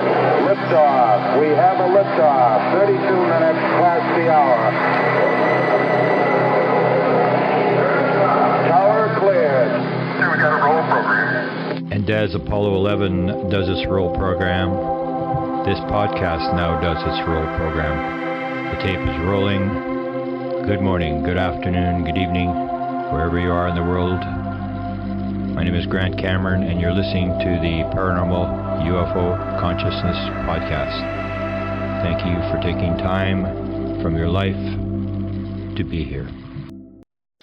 Liftoff. We have a liftoff. 32 minutes past the hour. Tower cleared. Here we got a roll program. And as Apollo 11 does its roll program, this podcast now does its roll program. The tape is rolling. Good morning, good afternoon, good evening, wherever you are in the world. My name is Grant Cameron, and you're listening to the Paranormal UFO Consciousness Podcast. Thank you for taking time from your life to be here.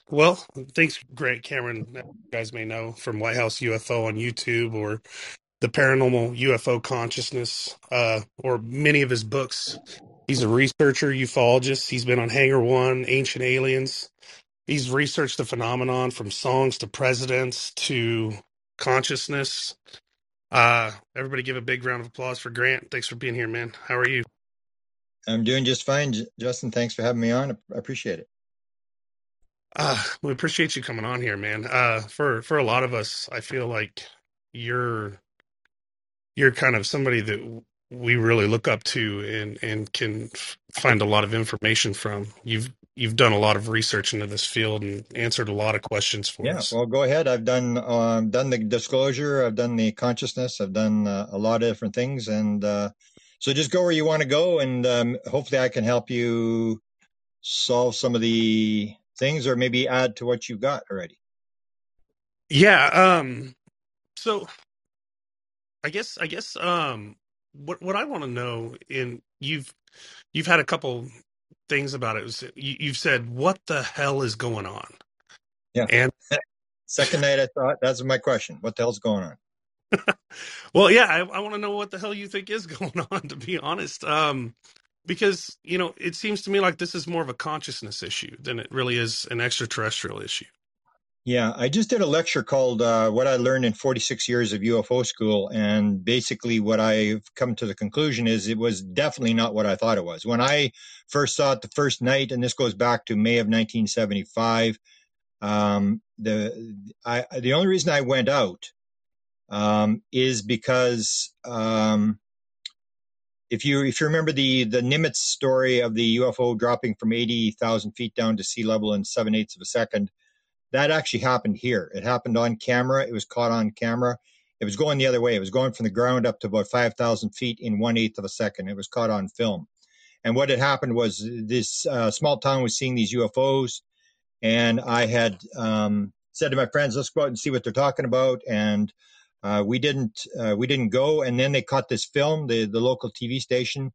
Well, thanks, Grant Cameron. You guys may know from White House UFO on YouTube or the Paranormal UFO Consciousness, uh, or many of his books. He's a researcher, ufologist. He's been on Hangar One, Ancient Aliens, He's researched the phenomenon from songs to presidents to consciousness. Uh, everybody give a big round of applause for Grant. Thanks for being here, man. How are you? I'm doing just fine, Justin. Thanks for having me on. I appreciate it. Uh, we appreciate you coming on here, man. Uh, for for a lot of us, I feel like you're you're kind of somebody that we really look up to and and can find a lot of information from. You've you've done a lot of research into this field and answered a lot of questions for yeah, us. well, go ahead. I've done um, done the disclosure. I've done the consciousness. I've done uh, a lot of different things, and uh, so just go where you want to go, and um, hopefully, I can help you solve some of the things, or maybe add to what you've got already. Yeah. Um. So, I guess I guess um what what I want to know in you've you've had a couple things about it. Was you, you've said what the hell is going on? Yeah. And second night, I thought that's my question. What the hell's going on? well, yeah, I, I want to know what the hell you think is going on. To be honest, um, because you know it seems to me like this is more of a consciousness issue than it really is an extraterrestrial issue. Yeah, I just did a lecture called uh, What I Learned in 46 Years of UFO School. And basically, what I've come to the conclusion is it was definitely not what I thought it was. When I first saw it the first night, and this goes back to May of 1975, um, the, I, the only reason I went out um, is because. Um, if you if you remember the the Nimitz story of the UFO dropping from eighty thousand feet down to sea level in seven eighths of a second, that actually happened here. It happened on camera. It was caught on camera. It was going the other way. It was going from the ground up to about 5,000 feet in one eighth of a second. It was caught on film. And what had happened was this uh, small town was seeing these UFOs. And I had um, said to my friends, let's go out and see what they're talking about. And uh, we didn't uh, we didn't go. And then they caught this film, the, the local TV station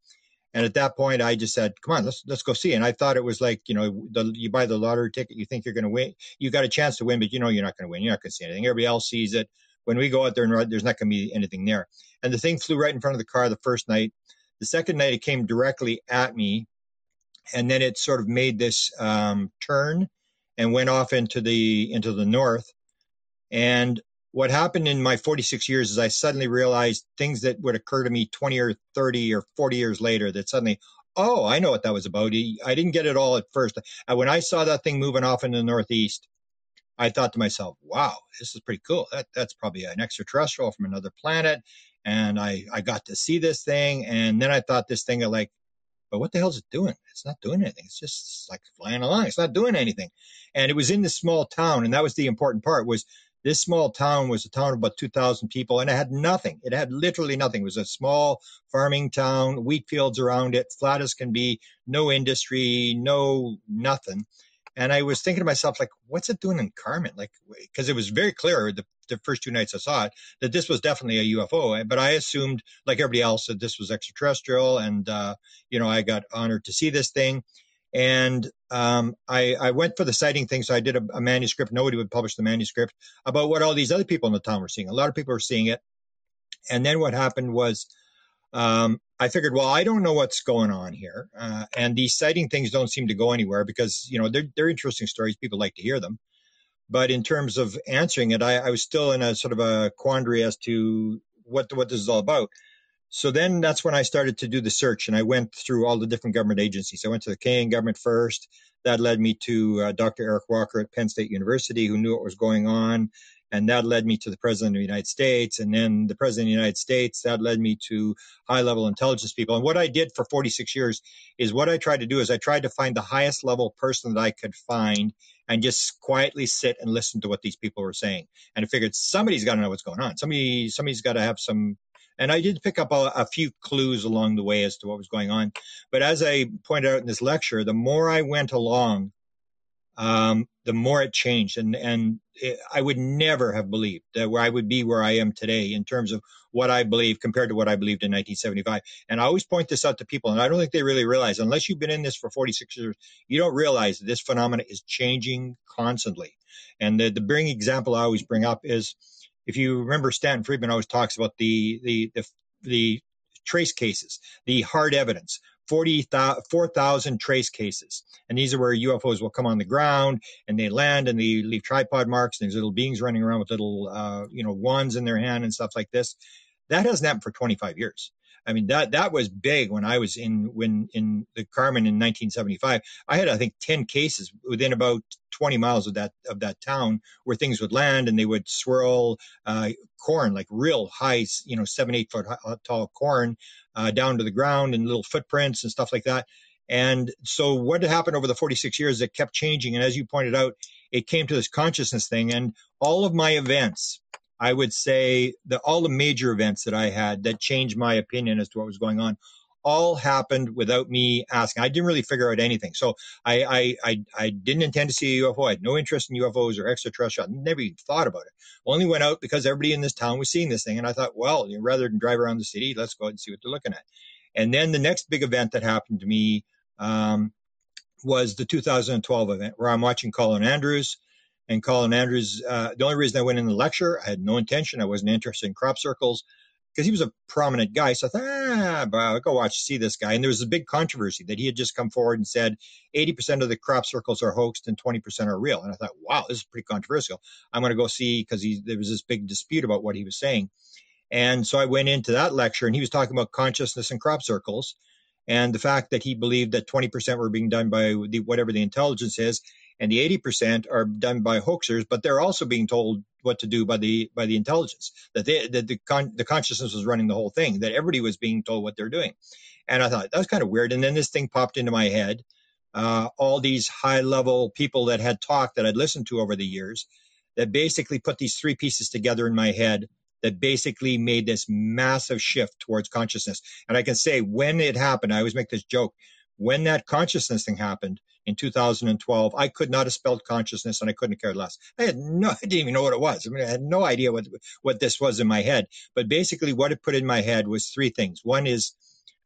and at that point, I just said, "Come on, let's let's go see." And I thought it was like you know, the, you buy the lottery ticket, you think you're going to win, you got a chance to win, but you know you're not going to win. You're not going to see anything. Everybody else sees it. When we go out there and there's not going to be anything there. And the thing flew right in front of the car the first night. The second night, it came directly at me, and then it sort of made this um, turn and went off into the into the north. And what happened in my 46 years is I suddenly realized things that would occur to me 20 or 30 or 40 years later that suddenly, oh, I know what that was about. I didn't get it all at first. When I saw that thing moving off in the Northeast, I thought to myself, wow, this is pretty cool. That, that's probably an extraterrestrial from another planet. And I, I got to see this thing. And then I thought this thing like, but what the hell is it doing? It's not doing anything. It's just like flying along. It's not doing anything. And it was in this small town. And that was the important part was this small town was a town of about 2,000 people and it had nothing. It had literally nothing. It was a small farming town, wheat fields around it, flat as can be, no industry, no nothing. And I was thinking to myself, like, what's it doing in Carman? Like, because it was very clear the, the first two nights I saw it that this was definitely a UFO. But I assumed, like everybody else, that this was extraterrestrial. And, uh, you know, I got honored to see this thing. And um, I, I, went for the sighting thing. So I did a, a, manuscript. Nobody would publish the manuscript about what all these other people in the town were seeing. A lot of people were seeing it. And then what happened was um, I figured, well, I don't know what's going on here, uh, and these sighting things don't seem to go anywhere because you know they're they're interesting stories. People like to hear them, but in terms of answering it, I, I was still in a sort of a quandary as to what what this is all about. So then that's when I started to do the search, and I went through all the different government agencies. I went to the Canadian government first. That led me to uh, Dr. Eric Walker at Penn State University, who knew what was going on. And that led me to the President of the United States. And then the President of the United States, that led me to high level intelligence people. And what I did for 46 years is what I tried to do is I tried to find the highest level person that I could find and just quietly sit and listen to what these people were saying. And I figured somebody's got to know what's going on. Somebody, somebody's got to have some and I did pick up a, a, few clues along the way as to what was going on. But as I pointed out in this lecture, the more I went along, um, the more it changed. And, and it, I would never have believed that where I would be where I am today in terms of what I believe compared to what I believed in 1975. And I always point this out to people, and I don't think they really realize, unless you've been in this for 46 years, you don't realize that this phenomenon is changing constantly. And the, the bring example I always bring up is, if you remember, Stanton Friedman always talks about the the the, the trace cases, the hard evidence. 4,000 trace cases. And these are where UFOs will come on the ground and they land and they leave tripod marks. And there's little beings running around with little, uh, you know, wands in their hand and stuff like this. That hasn't happened for 25 years. I mean, that, that was big when I was in, when in the Carman in 1975. I had, I think, 10 cases within about 20 miles of that, of that town where things would land and they would swirl, uh, corn, like real high, you know, seven, eight foot tall corn, uh, down to the ground and little footprints and stuff like that. And so what happened over the 46 years, it kept changing. And as you pointed out, it came to this consciousness thing and all of my events, I would say that all the major events that I had that changed my opinion as to what was going on all happened without me asking. I didn't really figure out anything. So I, I, I, I, didn't intend to see a UFO. I had no interest in UFOs or extraterrestrial. I never even thought about it. Only went out because everybody in this town was seeing this thing. And I thought, well, you know, rather than drive around the city, let's go out and see what they're looking at. And then the next big event that happened to me, um, was the 2012 event where I'm watching Colin Andrews and Colin Andrews. Uh, the only reason I went in the lecture, I had no intention. I wasn't interested in crop circles because he was a prominent guy. So I thought, ah, I'll go watch, see this guy. And there was a big controversy that he had just come forward and said 80% of the crop circles are hoaxed and 20% are real. And I thought, wow, this is pretty controversial. I'm going to go see because there was this big dispute about what he was saying. And so I went into that lecture and he was talking about consciousness and crop circles and the fact that he believed that 20% were being done by the, whatever the intelligence is and the 80% are done by hoaxers, but they're also being told what to do by the by the intelligence that they that the con, the consciousness was running the whole thing that everybody was being told what they're doing. And i thought that was kind of weird. And then this thing popped into my head uh, all these high level people that had talked that i'd listened to over the years that basically put these three pieces together in my head that basically made this massive shift towards consciousness. And i can say when it happened i always make this joke when that consciousness thing happened in 2012, I could not have spelled consciousness and I couldn't have cared less. I had no, I didn't even know what it was. I mean, I had no idea what, what this was in my head. But basically, what it put in my head was three things. One is,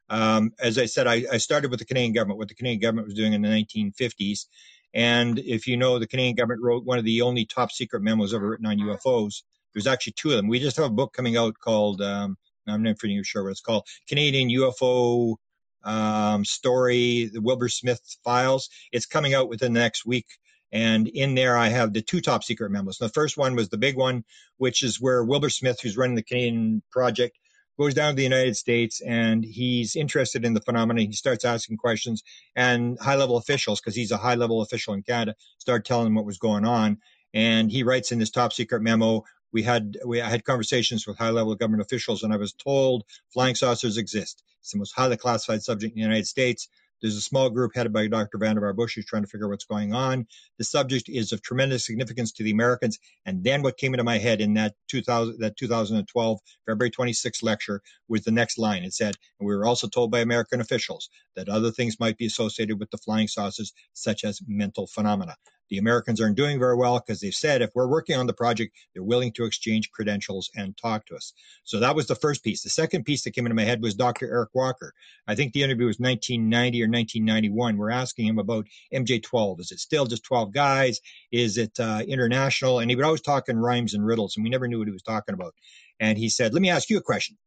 um, as I said, I, I started with the Canadian government, what the Canadian government was doing in the 1950s. And if you know, the Canadian government wrote one of the only top secret memos ever written on UFOs. There's actually two of them. We just have a book coming out called, um, I'm not pretty sure what it's called, Canadian UFO um, story, the Wilbert Smith files. It's coming out within the next week. And in there, I have the two top secret memos. The first one was the big one, which is where Wilbert Smith, who's running the Canadian project, goes down to the United States and he's interested in the phenomenon. He starts asking questions, and high level officials, because he's a high level official in Canada, start telling him what was going on. And he writes in this top secret memo we had we I had conversations with high level government officials, and I was told flying saucers exist. It's the most highly classified subject in the United States. There's a small group headed by Dr. Vannevar Bush who's trying to figure out what's going on. The subject is of tremendous significance to the Americans. And then what came into my head in that 2000, that 2012 February 26th lecture was the next line. It said, and we were also told by American officials that other things might be associated with the flying saucers, such as mental phenomena. The Americans aren't doing very well because they've said if we're working on the project, they're willing to exchange credentials and talk to us. So that was the first piece. The second piece that came into my head was Dr. Eric Walker. I think the interview was 1990 or 1991. We're asking him about MJ12. Is it still just 12 guys? Is it uh, international? And he would always talk in rhymes and riddles, and we never knew what he was talking about. And he said, Let me ask you a question.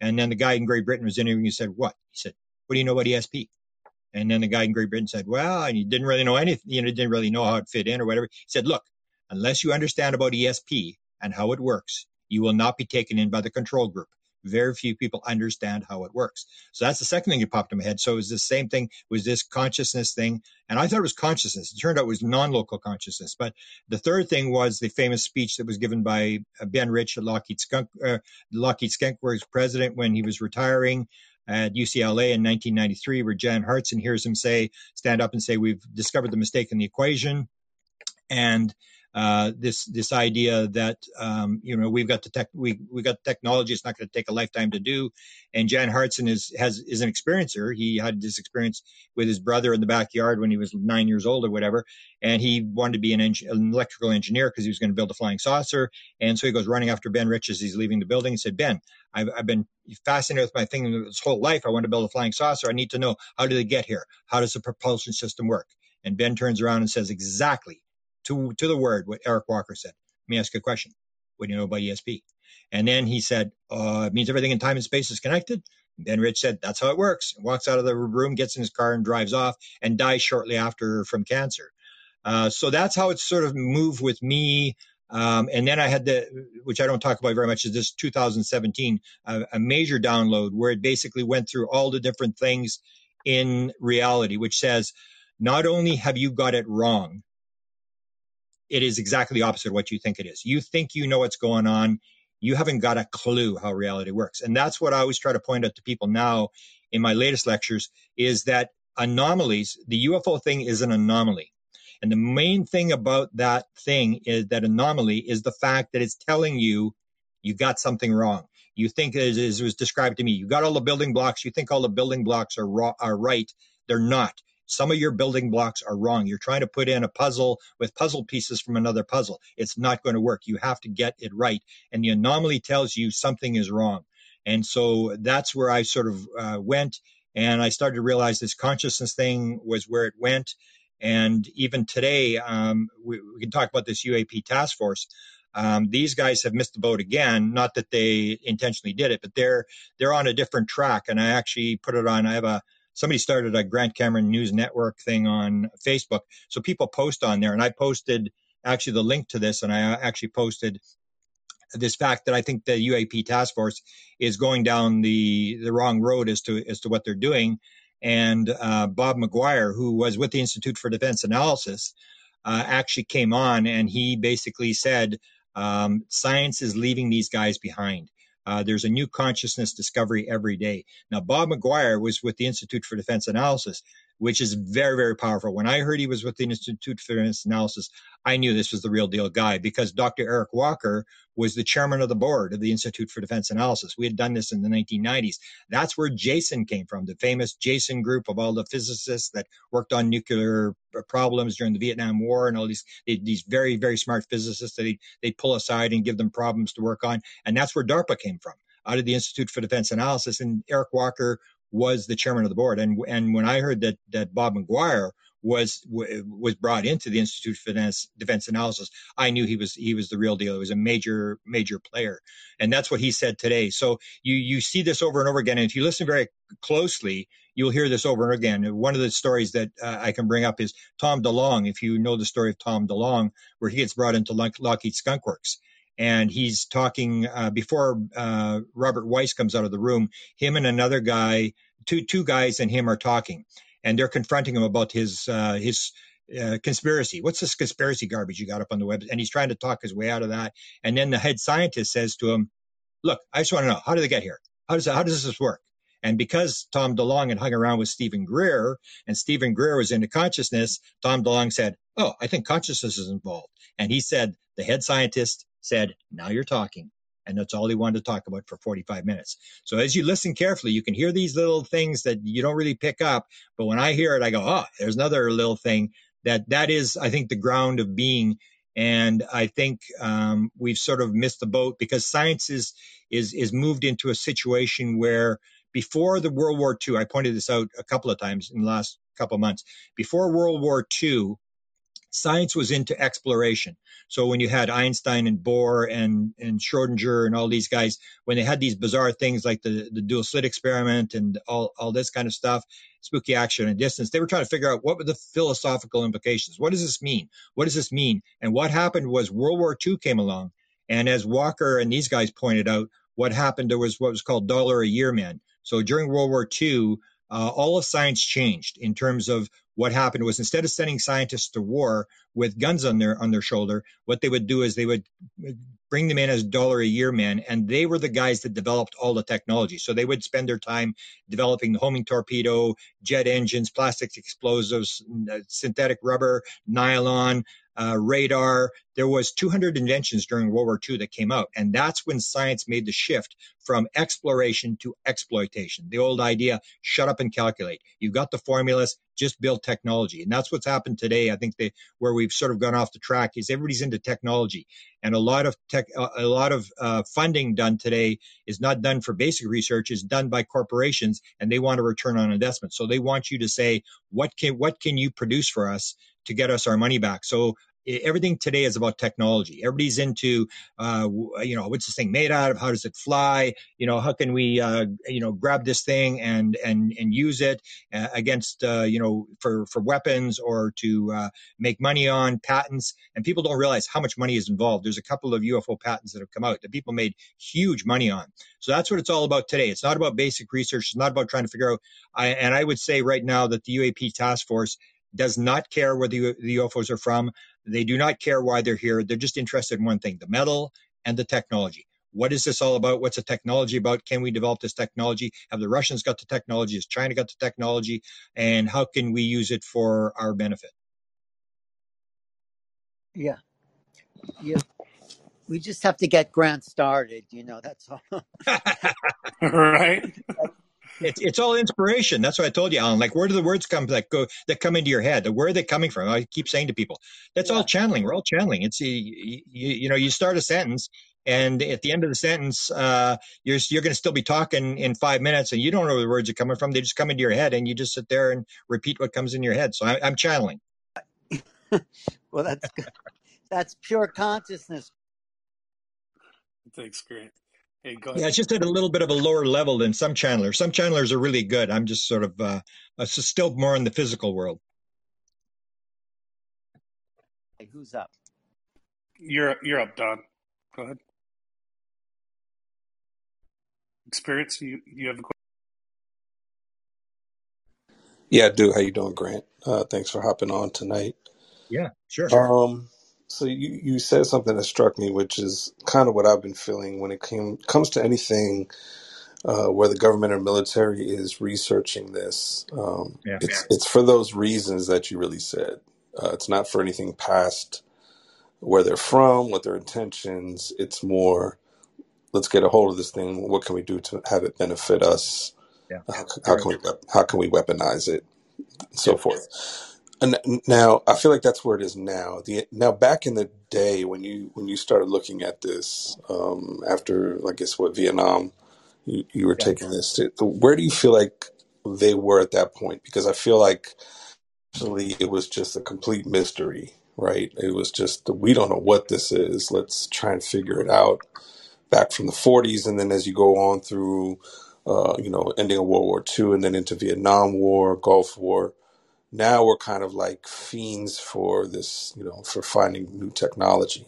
And then the guy in Great Britain was interviewing. He said, "What?" He said, "What do you know about ESP?" And then the guy in Great Britain said, "Well," and he didn't really know anything. You know, didn't really know how it fit in or whatever. He said, "Look, unless you understand about ESP and how it works, you will not be taken in by the control group very few people understand how it works. So that's the second thing that popped in my head. So it was the same thing, was this consciousness thing. And I thought it was consciousness. It turned out it was non-local consciousness. But the third thing was the famous speech that was given by uh, Ben Rich at Lockheed Skunk, uh, Lockheed Skunk president when he was retiring at UCLA in 1993, where Jan Harzan hears him say, stand up and say, we've discovered the mistake in the equation. And uh, this this idea that um, you know we've got the tech we we got technology it's not going to take a lifetime to do. And Jan Harzan is has is an experiencer. He had this experience with his brother in the backyard when he was nine years old or whatever. And he wanted to be an, en- an electrical engineer because he was going to build a flying saucer. And so he goes running after Ben Rich as he's leaving the building. And said Ben I've, I've been fascinated with my thing this whole life. I want to build a flying saucer. I need to know how did they get here? How does the propulsion system work? And Ben turns around and says exactly to, to the word what Eric Walker said. Let me ask you a question. What do you know about ESP? And then he said, uh, it means everything in time and space is connected. Ben Rich said, that's how it works. Walks out of the room, gets in his car and drives off and dies shortly after from cancer. Uh, so that's how it sort of moved with me. Um, and then I had the, which I don't talk about very much, is this 2017, uh, a major download where it basically went through all the different things in reality, which says, not only have you got it wrong, it is exactly the opposite of what you think it is. You think you know what's going on. You haven't got a clue how reality works. And that's what I always try to point out to people now in my latest lectures is that anomalies, the UFO thing is an anomaly. And the main thing about that thing is that anomaly is the fact that it's telling you you got something wrong. You think, as, as was described to me, you got all the building blocks. You think all the building blocks are, raw, are right. They're not some of your building blocks are wrong. You're trying to put in a puzzle with puzzle pieces from another puzzle. It's not going to work. You have to get it right. And the anomaly tells you something is wrong. And so that's where I sort of uh, went. And I started to realize this consciousness thing was where it went. And even today, um, we, we, can talk about this UAP task force. Um, these guys have missed the boat again. Not that they intentionally did it, but they're they're on a different track. And I actually put it on. I have a somebody started a Grant Cameron News Network thing on Facebook. So people post on there, and I posted actually the link to this, and I actually posted this fact that I think the UAP task force is going down the the wrong road as to as to what they're doing. And uh, Bob McGwier, who was with the Institute for Defense Analysis, uh, actually came on and he basically said um, science is leaving these guys behind. Uh, there's a new consciousness discovery every day. Now, Bob McGwier was with the Institute for Defense Analysis, which is very, very powerful. When I heard he was with the Institute for Defense Analysis, I knew this was the real deal guy because Dr. Eric Walker was the chairman of the board of the Institute for Defense Analysis. We had done this in the 1990s. That's where Jason came from, the famous Jason group of all the physicists that worked on nuclear uh, problems during the Vietnam War and all these these very very smart physicists that they they pull aside and give them problems to work on. And that's where DARPA came from, out of the Institute for Defense Analysis. And Eric Walker was the chairman of the board. And and when I heard that that Bob McGwier was was brought into the Institute for Defense, Defense Analysis, I knew he was he was the real deal. He was a major major player, and that's what he said today. So you you see this over and over again, and if you listen very closely, you'll hear this over and again. One of the stories that uh, I can bring up is Tom DeLonge. If you know the story of Tom DeLonge, where he gets brought into Lockheed Skunk Works and he's talking uh, before uh, Robert Weiss comes out of the room. Him and another guy, two two guys, and him are talking, and they're confronting him about his uh, his uh, conspiracy. What's this conspiracy garbage you got up on the web? And he's trying to talk his way out of that. And then the head scientist says to him, "Look, I just want to know how did they get here? How does how does this work?" And because Tom DeLonge had hung around with Stephen Greer, and Stephen Greer was into consciousness, Tom DeLonge said, "Oh, I think consciousness is involved." And he said, the head scientist said, "Now you're talking." And that's all he wanted to talk about for 45 minutes. So as you listen carefully, you can hear these little things that you don't really pick up. But when I hear it, I go, oh, there's another little thing that that is, I think, the ground of being. And I think um, we've sort of missed the boat because science is, is, is moved into a situation where before the World War II, I pointed this out a couple of times in the last couple of months, before World War II, science was into exploration. So when you had Einstein and Bohr and, and Schrodinger and all these guys, when they had these bizarre things like the, the dual slit experiment and all, all this kind of stuff, spooky action and distance, they were trying to figure out what were the philosophical implications. What does this mean? What does this mean? And what happened was World War II came along. And as Walker and these guys pointed out, what happened, there was what was called dollar a year men. So during World War II, uh, all of science changed in terms of what happened was instead of sending scientists to war with guns on their on their shoulder, what they would do is they would bring them in as dollar a year men, and they were the guys that developed all the technology. So they would spend their time developing the homing torpedo, jet engines, plastics, explosives, uh, synthetic rubber, nylon, uh, radar. There was 200 inventions during World War II that came out, and that's when science made the shift from exploration to exploitation. The old idea, shut up and calculate. You've got the formulas, just build technology. And that's what's happened today. I think that where we've sort of gone off the track is everybody's into technology. And a lot of tech, a lot of uh, funding done today is not done for basic research, is done by corporations and they want a return on investment. So they want you to say, what can, what can you produce for us to get us our money back? So everything today is about technology. Everybody's into, uh, you know, what's this thing made out of? How does it fly? You know, how can we, uh, you know, grab this thing and and and use it uh, against, uh, you know, for for weapons or to uh, make money on patents? And people don't realize how much money is involved. There's a couple of UFO patents that have come out that people made huge money on. So that's what it's all about today. It's not about basic research. It's not about trying to figure out. I, and I would say right now that the UAP task force does not care where the, the UFOs are from. They do not care why they're here. They're just interested in one thing the metal and the technology. What is this all about? What's the technology about? Can we develop this technology? Have the Russians got the technology? Has China got the technology? And how can we use it for our benefit? Yeah. Yeah. We just have to get Grant started, you know, that's all. right? It's it's all inspiration. That's what I told you, Alan. Like, where do the words come that go that come into your head? Where are they coming from? I keep saying to people, that's Yeah. all channeling. We're all channeling. It's you, you, you know, you start a sentence, and at the end of the sentence, uh, you're you're going to still be talking in five minutes, and you don't know where the words are coming from. They just come into your head, and you just sit there and repeat what comes in your head. So I, I'm channeling. Well, that's. That's pure consciousness. Thanks, Grant. Hey, Yeah, it's just at a little bit of a lower level than some channelers. Some channelers are really good. I'm just sort of uh, uh, still more in the physical world. Hey, Who's up? You're you're up, Don. Go ahead. Experience. You you have a question? Yeah, I do. How you doing, Grant? Uh, thanks for hopping on tonight. Yeah, sure. Um, so you you said something that struck me, which is kind of what I've been feeling when it came comes to anything uh, where the government or military is researching this. Um, Yeah, it's it's for those reasons that you really said. Uh, it's not for anything past where they're from, what their intentions. It's more, let's get a hold of this thing. What can we do to have it benefit us? yeah, How, how can we wep- how can we weaponize it, and so Yeah, forth. And now I feel like that's where it is now. The now back in the day when you when you started looking at this um, after I guess what Vietnam you, you were yeah. taking this to, where do you feel like they were at that point? Because I feel like actually it was just a complete mystery, right? It was just we don't know what this is. Let's try and figure it out. Back from the 40s, and then as you go on through, uh, you know, ending of World War II, and then into Vietnam War, Gulf War. Now we're kind of like fiends for this, you know, for finding new technology.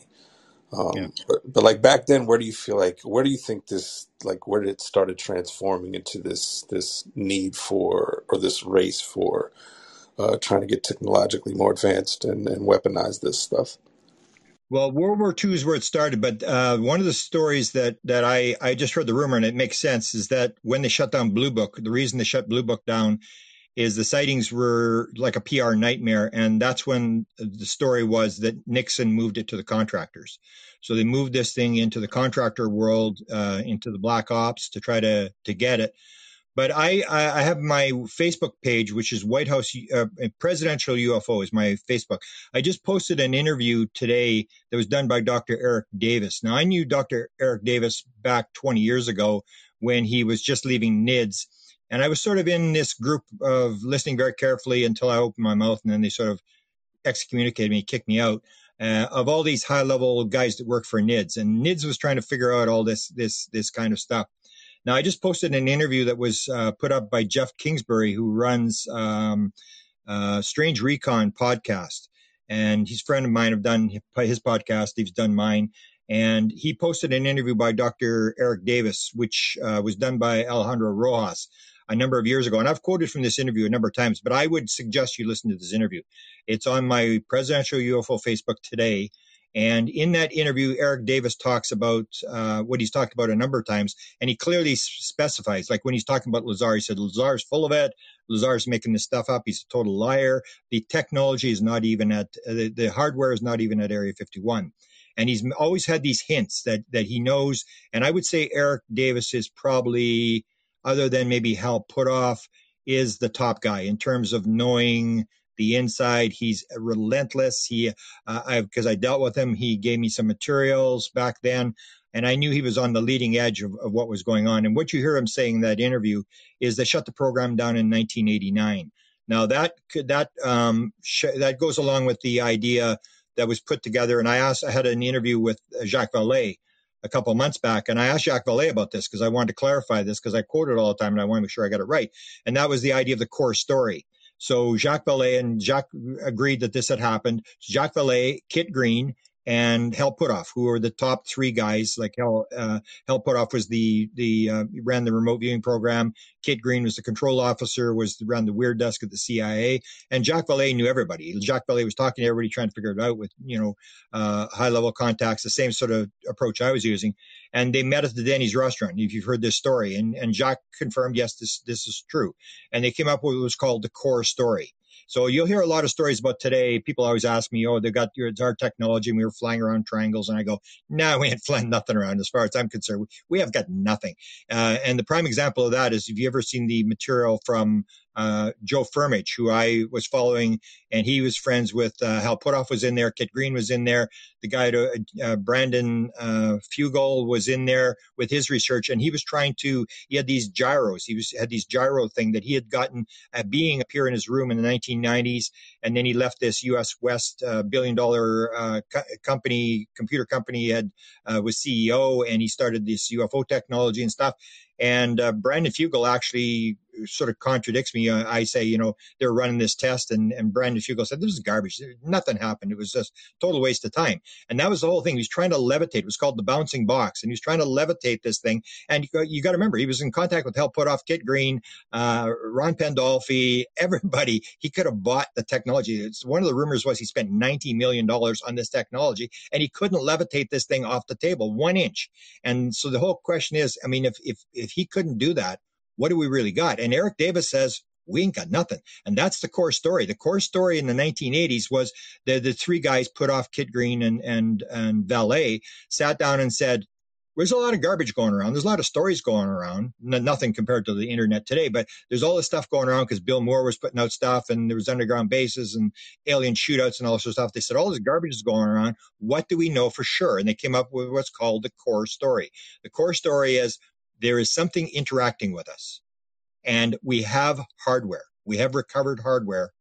Yeah. Um, but, but like back then, where do you feel like where do you think this like where did it started transforming into this this need for or this race for uh, trying to get technologically more advanced and, and weaponize this stuff? Well, World War II is where it started, but uh, one of the stories that that I I just heard the rumor and it makes sense is that when they shut down Blue Book, the reason they shut Blue Book down is the sightings were like a PR nightmare, and that's when the story was that Nixon moved it to the contractors. So they moved this thing into the contractor world, uh, into the black ops to try to to get it. But I, I have my Facebook page, which is White House uh, Presidential UFO is my Facebook. I just posted an interview today that was done by Dr. Eric Davis. Now I knew Dr. Eric Davis back 20 years ago when he was just leaving NIDS, and I was sort of in this group of listening very carefully until I opened my mouth, and then they sort of excommunicated me, kicked me out. Uh, of all these high level guys that work for NIDS, and NIDS was trying to figure out all this this this kind of stuff. Now, I just posted an interview that was uh, put up by Jeff Kingsbury, who runs um, uh, Strange Recon podcast, and he's a friend of mine. I've done his podcast. He's done mine, and he posted an interview by Dr. Eric Davis, which uh, was done by Alejandro Rojas a number of years ago. And I've quoted from this interview a number of times, but I would suggest you listen to this interview. It's on my presidential UFO Facebook today. And in that interview, Eric Davis talks about uh, what he's talked about a number of times, and he clearly specifies, like when he's talking about Lazar, he said Lazar's full of it. Lazar's making this stuff up. He's a total liar. The technology is not even at uh, the, the hardware is not even at Area 51 and he's always had these hints that that he knows. And I would say Eric Davis is probably other than maybe Hal Puthoff, is the top guy in terms of knowing the inside. He's relentless. He, uh, because I, I, dealt with him, he gave me some materials back then, and I knew he was on the leading edge of, of what was going on. And what you hear him saying in that interview is they shut the program down in 1989. Now that could that um, sh- that goes along with the idea that was put together. And I asked, I had an interview with Jacques Vallée, a couple months back, and I asked Jacques Vallée about this because I wanted to clarify this because I quote it all the time and I want to make sure I got it right. And that was the idea of the core story. So Jacques Vallée and Jacques agreed that this had happened. Jacques Vallée, Kit Green, and Hal Puthoff, who were the top three guys. Like Hal, uh, Hal Puthoff was the the uh, ran the remote viewing program. Kit Green was the control officer, was ran the weird desk at the CIA, and Jacques Vallée knew everybody. Jacques Vallée was talking to everybody, trying to figure it out with you know uh, high level contacts. The same sort of approach I was using, and they met at the Denny's restaurant. If you've heard this story, and and Jacques confirmed yes, this this is true, and they came up with what was called the core story. So you'll hear a lot of stories about today. People always ask me, "Oh, they got your it's our technology, and we were flying around triangles." And I go, "No, nah, we ain't flying nothing around. As far as I'm concerned, we, we have got nothing." Uh, and the prime example of that is, have you ever seen the material from uh, Joe Firmage, who I was following, and he was friends with uh, Hal Puthoff was in there, Kit Green was in there, the guy to, uh, Brandon uh, Fugal was in there with his research, and he was trying to. He had these gyros. He was had these gyro thing that he had gotten a being appear in his room in the 1990s, and then he left this USWeb uh, billion dollar uh, co- company, computer company, had was CEO, and he started this UFO technology and stuff. And Brandon Fugal actually sort of contradicts me. Uh, I say, you know, they're running this test, and and Brandon Fugal said this is garbage. Nothing happened. It was just total waste of time. And that was the whole thing. He was trying to levitate. It was called the bouncing box, and he was trying to levitate this thing. And you, you got to remember, he was in contact with Hal Puthoff Kit Green, uh, Ron Pandolfi, everybody. He could have bought the technology. It's one of the rumors was he spent ninety million dollars on this technology, and he couldn't levitate this thing off the table one inch. And so the whole question is, I mean, if if if he couldn't do that what do we really got? And Eric Davis says, we ain't got nothing. And that's the core story. The core story in the 1980s was the, the three guys Puthoff Kit Green and, and, and Vallée sat down and said, there's a lot of garbage going around. There's a lot of stories going around. nothing compared to the internet today, but there's all this stuff going around because Bill Moore was putting out stuff and there was underground bases and alien shootouts and all this stuff. They said all this garbage is going around. What do we know for sure? And they came up with what's called the core story. The core story is there is something interacting with us. And we have hardware. We have recovered hardware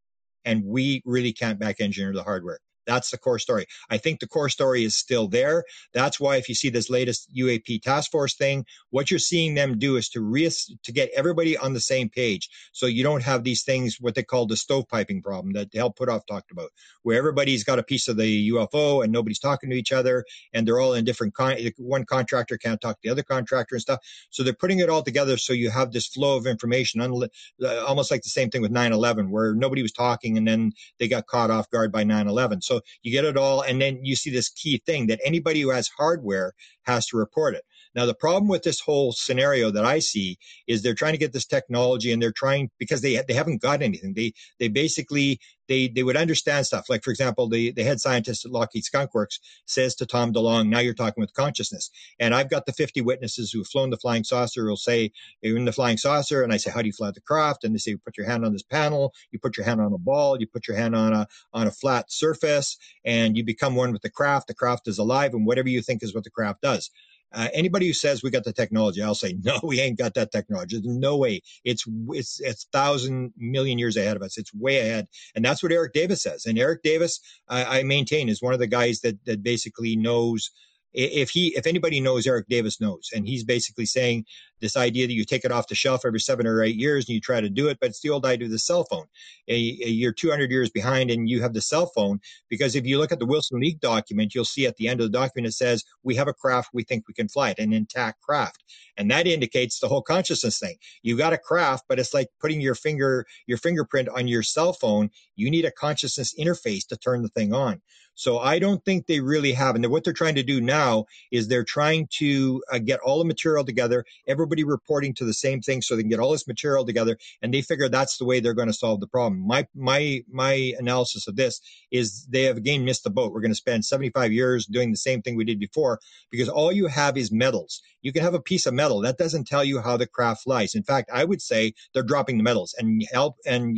and we really can't back engineer the hardware. That's the core story. I think the core story is still there. That's why if you see this latest UAP task force thing, what you're seeing them do is to re- to get everybody on the same page. So you don't have these things, what they call the stovepiping problem that Hal Puthoff talked about, where everybody's got a piece of the UFO and nobody's talking to each other and they're all in different, con- one contractor can't talk to the other contractor and stuff. So they're putting it all together so you have this flow of information, uh, almost like the same thing with 9-11 where nobody was talking and then they got caught off guard by 9-11. So you get it all. And then you see this key thing that anybody who has hardware has to report it. Now, the problem with this whole scenario that I see is they're trying to get this technology and they're trying because they they haven't got anything. They they basically they they would understand stuff. Like for example, the the head scientist at Lockheed Skunk Works says to Tom DeLonge, "Now you're talking with consciousness." And I've got the 50 witnesses who've flown the flying saucer. Will say you're in the flying saucer, and I say, "How do you fly the craft?" And they say, you "Put your hand on this panel. You put your hand on a ball. You put your hand on a on a flat surface, and you become one with the craft. The craft is alive, and whatever you think is what the craft does." Uh, anybody who says we got the technology, I'll say no, we ain't got that technology. There's no way. It's it's it's thousand million years ahead of us. It's way ahead, and that's what Eric Davis says. And Eric Davis, I, I maintain, is one of the guys that that basically knows if he if anybody knows eric davis knows and he's basically saying this idea that you take it off the shelf every seven or eight years and you try to do it but it's the old idea of the cell phone. You're 200 years behind and you have the cell phone because if you look at the wilson league document you'll see at the end of the document it says we have a craft we think we can fly it an intact craft. And that indicates the whole consciousness thing. You got a craft but it's like putting your finger your fingerprint on your cell phone. You need a consciousness interface to turn the thing on so I don't think they really have. And what they're trying to do now is they're trying to uh, get all the material together, everybody reporting to the same thing so they can get all this material together. And they figure that's the way they're going to solve the problem. My, my, my analysis of this is they have again missed the boat. We're going to spend 75 years doing the same thing we did before because all you have is metals. You can have a piece of metal that doesn't tell you how the craft flies. In fact, I would say they're dropping the metals and help. And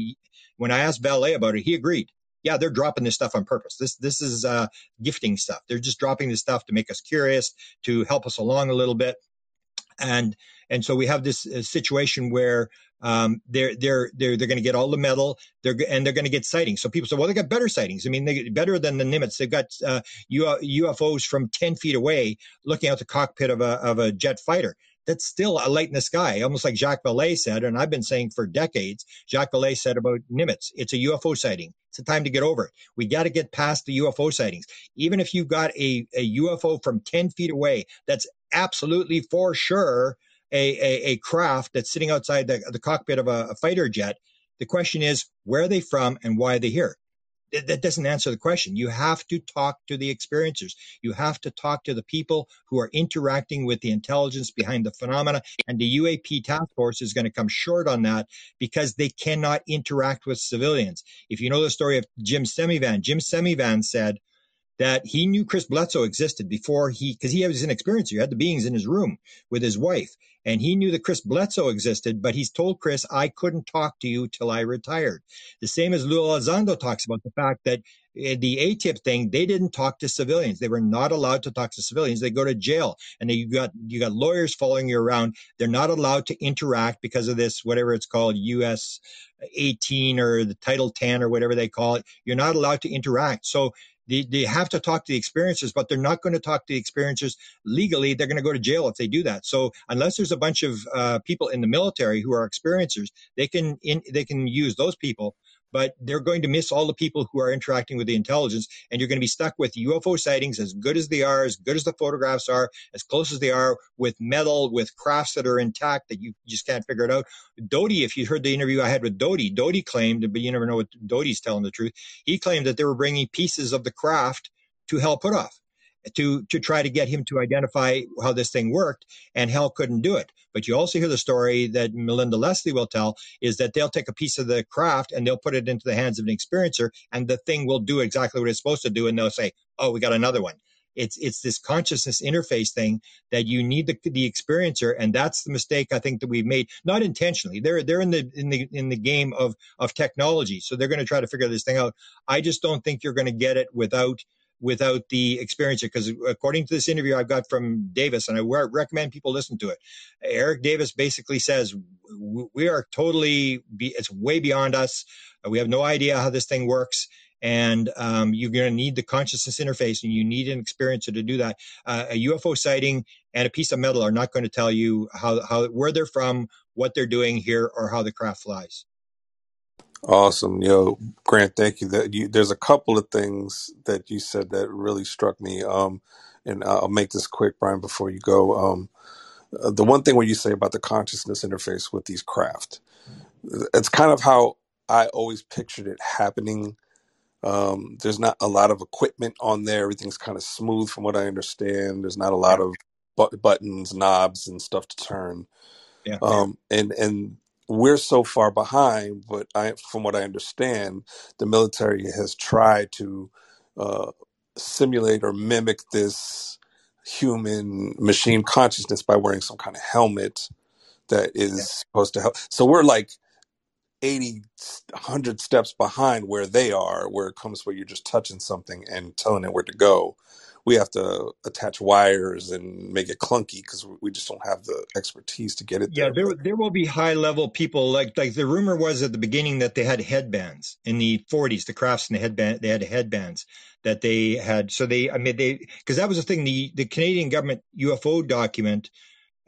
when I asked Vallée about it, he agreed yeah, they're dropping this stuff on purpose. This this is uh, gifting stuff. They're just dropping this stuff to make us curious, to help us along a little bit, and and so we have this uh, situation where um, they're they're they're they're going to get all the metal. They're and they're going to get sightings. So people say, well, they got better sightings. I mean, they get better than the Nimitz. They've got uh, UFOs from ten feet away, looking out the cockpit of a of a jet fighter that's still a light in the sky, almost like Jacques Vallée said, and I've been saying for decades. Jacques Vallée said about Nimitz, it's a UFO sighting. It's a time to get over it. We got to get past the UFO sightings. Even if you've got a, a UFO from 10 feet away, that's absolutely for sure a, a, a craft that's sitting outside the, the cockpit of a, a fighter jet. The question is, where are they from and why are they here? That doesn't answer the question. You have to talk to the experiencers. You have to talk to the people who are interacting with the intelligence behind the phenomena. And the UAP task force is going to come short on that because they cannot interact with civilians. If you know the story of Jim Semivan, Jim Semivan said, that he knew Chris Bledsoe existed before he, because he was an experiencer. He had the beings in his room with his wife, and he knew that Chris Bledsoe existed, but he's told Chris, I couldn't talk to you till I retired. The same as Lou Elizondo talks about the fact that eh, the AATIP thing, they didn't talk to civilians. They were not allowed to talk to civilians. They go to jail, and you got you got lawyers following you around. They're not allowed to interact because of this, whatever it's called, U.S. 18 or the Title 10 or whatever they call it. You're not allowed to interact. So they, they have to talk to the experiencers, but they're not going to talk to the experiencers legally. They're going to go to jail if they do that. So unless there's a bunch of uh, people in the military who are experiencers, they can in, they can use those people but they're going to miss all the people who are interacting with the intelligence. And you're going to be stuck with UFO sightings as good as they are, as good as the photographs are, as close as they are with metal, with crafts that are intact that you just can't figure it out. Doty, if you heard the interview I had with Doty, Doty claimed, but you never know what Doty's telling the truth. He claimed that they were bringing pieces of the craft to Hal Puthoff to to try to get him to identify how this thing worked and Hal couldn't do it. But you also hear the story that melinda leslie will tell is that they'll take a piece of the craft and they'll put it into the hands of an experiencer and the thing will do exactly what it's supposed to do and they'll say oh we got another one. It's it's this consciousness interface thing that you need the, the experiencer and that's the mistake i think that we've made not intentionally. They're they're in the in the in the game of of technology so they're going to try to figure this thing out. I just don't think you're going to get it without without the experience because according to this interview I've got from Davis, and I recommend people listen to it, Eric Davis basically says we are totally, be, it's way beyond us. We have no idea how this thing works. And um, you're going to need the consciousness interface, and you need an experiencer to do that. Uh, a UFO sighting and a piece of metal are not going to tell you how, how where they're from, what they're doing here, or how the craft flies. Awesome, yo, Grant. Thank you. That you, there's a couple of things that you said that really struck me. Um, and I'll make this quick, Brian, before you go. Um, uh, the one thing where you say about the consciousness interface with these craft, it's kind of how I always pictured it happening. Um, there's not a lot of equipment on there. Everything's kind of smooth, from what I understand. There's not a lot of bu- buttons, knobs, and stuff to turn. Yeah. Um, and and we're so far behind, but I, from what I understand, the military has tried to uh, simulate or mimic this human machine consciousness by wearing some kind of helmet that is supposed to help. So we're like 80, 100 steps behind where they are, where it comes where you're just touching something and telling it where to go. We have to attach wires and make it clunky because we just don't have the expertise to get it Yeah, there. there there will be high level people like like the rumor was at the beginning that they had headbands in the 40s. The crafts and the headband they had headbands that they had. So they I mean they because that was the thing. The the Canadian government UFO document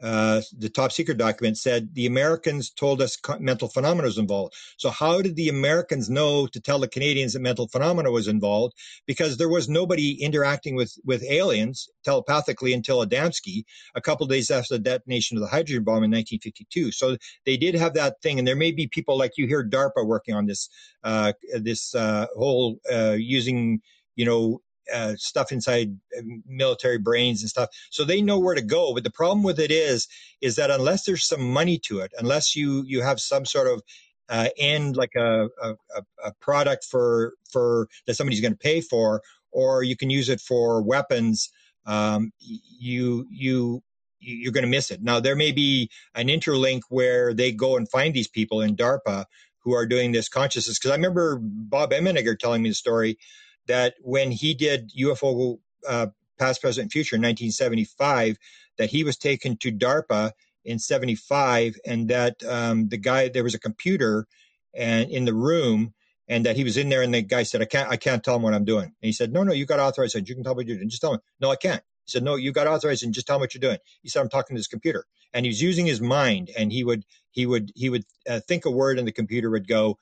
uh, the top secret document said the Americans told us mental phenomena was involved. So how did the Americans know to tell the Canadians that mental phenomena was involved? Because there was nobody interacting with with aliens telepathically until Adamski, a couple days after the detonation of the hydrogen bomb in 1952. So they did have that thing, and there may be people like you hear DARPA working on this uh, this uh, whole uh, using you know uh, stuff inside um, military brains and stuff. So they know where to go. But the problem with it is, is that unless there's some money to it, unless you you have some sort of uh, end like a, a, a product for for that somebody's going to pay for, or you can use it for weapons. Um, you you you're going to miss it. Now there may be an interlink where they go and find these people in DARPA who are doing this consciousness. Because I remember Bob Emenegger telling me the story that when he did UFO uh, Past, Present, Future in 1975, that he was taken to DARPA in 75 and that um, the guy, there was a computer and in the room and that he was in there and the guy said, I can't, I can't tell him what I'm doing. And he said, no, no, you got authorized. You can tell me what you're doing. Just tell him. No, I can't. He said, no, you got authorized and just tell me what you're doing. He said, I'm talking to this computer and he was using his mind and he would, he would, he would uh, think a word and the computer would go,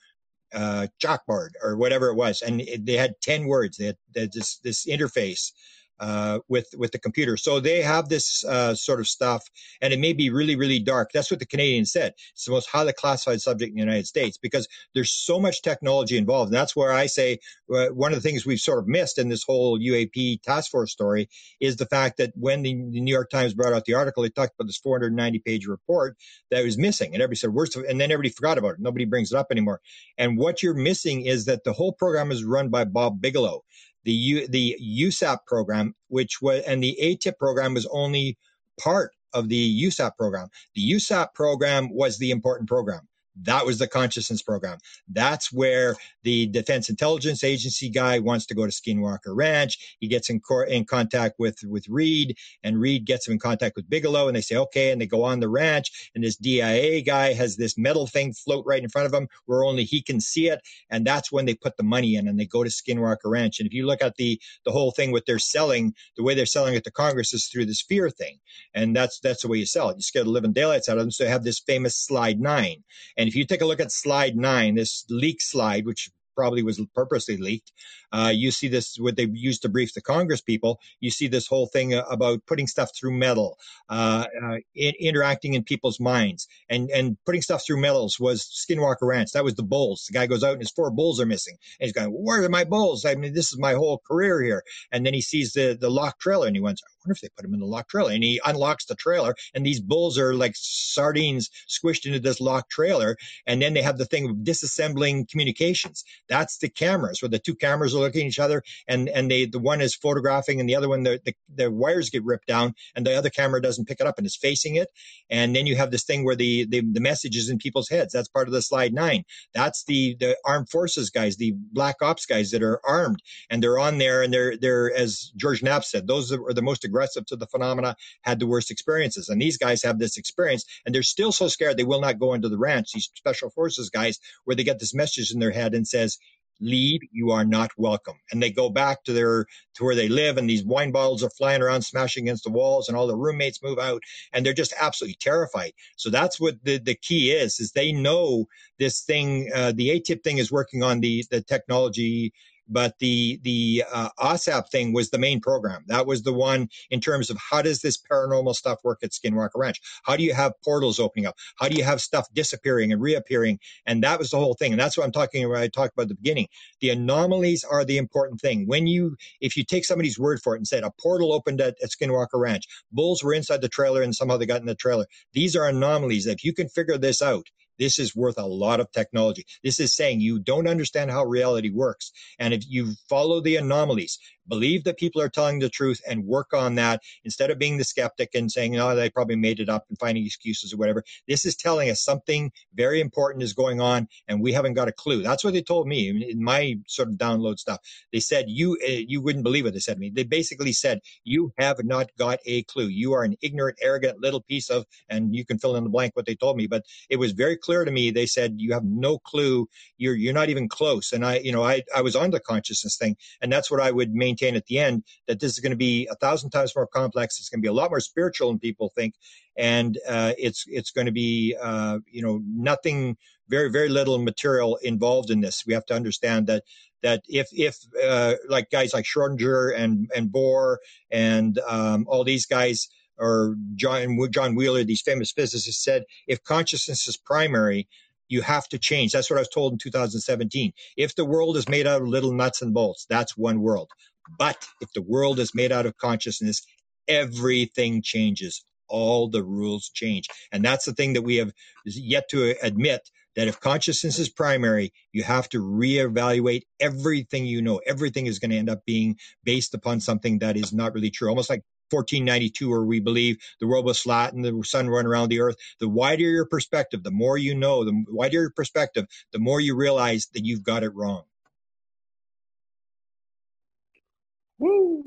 uh, chalkboard or whatever it was, and it, they had ten words. They had, they had this this interface uh, with with the computer. So they have this uh, sort of stuff, and it may be really really dark. That's what the Canadians said. It's the most highly classified subject in the United States because there's so much technology involved. And that's where I say uh, one of the things we've sort of missed in this whole UAP task force story is the fact that when the, the New York Times brought out the article, they talked about this 490 page report that was missing, and everybody said worst, and then everybody forgot about it. Nobody brings it up anymore. And what you're missing is that the whole program is run by Bob Bigelow the U, the USAP program, which was and the ATIP program was only part of the USAP program. The USAP program was the important program. That was the consciousness program. That's where the Defense Intelligence Agency guy wants to go to Skinwalker Ranch. He gets in, cor- in contact with, with Reed, and Reed gets him in contact with Bigelow, and they say, okay, and they go on the ranch, and this DIA guy has this metal thing float right in front of him where only he can see it, and that's when they put the money in, and they go to Skinwalker Ranch. And if you look at the the whole thing, what they're selling, the way they're selling it to Congress is through this fear thing, and that's that's the way you sell it. You scare the living daylights out of them. So they have this famous slide nine, and if you take a look at slide nine, this leak slide, which probably was purposely leaked. Uh, you see this what they used to brief the Congress people. You see this whole thing about putting stuff through metal, uh, uh, in, interacting in people's minds, and and putting stuff through metals was Skinwalker Ranch. That was the bulls. The guy goes out and his four bulls are missing, and he's going, "Where are my bulls? I mean, this is my whole career here." And then he sees the the locked trailer, and he went, "I wonder if they put him in the locked trailer." And he unlocks the trailer, and these bulls are like sardines squished into this locked trailer. And then they have the thing of disassembling communications that's the cameras where the two cameras are looking at each other and, and they, the one is photographing and the other one, the, the, the wires get ripped down and the other camera doesn't pick it up and is facing it. And then you have this thing where the, the, the message is in people's heads. That's part of the slide nine. That's the, the armed forces guys, the black ops guys that are armed and they're on there and they're, they're, as George Knapp said, those that are the most aggressive to the phenomena had the worst experiences. And these guys have this experience and they're still so scared they will not go into the ranch, these special forces guys, where they get this message in their head and says, leave you are not welcome. And they go back to their to where they live and these wine bottles are flying around smashing against the walls and all the roommates move out and they're just absolutely terrified. So that's what the, the key is is they know this thing uh, the atip thing is working on the the technology but the the uh, OSAP thing was the main program. That was the one in terms of how does this paranormal stuff work at Skinwalker Ranch? How do you have portals opening up? How do you have stuff disappearing and reappearing? And that was the whole thing. And that's what I'm talking about. I talked about at the beginning. The anomalies are the important thing. When you, if you take somebody's word for it and said a portal opened at, at Skinwalker Ranch, bulls were inside the trailer and somehow they got in the trailer. These are anomalies. If you can figure this out, this is worth a lot of technology. This is saying you don't understand how reality works. And if you follow the anomalies, believe that people are telling the truth and work on that instead of being the skeptic and saying, oh, they probably made it up and finding excuses or whatever. This is telling us something very important is going on and we haven't got a clue. That's what they told me in my sort of download stuff. They said, you, uh, you wouldn't believe what they said to me. They basically said, you have not got a clue. You are an ignorant, arrogant little piece of, and you can fill in the blank what they told me, but it was very clear to me. They said, you have no clue. You're, you're not even close. And I, you know, I, I was on the consciousness thing and that's what I would maintain at the end that this is going to be a thousand times more complex. It's going to be a lot more spiritual than people think. And, uh, it's, it's going to be, uh, you know, nothing, very, very little material involved in this. We have to understand that that if if uh, like guys like Schrodinger and and Bohr and um, all these guys or John John Wheeler, these famous physicists said, if consciousness is primary, you have to change. That's what I was told in 2017. If the world is made out of little nuts and bolts, that's one world. But if the world is made out of consciousness, everything changes. All the rules change. And that's the thing that we have yet to admit that if consciousness is primary, you have to reevaluate everything you know. Everything is going to end up being based upon something that is not really true. Almost like 1492, where we believe the world was flat and the sun run around the earth. The wider your perspective, the more you know, the wider your perspective, the more you realize that you've got it wrong. Woo!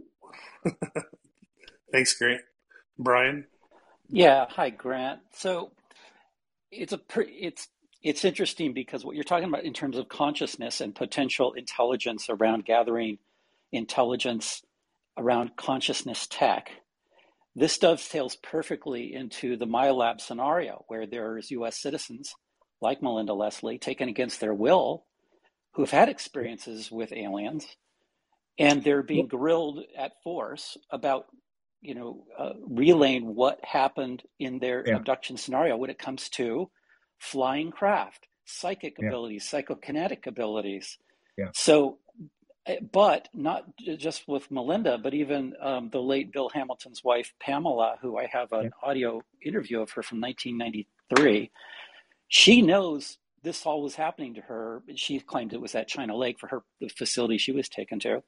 Thanks, Grant. Brian? Yeah, hi, Grant. So it's a pre- it's it's interesting because what you're talking about in terms of consciousness and potential intelligence around gathering intelligence around consciousness tech. This dovetails perfectly into the MILAB scenario, where there's US citizens like Melinda Leslie taken against their will who've had experiences with aliens and they're being grilled at force about you know uh, relaying what happened in their yeah. abduction scenario when it comes to flying craft psychic yeah. abilities psychokinetic abilities yeah. so Eh, but not just with Melinda, but even um, the late Bill Hamilton's wife, Pamela, who I have an audio interview of her from 1993. She knows this all was happening to her. She claimed it was at China Lake for her the facility she was taken to,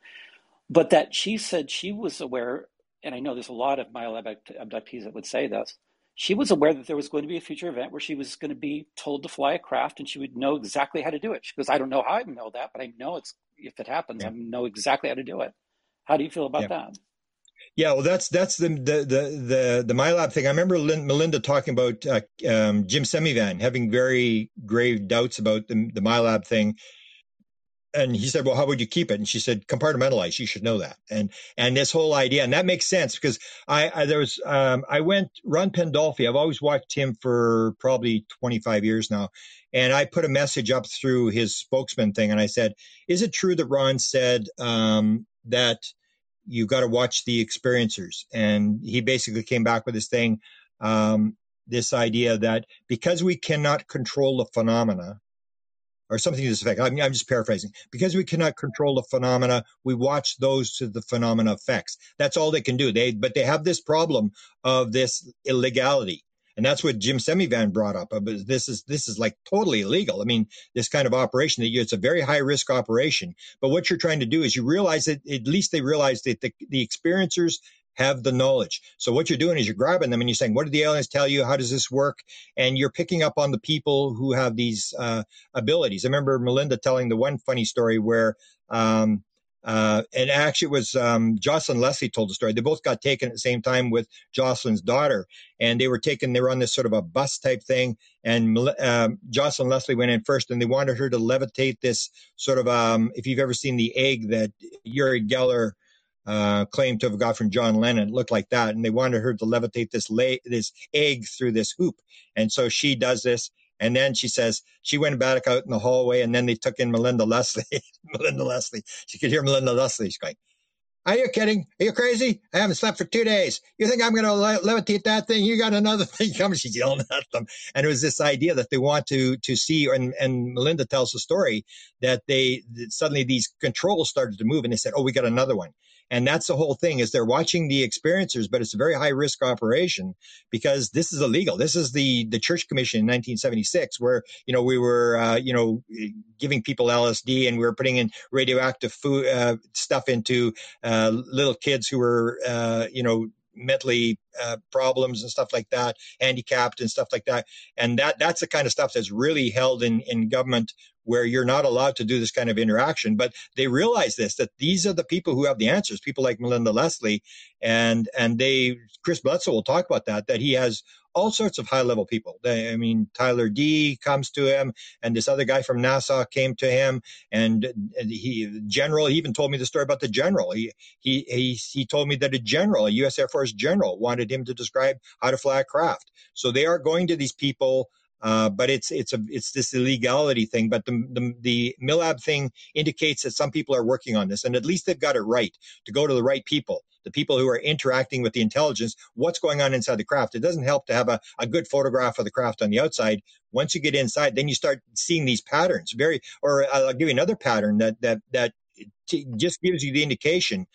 but that she said she was aware. And I know there's a lot of MILAB abductees that would say this. She was aware that there was going to be a future event where she was going to be told to fly a craft, and she would know exactly how to do it. She goes, "I don't know how I know that, but I know it's if it happens, yeah. I know exactly how to do it. How do you feel about yeah. that? Yeah, well, that's that's the the the the, the MILAB thing. I remember Lynn, Melinda talking about uh, um, Jim Semivan having very grave doubts about the, the MILAB thing, and he said, "Well, how would you keep it?" And she said, "Compartmentalize. You should know that." And and this whole idea, and that makes sense because I, I there was um, I went Ron Pandolfi. I've always watched him for probably 25 years now, and I put a message up through his spokesman thing, and I said, "Is it true that Ron said um, that you got to watch the experiencers?" And he basically came back with this thing, um, this idea that because we cannot control the phenomena, or something to this effect. I'm, I'm, just paraphrasing. Because we cannot control the phenomena, we watch those to the phenomena effects. That's all they can do. They, but they have this problem of this illegality. And that's what Jim Semivan brought up. This is this is like totally illegal. I mean, this kind of operation that you, it's a very high risk operation. But what you're trying to do is you realize that at least they realize that the, the experiencers have the knowledge. So what you're doing is you're grabbing them and you're saying, what did the aliens tell you? How does this work? And you're picking up on the people who have these uh, abilities. I remember Melinda telling the one funny story where um, uh, and actually, it was um, Jocelyn Leslie told the story. They both got taken at the same time with Jocelyn's daughter, and they were taken. They were on this sort of a bus type thing, and uh, Jocelyn Leslie went in first, and they wanted her to levitate this sort of. Um, if you've ever seen the egg that Uri Geller uh, claimed to have got from John Lennon, it looked like that, and they wanted her to levitate this la- this egg through this hoop, and so she does this, and then she says she went back out in the hallway, and then they took in Melinda Leslie. Melinda Leslie. She could hear Melinda Leslie. She's going, "Are you kidding? Are you crazy? I haven't slept for two days. You think I'm going to le- levitate that thing? You got another thing coming?" She's yelling at them, and it was this idea that they want to to see. And, and Melinda tells the story that they that suddenly these controls started to move, and they said, "Oh, we got another one." And that's the whole thing is they're watching the experiencers, but it's a very high risk operation because this is illegal. This is the, the church commission in 1976 where, you know, we were, uh, you know, giving people LSD and we were putting in radioactive food, uh, stuff into, uh, little kids who were, uh, you know, mentally uh, problems and stuff like that, handicapped and stuff like that. And that that's the kind of stuff that's really held in in government where you're not allowed to do this kind of interaction. But they realize this that these are the people who have the answers. People like Melinda Leslie, and and they Chris Bledsoe will talk about that. That he has all sorts of high level people. I mean, Tyler D comes to him, and this other guy from NASA came to him, and he general. He even told me the story about the general. He he he he told me that a general, a U.S. Air Force general, wanted him to describe how to fly a craft. So they are going to these people. Uh, but it's it's a it's this illegality thing. But the, the the MILAB thing indicates that some people are working on this, and at least they've got it right to go to the right people the people who are interacting with the intelligence, what's going on inside the craft. It doesn't help to have a, a good photograph of the craft on the outside. Once you get inside, then you start seeing these patterns. Very, or I'll give you another pattern that that that just gives you the indication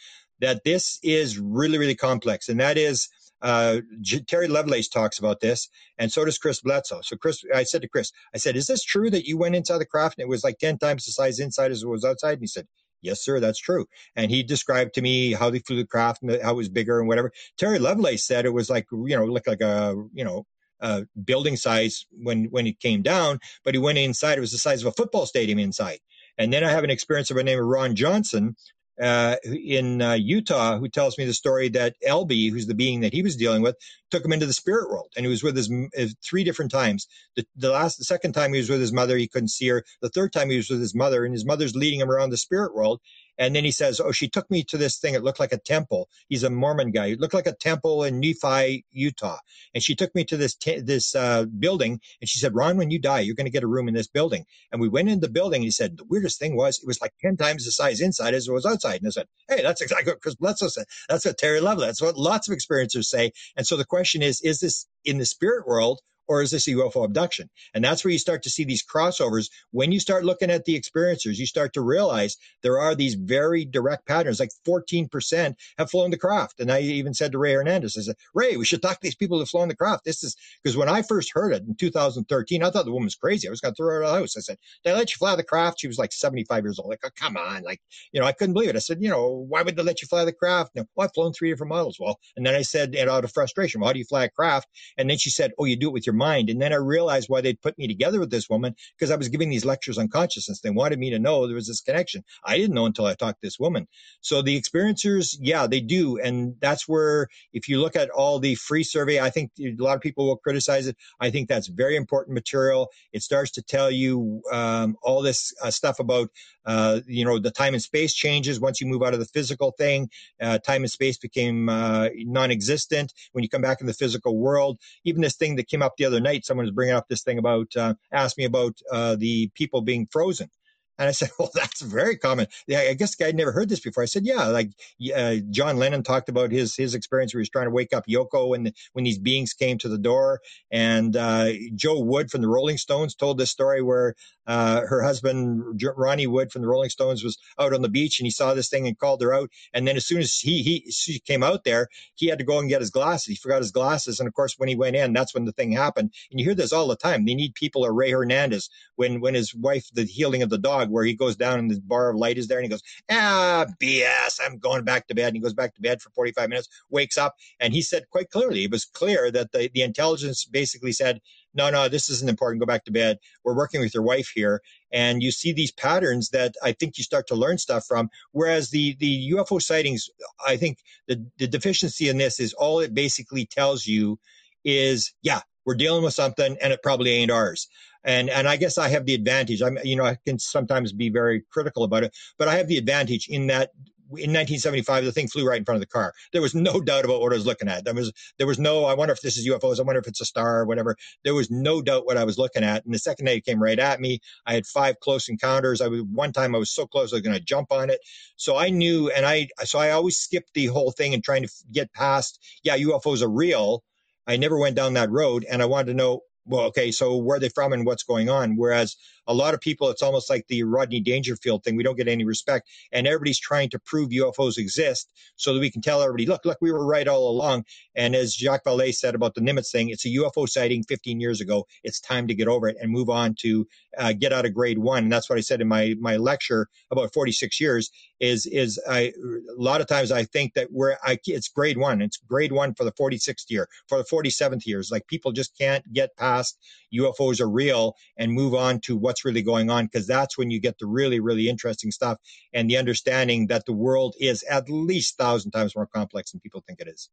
that this is really really complex, and that is. Uh, Terry Lovelace talks about this, and so does Chris Bledsoe. So, Chris, I said to Chris, I said, "Is this true that you went inside the craft and it was like ten times the size inside as it was outside?" And he said, Yes, sir, that's true. And he described to me how they flew the craft and how it was bigger and whatever. Terry Lovelace said it was like, you know, looked like a, you know, uh, building size when when it came down, but he went inside. It was the size of a football stadium inside. And then I have an experience of a name of Ron Johnson, uh, in uh, Utah who tells me the story that Elby, who's the being that he was dealing with, took him into the spirit world, and he was with his uh, three different times. The, the last, the second time he was with his mother, he couldn't see her. The third time he was with his mother, and his mother's leading him around the spirit world, and then he says, Oh, she took me to this thing. It looked like a temple. He's a Mormon guy. It looked like a temple in Nephi, Utah. And she took me to this, this, uh, building. And she said, Ron, when you die, you're going to get a room in this building. And we went in the building. And he said, the weirdest thing was it was like 10 times the size inside as it was outside. And I said, Hey, that's exactly what Chris Bledsoe said. That's what Terry Lovell. That's what lots of experiencers say. And so the question is, is this in the spirit world or is this a UFO abduction? And that's where you start to see these crossovers. When you start looking at the experiencers, you start to realize there are these very direct patterns. Like 14% have flown the craft. And I even said to Rey Hernandez, I said, Rey, we should talk to these people who've flown the craft. This is because when I first heard it in 2013, I thought the woman was crazy. I was going to throw her out of the house. I said, they let you fly the craft? She was like 75 years old. Like, oh, come on. Like, you know, I couldn't believe it. I said, you know, why would they let you fly the craft? No, well, I've flown three different models. Well, and then I said, and out of frustration, well, how do you fly a craft? And then she said, oh, you do it with your mind. And then I realized why they'd put me together with this woman because I was giving these lectures on consciousness. They wanted me to know there was this connection. I didn't know until I talked to this woman. So the experiencers, yeah, they do. And that's where, if you look at all the free survey, I think a lot of people will criticize it. I think that's very important material. It starts to tell you um, all this uh, stuff about, uh, you know, the time and space changes once you move out of the physical thing. Uh, time and space became uh, non-existent when you come back in the physical world. Even this thing that came up the other night, someone was bringing up this thing about, uh, asked me about uh, the people being frozen. And I said, well, that's very common. Yeah, I guess I'd never heard this before. I said, yeah, like uh, John Lennon talked about his his experience where he was trying to wake up Yoko when when these beings came to the door. And uh, Jo Wood from the Rolling Stones told this story where uh, her husband Ronnie Wood from the Rolling Stones was out on the beach and he saw this thing and called her out. And then as soon as he he she came out there, he had to go and get his glasses. He forgot his glasses, and of course when he went in, that's when the thing happened. And you hear this all the time. They need people or Rey Hernandez when when his wife the healing of the dog where he goes down and the bar of light is there and he goes ah BS. I'm going back to bed. And he goes back to bed for 45 minutes, wakes up, and he said quite clearly it was clear that the the intelligence basically said no, no, this isn't important. Go back to bed. We're working with your wife here. And you see these patterns that I think you start to learn stuff from. Whereas the, the UFO sightings, I think the, the deficiency in this is all it basically tells you is, yeah, we're dealing with something and it probably ain't ours. And, and I guess I have the advantage. I'm, you know, I can sometimes be very critical about it, but I have the advantage in that in 1975, the thing flew right in front of the car. There was no doubt about what I was looking at. There was there was no. I wonder if this is UFOs. I wonder if it's a star or whatever. There was no doubt what I was looking at. And the second day it came right at me. I had five close encounters. I was one time I was so close I was going to jump on it. So I knew, and I so I always skipped the whole thing and trying to get past. Yeah, UFOs are real. I never went down that road, and I wanted to know well, okay, so where are they from and what's going on? Whereas a lot of people, it's almost like the Rodney Dangerfield thing. We don't get any respect, and everybody's trying to prove UFOs exist so that we can tell everybody, look, look, we were right all along. And as Jacques Vallée said about the Nimitz thing, it's a UFO sighting 15 years ago. It's time to get over it and move on to uh, get out of grade one. And that's what I said in my my lecture about 46 years. Is is I a lot of times I think that we're I, it's grade one. It's grade one for the 46th year, for the 47th years. Like people just can't get past UFOs are real and move on to what's really going on because that's when you get the really really interesting stuff and the understanding that the world is at least thousand times more complex than people think it is.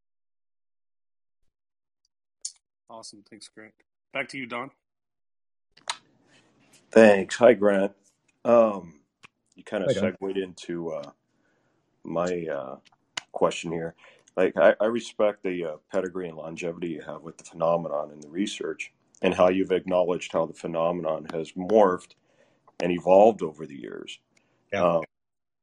Awesome, thanks, Grant. Back to you, Don. Thanks. Hi, Grant. Um, you kind of Hi, Don. segued into uh, my uh, question here. Like, I, I respect the uh, pedigree and longevity you have with the phenomenon and the research, and how you've acknowledged how the phenomenon has morphed and evolved over the years. Yeah. Um,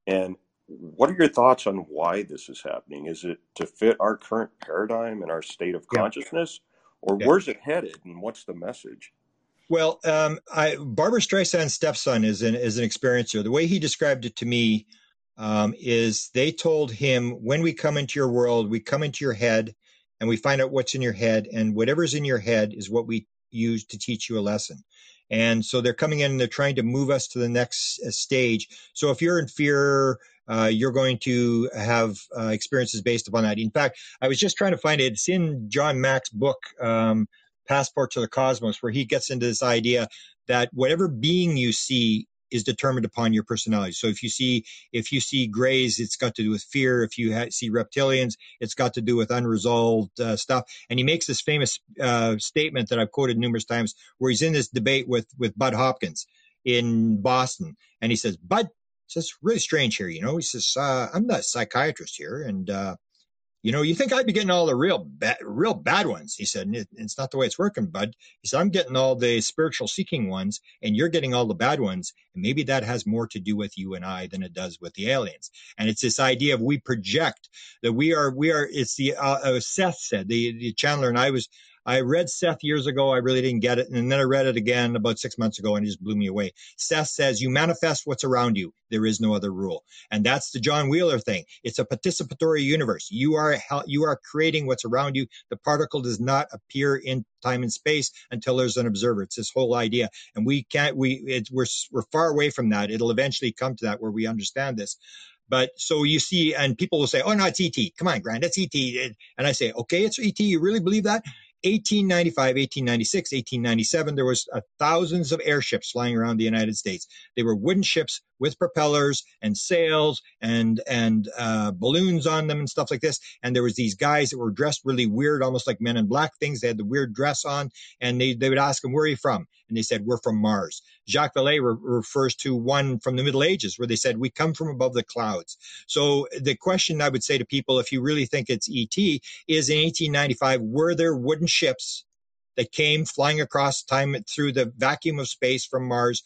and what are your thoughts on why this is happening? Is it to fit our current paradigm and our state of Yeah. consciousness, or Yeah. where's it headed, and what's the message? Well, um, I, Barbra Streisand's stepson is an is an experiencer. The way he described it to me um, is they told him, when we come into your world, we come into your head and we find out what's in your head, and whatever's in your head is what we use to teach you a lesson. And so they're coming in and they're trying to move us to the next uh, stage. So if you're in fear, uh, you're going to have uh, experiences based upon that. In fact, I was just trying to find it. It's in John Mack's book, um, Passport to the Cosmos, where he gets into this idea that whatever being you see is determined upon your personality. So if you see if you see grays, it's got to do with fear. If you ha- see reptilians, it's got to do with unresolved uh, stuff. And he makes this famous uh, statement that I've quoted numerous times, where he's in this debate with with Bud Hopkins in Boston, and he says, "Bud, it's really strange here. You know, he says uh, I'm not a psychiatrist here, and uh, you know, you think I'd be getting all the real bad, real bad ones. He said, it's not the way it's working, bud. He said, I'm getting all the spiritual seeking ones and you're getting all the bad ones. And maybe that has more to do with you and I than it does with the aliens. And it's this idea of we project that we are, we are, it's the, uh, uh, Seth said, the, the channeler and I was, I read Seth years ago. I really didn't get it. And then I read it again about six months ago and it just blew me away. Seth says, you manifest what's around you. There is no other rule. And that's the John Wheeler thing. It's a participatory universe. You are you are creating what's around you. The particle does not appear in time and space until there's an observer. It's this whole idea, and we can't. We it's, we're we're far away from that. It'll eventually come to that where we understand this. But so you see, and people will say, "Oh no, it's ET." Come on, Grant, it's ET. And I say, "Okay, it's ET. You really believe that?" 1895, 1896, 1897, there was uh, thousands of airships flying around the United States. They were wooden ships with propellers and sails and and uh, balloons on them and stuff like this. And there was these guys that were dressed really weird, almost like Men in Black things. They had the weird dress on, and they they would ask them, "Where are you from?" And they said, "We're from Mars." Jacques Vallée re- refers to one from the Middle Ages where they said, "We come from above the clouds." So the question I would say to people, if you really think it's ET, is in 1895, were there wooden ships that came flying across time through the vacuum of space from Mars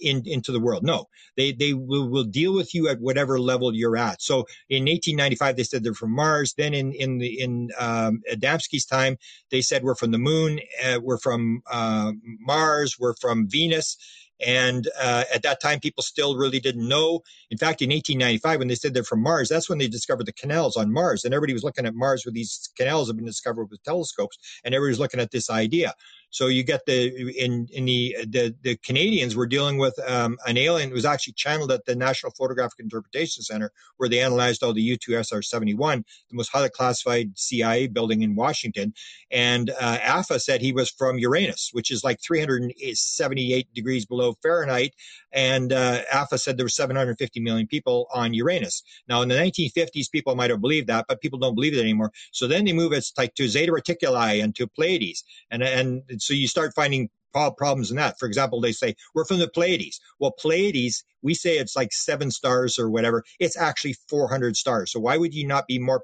in, into the world? No, they they will, will deal with you at whatever level you're at. So in 1895, they said they're from Mars. Then in in the in um, Adamski's time, they said we're from the moon, uh, we're from uh, Mars, we're from Venus. And uh, at that time, people still really didn't know. In fact, in 1895, when they said they're from Mars, that's when they discovered the canals on Mars. And everybody was looking at Mars with these canals have been discovered with telescopes, and everybody was looking at this idea. So you get the in in the the, the Canadians were dealing with um, an alien. It was actually channeled at the National Photographic Interpretation Center, where they analyzed all the U2SR 71, the most highly classified CIA building in Washington. And uh, AFFA said he was from Uranus, which is like 378 degrees below Fahrenheit. And uh, AFFA said there were 750 million people on Uranus. Now, in the 1950s, people might have believed that, but people don't believe it anymore. So then they move it like to Zeta Reticuli and to Pleiades, and and so you start finding problems in that. For example, they say we're from the Pleiades. Well, Pleiades, we say it's like seven stars or whatever. It's actually 400 stars. So why would you not be more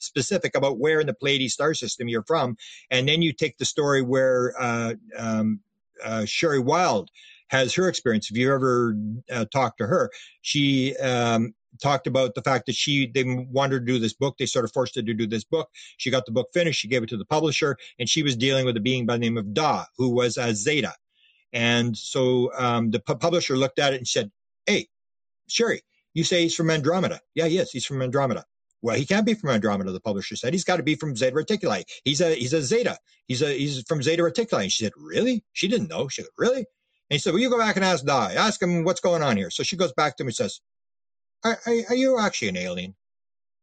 specific about where in the Pleiades star system you're from? And then you take the story where uh, um, uh, Sherry Wilde has her experience. If you ever uh, talked to her, she um, talked about the fact that she they wanted to do this book. They sort of forced her to do this book. She got the book finished. She gave it to the publisher, and she was dealing with a being by the name of Da, who was a Zeta. And so um, the pu- publisher looked at it and said, "Hey, Sherry, you say he's from Andromeda? Yeah, he is. He's from Andromeda." Well, he can't be from Andromeda. The publisher said he's got to be from Zeta Reticuli. He's a he's a Zeta. He's a he's from Zeta Reticuli. And she said, "Really?" She didn't know. She said, "Really?" And he said, "Well, you go back and ask Di. Ask him what's going on here." So she goes back to him and says, "Are, are, are you actually an alien?"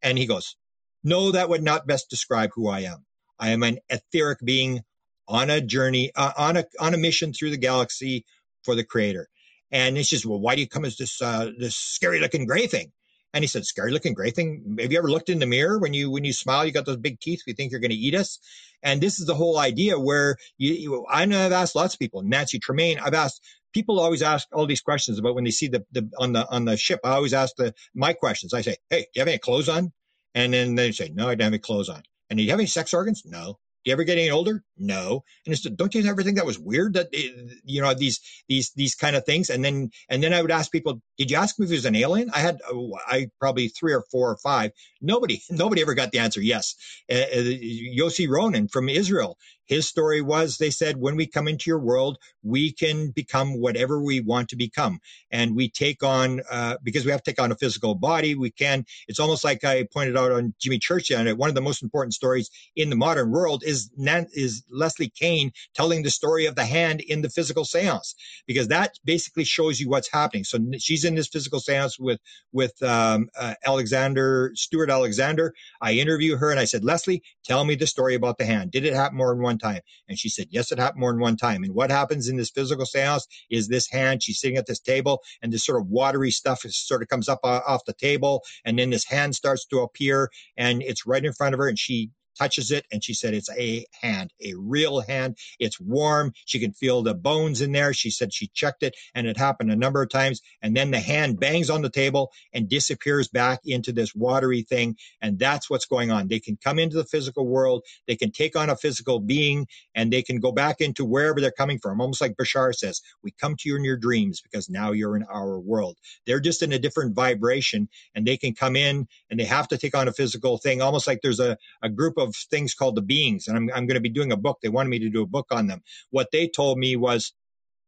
And he goes, "No, that would not best describe who I am. I am an etheric being on a journey, uh, on a on a mission through the galaxy for the Creator." And it's just, well, why do you come as this uh, this scary looking gray thing? And he said, "Scary looking gray thing. Have you ever looked in the mirror when you when you smile? You got those big teeth. We think you're going to eat us." And this is the whole idea where you, you I know I've asked lots of people. Nancy Tremaine, I've asked people always ask all these questions about when they see the, the on the on the ship. I always ask the my questions. I say, "Hey, do you have any clothes on?" And then they say, "No, I don't have any clothes on." And do you have any sex organs? No. Do you ever get any older? No. And it's don't you ever think that was weird that eh, you know these these these kind of things? And then and then I would ask people, did you ask me if he was an alien? I had uh, I probably three or four or five. Nobody nobody ever got the answer yes. Uh, Yossi Ronan from Israel. His story was they said, when we come into your world, we can become whatever we want to become. And we take on, uh, because we have to take on a physical body, we can, it's almost like I pointed out on Jimmy Church. One of the most important stories in the modern world is, is Leslie Kean telling the story of the hand in the physical seance, because that basically shows you what's happening. So she's in this physical seance with, with, um, uh, Alexander, Stewart Alexander. I interview her and I said, Leslie, tell me the story about the hand. Did it happen more than one time? And she said, yes, it happened more than one time. And what happens in this physical seance is this hand, she's sitting at this table and this sort of watery stuff is, sort of comes up uh, off the table. And then this hand starts to appear and it's right in front of her. And she touches it and she said it's a hand, a real hand. It's warm. She can feel the bones in there. She said she checked it and it happened a number of times. And then the hand bangs on the table and disappears back into this watery thing. And that's what's going on. They can come into the physical world. They can take on a physical being and they can go back into wherever they're coming from. Almost like Bashar says, we come to you in your dreams because now you're in our world. They're just in a different vibration and they can come in and they have to take on a physical thing, almost like there's a, a group of things called the beings. And I'm, I'm going to be doing a book. They wanted me to do a book on them. What they told me was,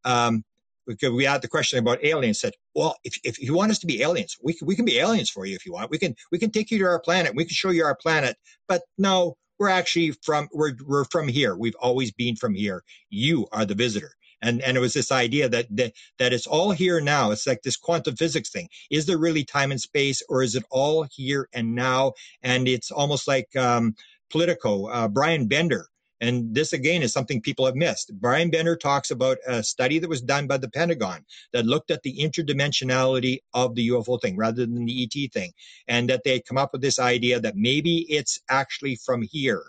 um, because we had the question about aliens said, well, if, if you want us to be aliens, we can, we can be aliens for you if you want. We can, we can take you to our planet. We can show you our planet. But no, we're actually from, we're, we're from here. We've always been from here. You are the visitor and and it was this idea that that that it's all here now it's like this quantum physics thing is there really time and space or is it all here and now and it's almost like um Politico, uh, Brian Bender. And this again is something people have missed. Brian Bender talks about a study that was done by the Pentagon that looked at the interdimensionality of the UFO thing rather than the ET thing. And that they come up with this idea that maybe it's actually from here,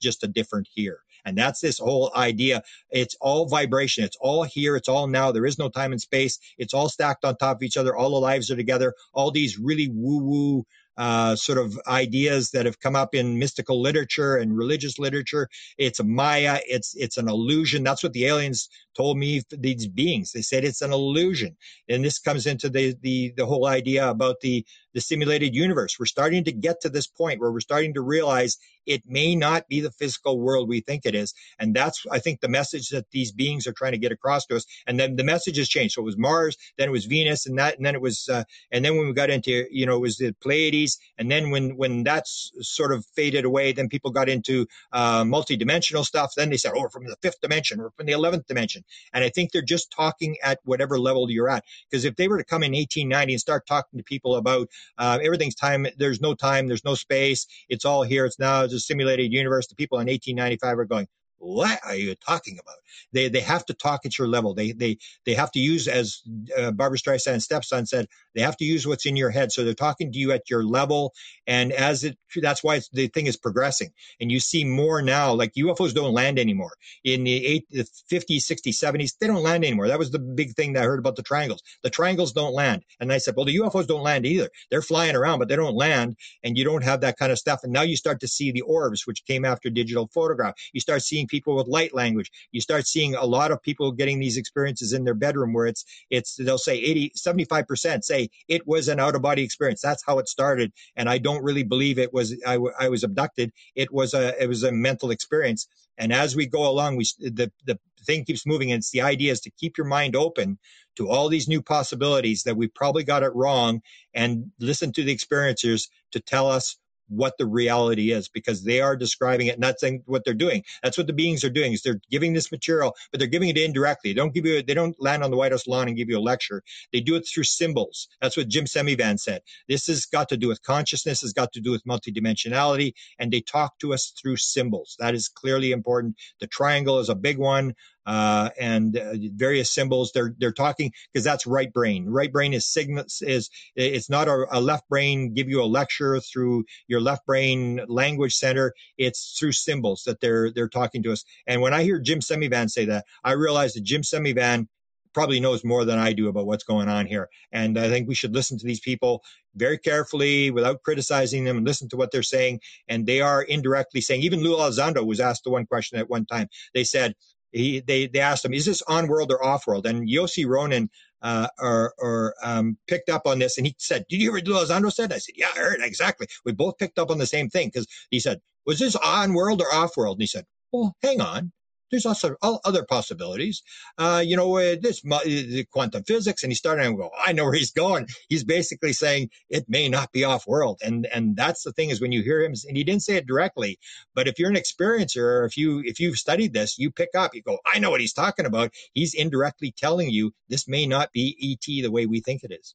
just a different here. And that's this whole idea. It's all vibration. It's all here. It's all now. There is no time and space. It's all stacked on top of each other. All the lives are together. All these really woo woo uh, sort of ideas that have come up in mystical literature and religious literature. It's a Maya. It's it's an illusion. That's what the aliens told me. These beings. They said it's an illusion, and this comes into the the the whole idea about the the simulated universe. We're starting to get to this point where we're starting to realize it may not be the physical world we think it is. And that's, I think, the message that these beings are trying to get across to us. And then the message has changed. So it was Mars, then it was Venus, and that, and then it was, uh, and then when we got into, you know, it was the Pleiades. And then when, when that's sort of faded away, then people got into, uh, multidimensional stuff. Then they said, oh, we're from the fifth dimension or from the 11th dimension. And I think they're just talking at whatever level you're at. Because if they were to come in 1890 and start talking to people about, uh, everything's time, there's no time, there's no space, it's all here, it's now, a simulated universe. The people in 1895 are going, what are you talking about? They they have to talk at your level. They they they have to use, as uh, Barbra Streisand's stepson said, they have to use what's in your head. So they're talking to you at your level, and as it that's why the thing is progressing. And you see more now. Like UFOs don't land anymore. In the, eight, the 50s, 60s, 70s, they don't land anymore. That was the big thing that I heard about the triangles. The triangles don't land. And I said, well, the UFOs don't land either. They're flying around, but they don't land, and you don't have that kind of stuff. And now you start to see the orbs, which came after digital photograph. You start seeing seeing people with light language. You start seeing a lot of people getting these experiences in their bedroom where it's it's they'll say 80 75% say it was an out of body experience. That's how it started and I don't really believe it was I, I was abducted. It was a it was a mental experience. And as we go along, we the the thing keeps moving. And it's the idea is to keep your mind open to all these new possibilities that we probably got it wrong and listen to the experiencers to tell us what the reality is because they are describing it and that's what they're doing. That's what the beings are doing is they're giving this material but they're giving it indirectly. They don't give you they don't land on the white house lawn and give you a lecture. They do it through symbols. That's what jim semivan said. This has got to do with consciousness has got to do with multidimensionality and they talk to us through symbols. That is clearly important. The triangle is a big one uh, and uh, various symbols. They're they're talking because that's right brain. Right brain is signals is it's not a, a, left brain give you a lecture through your left brain language center. It's through symbols that they're they're talking to us. And when I hear Jim Semivan say that, I realize that Jim Semivan probably knows more than I do about what's going on here. And I think we should listen to these people very carefully without criticizing them and listen to what they're saying. And they are indirectly saying, even Lou Elizondo was asked the one question at one time. They said, he, they they asked him, "Is this on world or off world?" And Yossi Ronan uh, or, or um, picked up on this, and he said, "Did you hear what Elizondo said?" I said, "Yeah, I heard exactly." We both picked up on the same thing because he said, "Was this on world or off world?" And he said, "Well, hang on there's also all other possibilities. Uh, you know, uh, this uh, quantum physics, and he started and go, I know where he's going. He's basically saying it may not be off world, and and that's the thing is when you hear him, and he didn't say it directly, but if you're an experiencer, or if you if you've studied this, you pick up, you go, I know what he's talking about. He's indirectly telling you this may not be ET the way we think it is.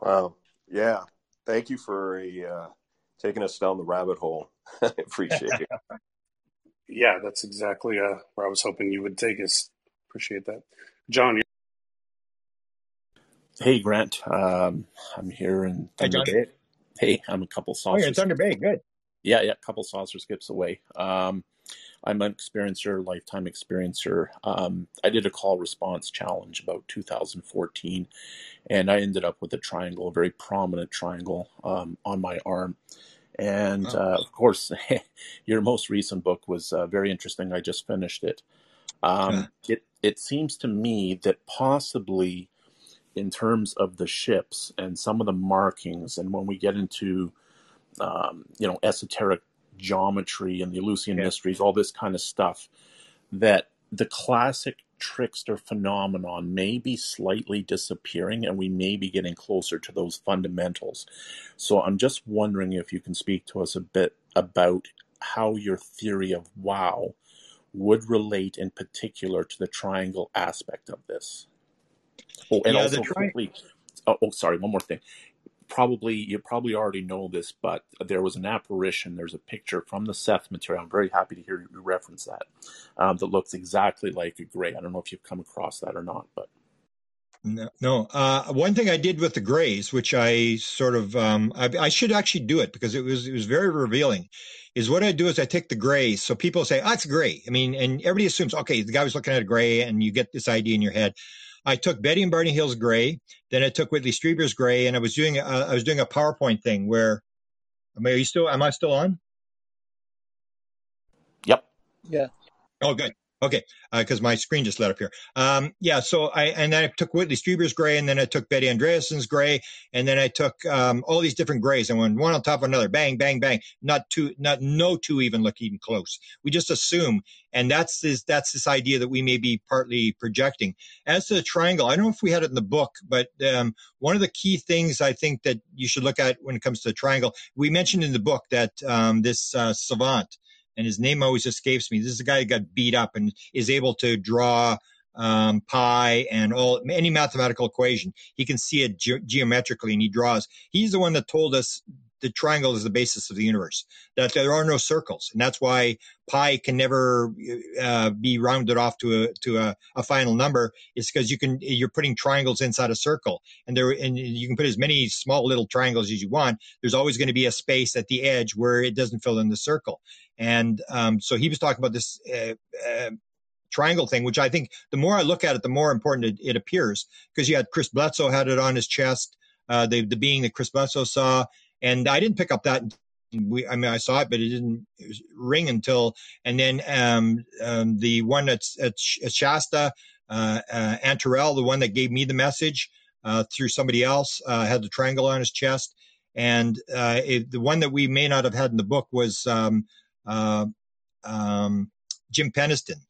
Wow. Yeah. Thank you for a, uh, taking us down the rabbit hole. I appreciate it. yeah, that's exactly uh, where I was hoping you would take us. Appreciate that, John. Hey, Grant. Um, I'm here in Thunder hey, Bay. Hey, I'm a couple saucers. Oh, you're in Thunder Bay. Good. Yeah, yeah, a couple saucer skips away. Um, I'm an experiencer, lifetime experiencer. Um, I did a call response challenge about 2014, and I ended up with a triangle, a very prominent triangle um, on my arm. And oh. uh, of course, your most recent book was uh, very interesting. I just finished it. Um, yeah. It it seems to me that possibly, in terms of the ships and some of the markings, and when we get into, um, you know, esoteric geometry and the Eleusinian yeah. mysteries, all this kind of stuff, that the classic trickster phenomenon may be slightly disappearing and we may be getting closer to those fundamentals. So I'm just wondering if you can speak to us a bit about how your theory of wow would relate in particular to the triangle aspect of this. Oh, and yeah, also tri- oh, oh, sorry, one more thing probably you probably already know this, but there was an apparition. There's a picture from the Seth material. I'm very happy to hear you reference that. Um, that looks exactly like a gray. I don't know if you've come across that or not, but no. no. Uh, one thing I did with the grays, which I sort of um, I, I, should actually do it because it was it was very revealing. Is what I do is I take the grays. So people say, "Oh, it's gray." I mean, and everybody assumes, okay, the guy was looking at a gray, and you get this idea in your head. I took Betty and Barney Hill's gray, then I took Whitley Strieber's gray, and I was doing a, I was doing a PowerPoint thing where, am I still am I still on? Yep. Yeah. Oh, good. Okay, because uh, my screen just lit up here. Um, yeah, so I and then I took Whitley Strieber's gray, and then I took Betty Andreasson's gray, and then I took um, all these different grays, and went one on top of another, bang, bang, bang. Not two, not no two even look even close. We just assume, and that's this that's this idea that we may be partly projecting. As to the triangle, I don't know if we had it in the book, but um, one of the key things I think that you should look at when it comes to the triangle, we mentioned in the book that um, this uh, savant and his name always escapes me. This is a guy who got beat up and is able to draw um, pi and all any mathematical equation. He can see it ge- geometrically, and he draws. He's the one that told us the triangle is the basis of the universe. That there are no circles, and that's why pi can never uh, be rounded off to a to a, a final number. Is because you can you're putting triangles inside a circle, and there and you can put as many small little triangles as you want. There's always going to be a space at the edge where it doesn't fill in the circle. And um, so he was talking about this. Uh, uh, triangle thing, which I think the more I look at it, the more important it, it appears. Because you had Chris Bledsoe had it on his chest, uh, the the being that Chris Bledsoe saw, and I didn't pick up that we, I mean, I saw it, but it didn't ring until, and then um, um, the one that's at Shasta, uh, uh, Antarel, the one that gave me the message uh, through somebody else, uh, had the triangle on his chest. And uh, it, the one that we may not have had in the book was um, uh, um, Jim Penniston.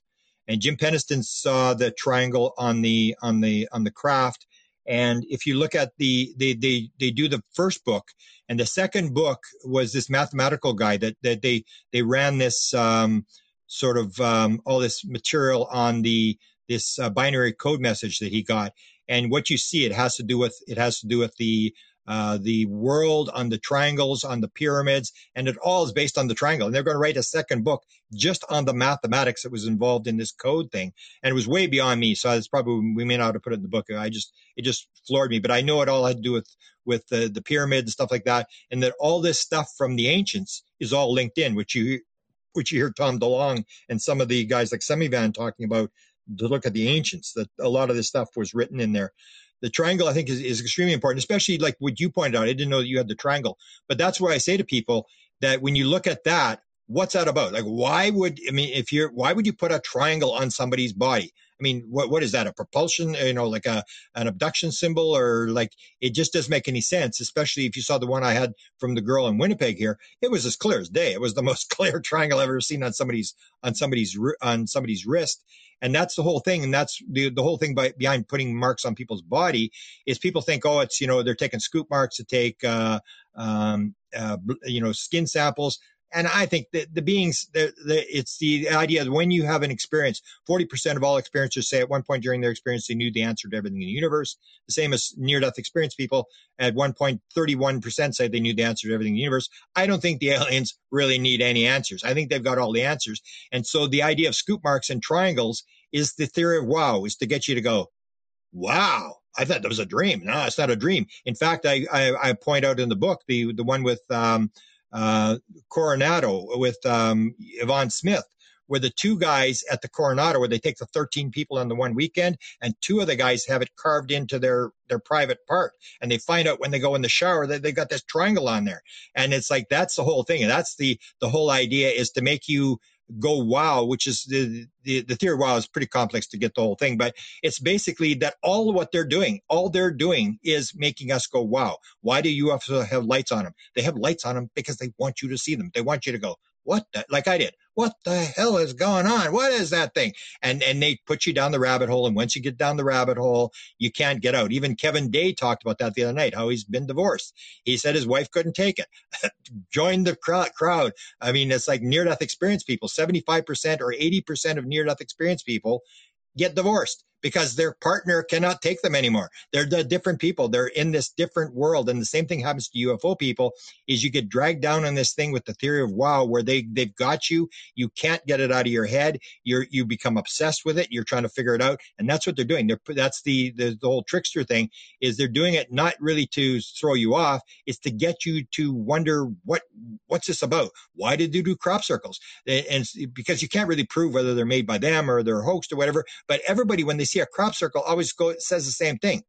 And Jim Penniston saw the triangle on the on the on the craft. And if you look at the they they they do the first book, and the second book was this mathematical guy that that they they ran this um, sort of um, all this material on the this uh, binary code message that he got. And what you see, it has to do with it has to do with the uh, the world on the triangles, on the pyramids, and it all is based on the triangle. And they're going to write a second book just on the mathematics that was involved in this code thing. And it was way beyond me. So it's probably, we may not have put it in the book. I just, it just floored me. But I know it all had to do with, with the, the pyramid and stuff like that. And that all this stuff from the ancients is all linked in, which you, which you hear Tom DeLonge and some of the guys like Semivan talking about to look at the ancients, that a lot of this stuff was written in there the triangle i think is, is extremely important especially like what you pointed out. I didn't know that you had the triangle. But that's why i say to people that when you look at that what's that about? Like why would i mean if you're why would you put a triangle on somebody's body i mean what what is that a propulsion you know like a an abduction symbol or like it just doesn't make any sense especially if you saw the one i had from the girl in winnipeg here it was as clear as day it was the most clear triangle i've ever seen on somebody's on somebody's on somebody's wrist and that's the whole thing. And that's the, the whole thing by, behind putting marks on people's body is people think, oh, it's, you know, they're taking scoop marks to take, uh, um, uh, you know, skin samples. And I think that the beings, the, the, it's the idea that when you have an experience, 40% of all experiencers say at one point during their experience, they knew the answer to everything in the universe. The same as near death experience people at one point, 31% say they knew the answer to everything in the universe. I don't think the aliens really need any answers. I think they've got all the answers. And so the idea of scoop marks and triangles is the theory of wow, is to get you to go, wow, I thought that was a dream. No, it's not a dream. In fact, I, I, I point out in the book, the, the one with, um, uh, Coronado with um, Yvonne Smith, where the two guys at the Coronado, where they take the 13 people on the one weekend, and two of the guys have it carved into their their private part, and they find out when they go in the shower that they got this triangle on there, and it's like that's the whole thing, and that's the the whole idea is to make you go wow, which is the, the, the theory wow is pretty complex to get the whole thing, but it's basically that all what they're doing, all they're doing is making us go wow. Why do have have lights on them? They have lights on them because they want you to see them. They want you to go, what the, like I did, what the hell is going on? What is that thing? And, and they put you down the rabbit hole. And once you get down the rabbit hole, you can't get out. Even Kevin Day talked about that the other night, how he's been divorced. He said his wife couldn't take it. Join the crowd. I mean, it's like near death experience people, 75% or 80% of near death experience people get divorced because their partner cannot take them anymore. They're the different people. They're in this different world. And the same thing happens to UFO people is you get dragged down on this thing with the theory of wow, where they, they've got you. You can't get it out of your head. You're, you become obsessed with it. You're trying to figure it out. And that's what they're doing. They're, that's the, the, the whole trickster thing is they're doing it not really to throw you off. It's to get you to wonder what, what's this about? Why did they do crop circles? And because you can't really prove whether they're made by them or they're hoaxed or whatever. But everybody, when they see a crop circle always go, says the same thing.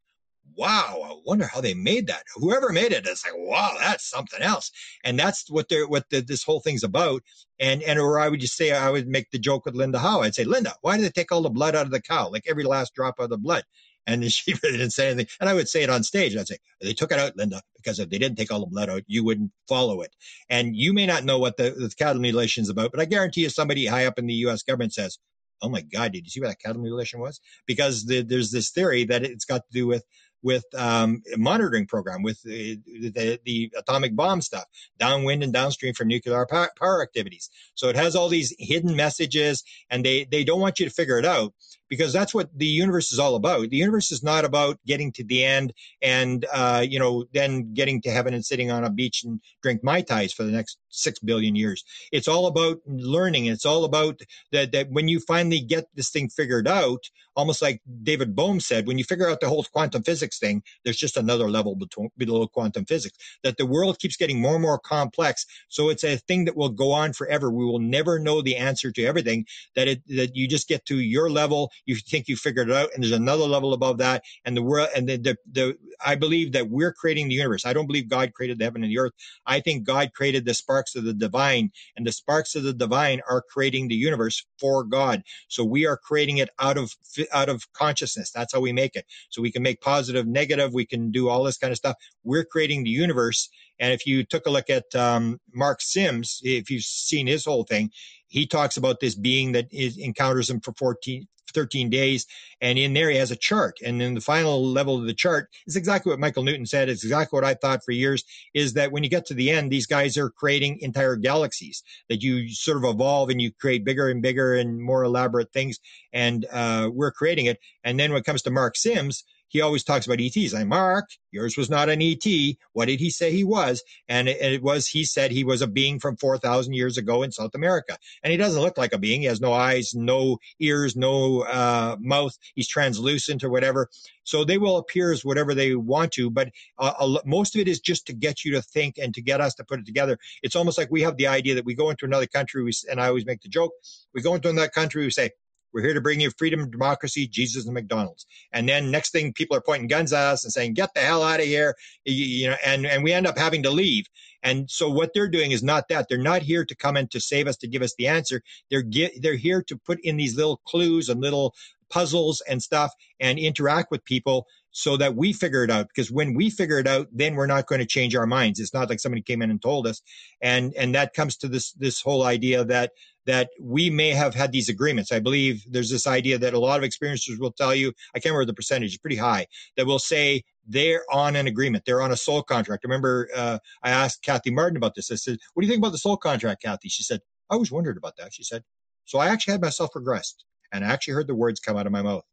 Wow, I wonder how they made that. Whoever made it, is like, wow, that's something else. And that's what they're, what the, this whole thing's about. And, and, or I would just say, I would make the joke with Linda Howe. I'd say, Linda, why did they take all the blood out of the cow? Like every last drop of the blood. And she really didn't say anything. And I would say it on stage. I'd say, they took it out, Linda, because if they didn't take all the blood out, you wouldn't follow it. And you may not know what the, the cattle mutilation is about, but I guarantee you somebody high up in the U.S. government says, oh my God, did you see what that cattle mutilation was? Because the, there's this theory that it's got to do with with um, monitoring program with the, the, the, atomic bomb stuff downwind and downstream from nuclear power activities so it has all these hidden messages and they they don't want you to figure it out because that's what the universe is all about. The universe is not about getting to the end and, uh, you know, then getting to heaven and sitting on a beach and drink Mai Tais for the next six billion years. It's all about learning. It's all about that, that when you finally get this thing figured out, almost like David Bohm said, when you figure out the whole quantum physics thing, there's just another level below quantum physics, that the world keeps getting more and more complex. So it's a thing that will go on forever. We will never know the answer to everything that it, that you just get to your level you think you figured it out, and there's another level above that, and the world, and the, the, the I believe that we're creating the universe. I don't believe God created the heaven and the earth. I think God created the sparks of the divine, and the sparks of the divine are creating the universe for God. So we are creating it out of out of consciousness. That's how we make it. So we can make positive, negative. We can do all this kind of stuff. We're creating the universe. And if you took a look at um, Mark Sims, if you've seen his whole thing, he talks about this being that is, encounters him for 14, 13 days. And in there, he has a chart. And then the final level of the chart is exactly what Michael Newton said. It's exactly what I thought for years is that when you get to the end, these guys are creating entire galaxies that you sort of evolve and you create bigger and bigger and more elaborate things. And uh, we're creating it. And then when it comes to Mark Sims, he always talks about ETs. I Mark, yours was not an ET. What did he say he was? And it, it was he said he was a being from four thousand years ago in South America. And he doesn't look like a being. He has no eyes, no ears, no uh, mouth. He's translucent or whatever. So they will appear as whatever they want to, but uh, most of it is just to get you to think and to get us to put it together. It's almost like we have the idea that we go into another country, we, and I always make the joke, we go into another country, we say, we're here to bring you freedom, democracy, Jesus, and McDonald's. And then next thing, people are pointing guns at us and saying, "Get the hell out of here!" You, you know, and and we end up having to leave. And so what they're doing is not that. They're not here to come in to save us, to give us the answer. They're get, they're here to put in these little clues and little puzzles and stuff and interact with people so that we figure it out because when we figure it out then we're not going to change our minds it's not like somebody came in and told us and and that comes to this this whole idea that that we may have had these agreements. I believe there's this idea that a lot of experiencers will tell you, I can't remember the percentage, it's pretty high, that will say they're on an agreement. They're on a soul contract. I remember uh, I asked Kathy Martin about this. I said, What do you think about the soul contract, Kathy? She said, I always wondered about that. She said, So I actually had myself regressed and I actually heard the words come out of my mouth.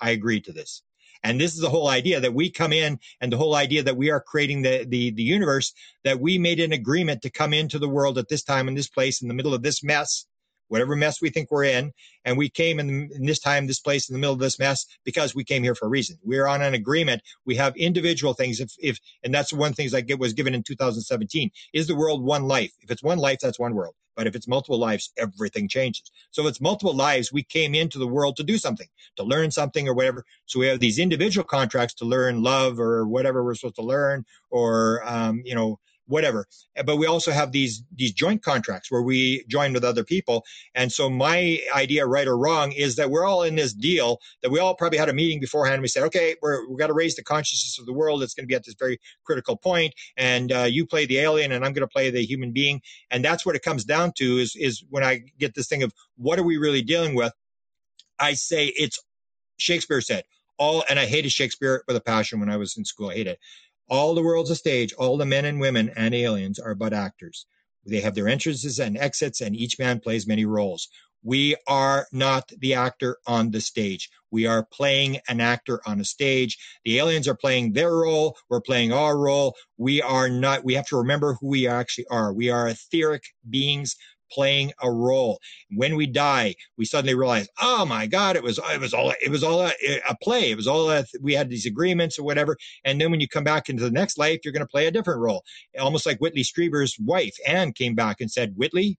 I agreed to this. And this is the whole idea that we come in and the whole idea that we are creating the, the, the universe, that we made an agreement to come into the world at this time in this place in the middle of this mess, whatever mess we think we're in. And we came in, in this time, this place in the middle of this mess because we came here for a reason. We're on an agreement. We have individual things. If, if, and that's one thing that get was given in 2017. Is the world one life? If it's one life, that's one world. But if it's multiple lives, everything changes. So if it's multiple lives, we came into the world to do something, to learn something or whatever. So we have these individual contracts to learn love or whatever we're supposed to learn or, um, you know, whatever. But we also have these these joint contracts where we join with other people. And so my idea, right or wrong, is that we're all in this deal that we all probably had a meeting beforehand. We said, okay, we're we've got to raise the consciousness of the world. It's going to be at this very critical point, and uh, you play the alien, and I'm going to play the human being. And that's what it comes down to. Is is when I get this thing of what are we really dealing with? I say it's Shakespeare said all, and I hated Shakespeare with a passion when I was in school. I hated it. All the world's a stage. All the men and women and aliens are but actors. They have their entrances and exits, and each man plays many roles. We are not the actor on the stage. We are playing an actor on a stage. The aliens are playing their role. We're playing our role. We are not, we have to remember who we actually are. We are etheric beings playing a role. When we die, we suddenly realize, oh my God, it was it was all it was all a, a play. It was all a, we had these agreements or whatever. And then when you come back into the next life, you're going to play a different role. Almost like Whitley Strieber's wife, Anne, came back and said, Whitley,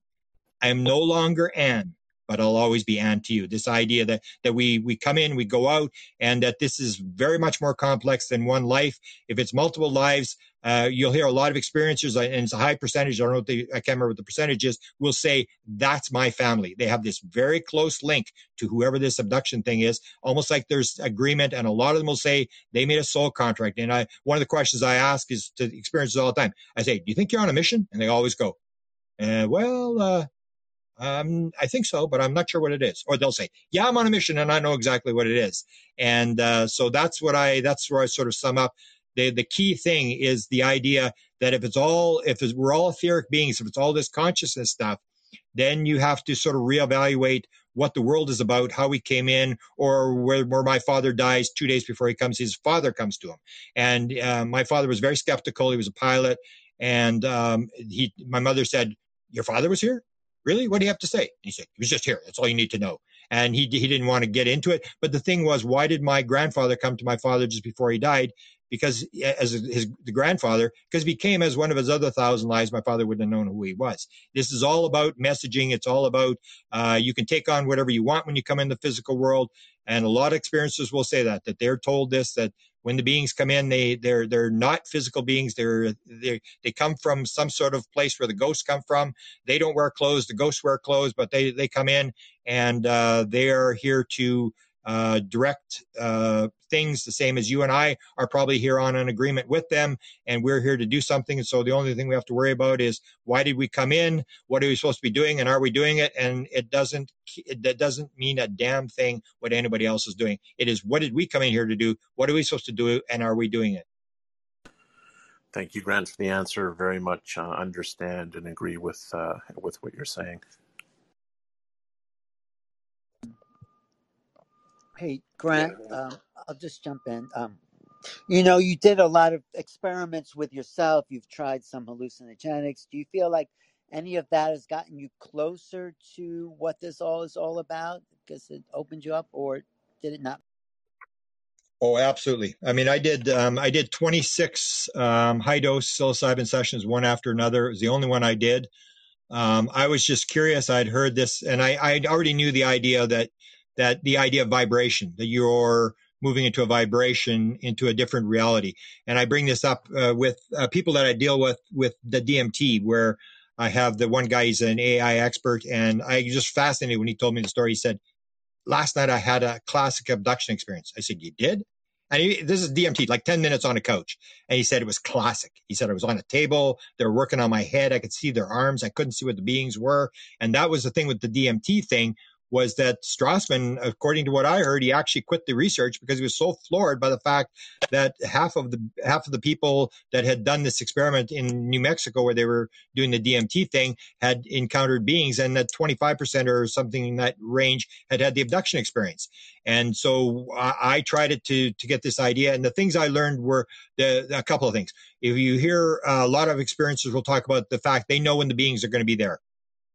I am no longer Anne but I'll always be Anne to you. This idea that that we we come in, we go out, and that this is very much more complex than one life. If it's multiple lives, uh, you'll hear a lot of experiences, and it's a high percentage. I don't know what the, I can't remember what the percentage is. Will say that's my family. They have this very close link to whoever this abduction thing is, almost like there's agreement. And a lot of them will say they made a soul contract. And I, one of the questions I ask is to experiences all the time. I say, "Do you think you're on a mission?" And they always go, uh, "Well, uh, um, I think so, but I'm not sure what it is. Or they'll say, "Yeah, I'm on a mission, and I know exactly what it is." And uh, so that's what I that's where I sort of sum up the, the key thing is the idea that if it's all, if it's, we're all etheric beings, if it's all this consciousness stuff, then you have to sort of reevaluate what the world is about, how we came in, or where, where my father dies two days before he comes, his father comes to him. And uh, my father was very skeptical. He was a pilot. And um, he, my mother said, Your father was here? Really? What do you have to say? He said, He was just here. That's all you need to know. And he, he didn't want to get into it. But the thing was, why did my grandfather come to my father just before he died? Because as his the grandfather, because he came as one of his other thousand lives, my father wouldn't have known who he was. This is all about messaging. It's all about uh, you can take on whatever you want when you come in the physical world. And a lot of experiences will say that that they're told this that when the beings come in, they they're they're not physical beings. They're they they come from some sort of place where the ghosts come from. They don't wear clothes. The ghosts wear clothes, but they they come in and uh, they are here to uh, direct uh, things the same as you and I are probably here on an agreement with them, and we're here to do something. And so the only thing we have to worry about is why did we come in? What are we supposed to be doing? And are we doing it? And it doesn't that doesn't mean a damn thing what anybody else is doing. It is what did we come in here to do? What are we supposed to do? And are we doing it? Thank you, Grant, for the answer. Very much uh, understand and agree with uh, with what you're saying. Hey, Grant, um, I'll just jump in. Um, you know, you did a lot of experiments with yourself. You've tried some hallucinogenics. Do you feel like any of that has gotten you closer to what this all is all about because it opened you up, or did it not? Oh, absolutely. I mean, I did um, I did 26 um, high dose psilocybin sessions, one after another. It was the only one I did. Um, I was just curious. I'd heard this, and I I already knew the idea that that the idea of vibration, that you're moving into a vibration, into a different reality. And I bring this up uh, with uh, people that I deal with with the DMT, where I have the one guy, he's an AI expert, and I was just fascinated when he told me the story. He said, Last night I had a classic abduction experience. I said, You did? And he, this is DMT, like 10 minutes on a couch. And he said it was classic. He said I was on a table. They were working on my head. I could see their arms. I couldn't see what the beings were. And that was the thing with the DMT thing was that Strassman, according to what I heard, he actually quit the research because he was so floored by the fact that half of the half of the people that had done this experiment in New Mexico, where they were doing the DMT thing, had encountered beings, and that 25% or something in that range had had the abduction experience. And so I, I tried it to to get this idea, and the things I learned were the, a couple of things. If you hear uh, a lot of experiences, we'll talk about the fact they know when the beings are going to be there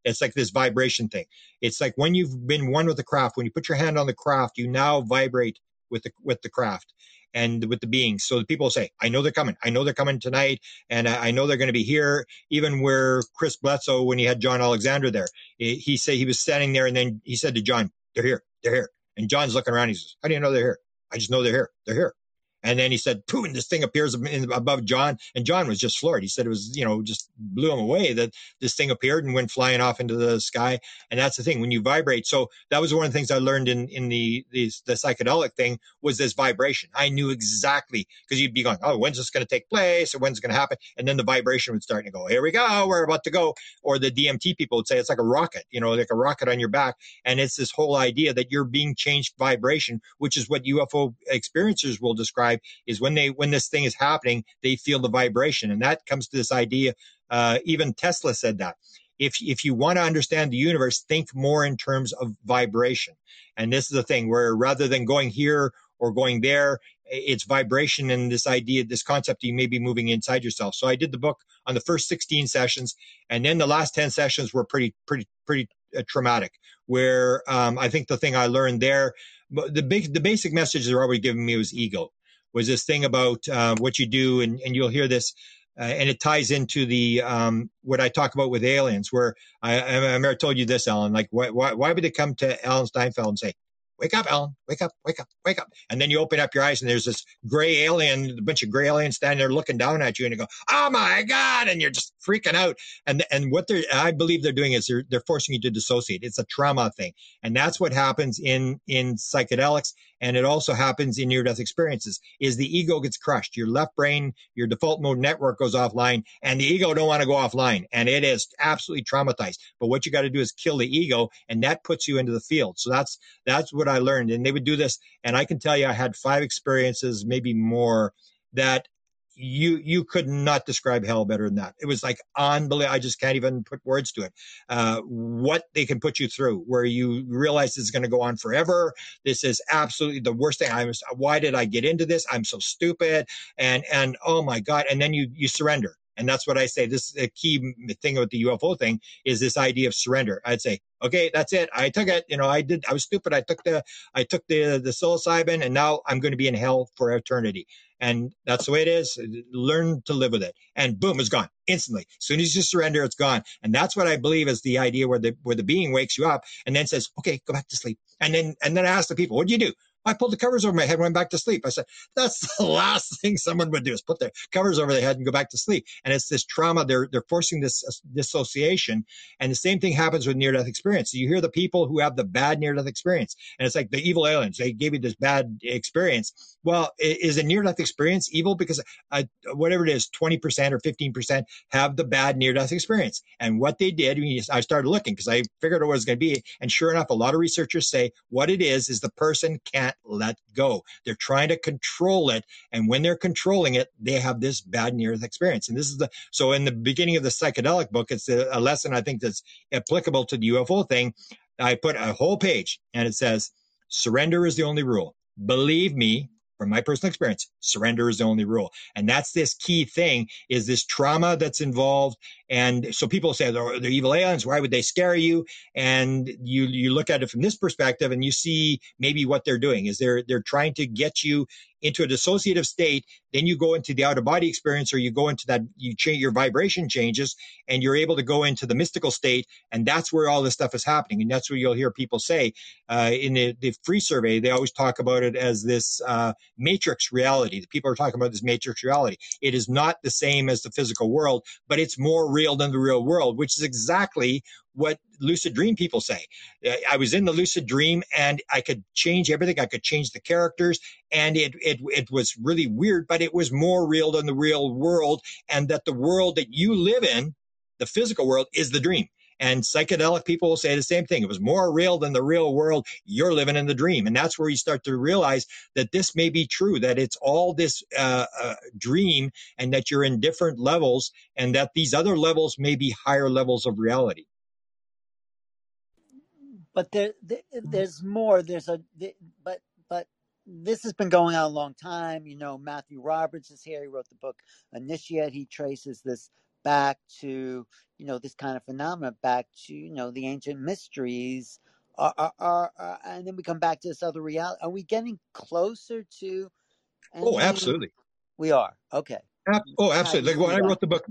it's like this vibration thing. It's like when you've been one with the craft, when you put your hand on the craft, you now vibrate with the with the craft and with the beings. So the people say, I know they're coming. I know they're coming tonight. And I know they're going to be here. Even where Chris Bledsoe, when he had John Alexander there, he said he was standing there and then he said to John, they're here. They're here. And John's looking around. He says, how do you know they're here? I just know they're here. They're here. And then he said, "Pooh!" And this thing appears above John, and John was just floored. He said it was, you know, just blew him away that this thing appeared and went flying off into the sky. And that's the thing when you vibrate. So that was one of the things I learned in in the the, the psychedelic thing was this vibration. I knew exactly because you'd be going, "Oh, when's this going to take place? Or when's it going to happen?" And then the vibration would start to go, "Here we go, we're about to go." Or the DMT people would say it's like a rocket, you know, like a rocket on your back, and it's this whole idea that you're being changed vibration, which is what UFO experiencers will describe is when they when this thing is happening, they feel the vibration, and that comes to this idea. Uh, even Tesla said that. If, if you want to understand the universe, think more in terms of vibration. And this is the thing where rather than going here or going there, it's vibration and this idea, this concept, you may be moving inside yourself. So I did the book on the first 16 sessions, and then the last 10 sessions were pretty, pretty, pretty uh, traumatic. Where um, I think the thing I learned there, the big, the basic message they're already giving me was ego was this thing about uh, what you do, and, and you'll hear this, uh, and it ties into the um, what I talk about with aliens, where I, I, I told you this, Alan. Like, why, why, why would they come to Alan Steinfeld and say, wake up, Alan, wake up, wake up, wake up. And then you open up your eyes and there's this gray alien, a bunch of gray aliens standing there looking down at you and you go, oh my God. And you're just freaking out. And, and what they're, I believe they're doing is they're, they're forcing you to dissociate. It's a trauma thing. And that's what happens in, in psychedelics. And it also happens in near death experiences is the ego gets crushed. Your left brain, your default mode network goes offline and the ego don't want to go offline. And it is absolutely traumatized. But what you got to do is kill the ego and that puts you into the field. So that's, that's what I learned. And they would do this. And I can tell you, I had five experiences, maybe more, that you you could not describe hell better than that. It was like unbelievable. I just can't even put words to it. Uh, what they can put you through, where you realize this is going to go on forever. This is absolutely the worst thing. I was. Why did I get into this? I'm so stupid. And and oh my god. And then you you surrender. And that's what I say. This is a key thing with the UFO thing is this idea of surrender. I'd say, okay, that's it. I took it. You know, I did. I was stupid. I took the I took the the psilocybin, and now I'm going to be in hell for eternity. And that's the way it is. Learn to live with it. And boom, it's gone instantly. As soon as you surrender, it's gone. And that's what I believe is the idea where the where the being wakes you up and then says, okay, go back to sleep. And then and then I ask the people, what do you do? I pulled the covers over my head and went back to sleep. I said, that's the last thing someone would do is put their covers over their head and go back to sleep. And it's this trauma. They're, they're forcing this uh, dissociation. And the same thing happens with near death experience. You hear the people who have the bad near death experience and it's like the evil aliens. They gave you this bad experience. Well, is a near death experience evil? Because uh, whatever it is, 20% or 15% have the bad near death experience. And what they did, I started looking because I figured what it was going to be. And sure enough, a lot of researchers say what it is is the person can't let go. They're trying to control it. And when they're controlling it, they have this bad near death experience. And this is the, so in the beginning of the psychedelic book, it's a, a lesson I think that's applicable to the UFO thing. I put a whole page and it says, surrender is the only rule. Believe me, from my personal experience, surrender is the only rule. And that's this key thing is this trauma that's involved. And so people say they're, they're, evil aliens. Why would they scare you? And you, you look at it from this perspective and you see maybe what they're doing is they're, they're trying to get you into a dissociative state. Then you go into the out of body experience or you go into that, you change your vibration changes and you're able to go into the mystical state. And that's where all this stuff is happening. And that's what you'll hear people say uh, in the, the free survey. They always talk about it as this uh, matrix reality. The people are talking about this matrix reality. It is not the same as the physical world, but it's more real than the real world, which is exactly what lucid dream people say. I was in the lucid dream and I could change everything. I could change the characters and it, it, it was really weird, but it was more real than the real world. And that the world that you live in, the physical world is the dream. And psychedelic people will say the same thing. It was more real than the real world. You're living in the dream. And that's where you start to realize that this may be true, that it's all this uh, uh, dream and that you're in different levels and that these other levels may be higher levels of reality but there, there mm-hmm. there's more. There's a but but this has been going on a long time. You know, Matthew Roberts is here. He wrote the book Initiate. He traces this back to you know this kind of phenomena, back to you know the ancient mysteries. Are, are, are, are and then we come back to this other reality. Are we getting closer to? Oh, absolutely. We are okay. Oh, absolutely. Like when I wrote the book,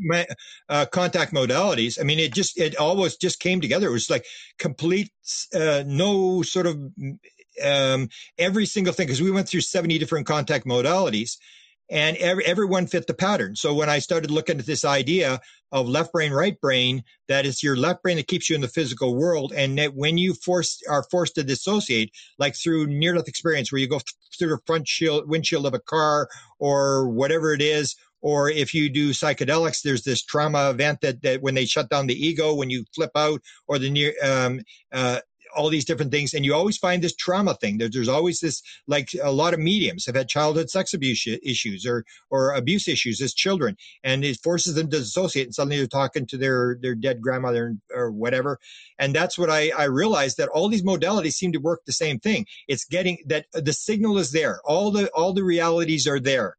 uh, Contact Modalities, I mean, it just, it always just came together. It was like complete, uh, no sort of, um, every single thing, because we went through 70 different contact modalities and every, everyone fit the pattern. So when I started looking at this idea of left brain, right brain, that it's your left brain that keeps you in the physical world. And that when you force are forced to dissociate, like through near death experience, where you go through the front shield, windshield of a car or whatever it is, or if you do psychedelics, there's this trauma event that, that when they shut down the ego, when you flip out, or the near, um, uh, all these different things. And you always find this trauma thing. There, there's always this, like a lot of mediums have had childhood sex abuse issues or, or abuse issues as children. And it forces them to dissociate and suddenly they're talking to their, their dead grandmother or whatever. And that's what I, I realized that all these modalities seem to work the same thing. It's getting that the signal is there. All the, all the realities are there.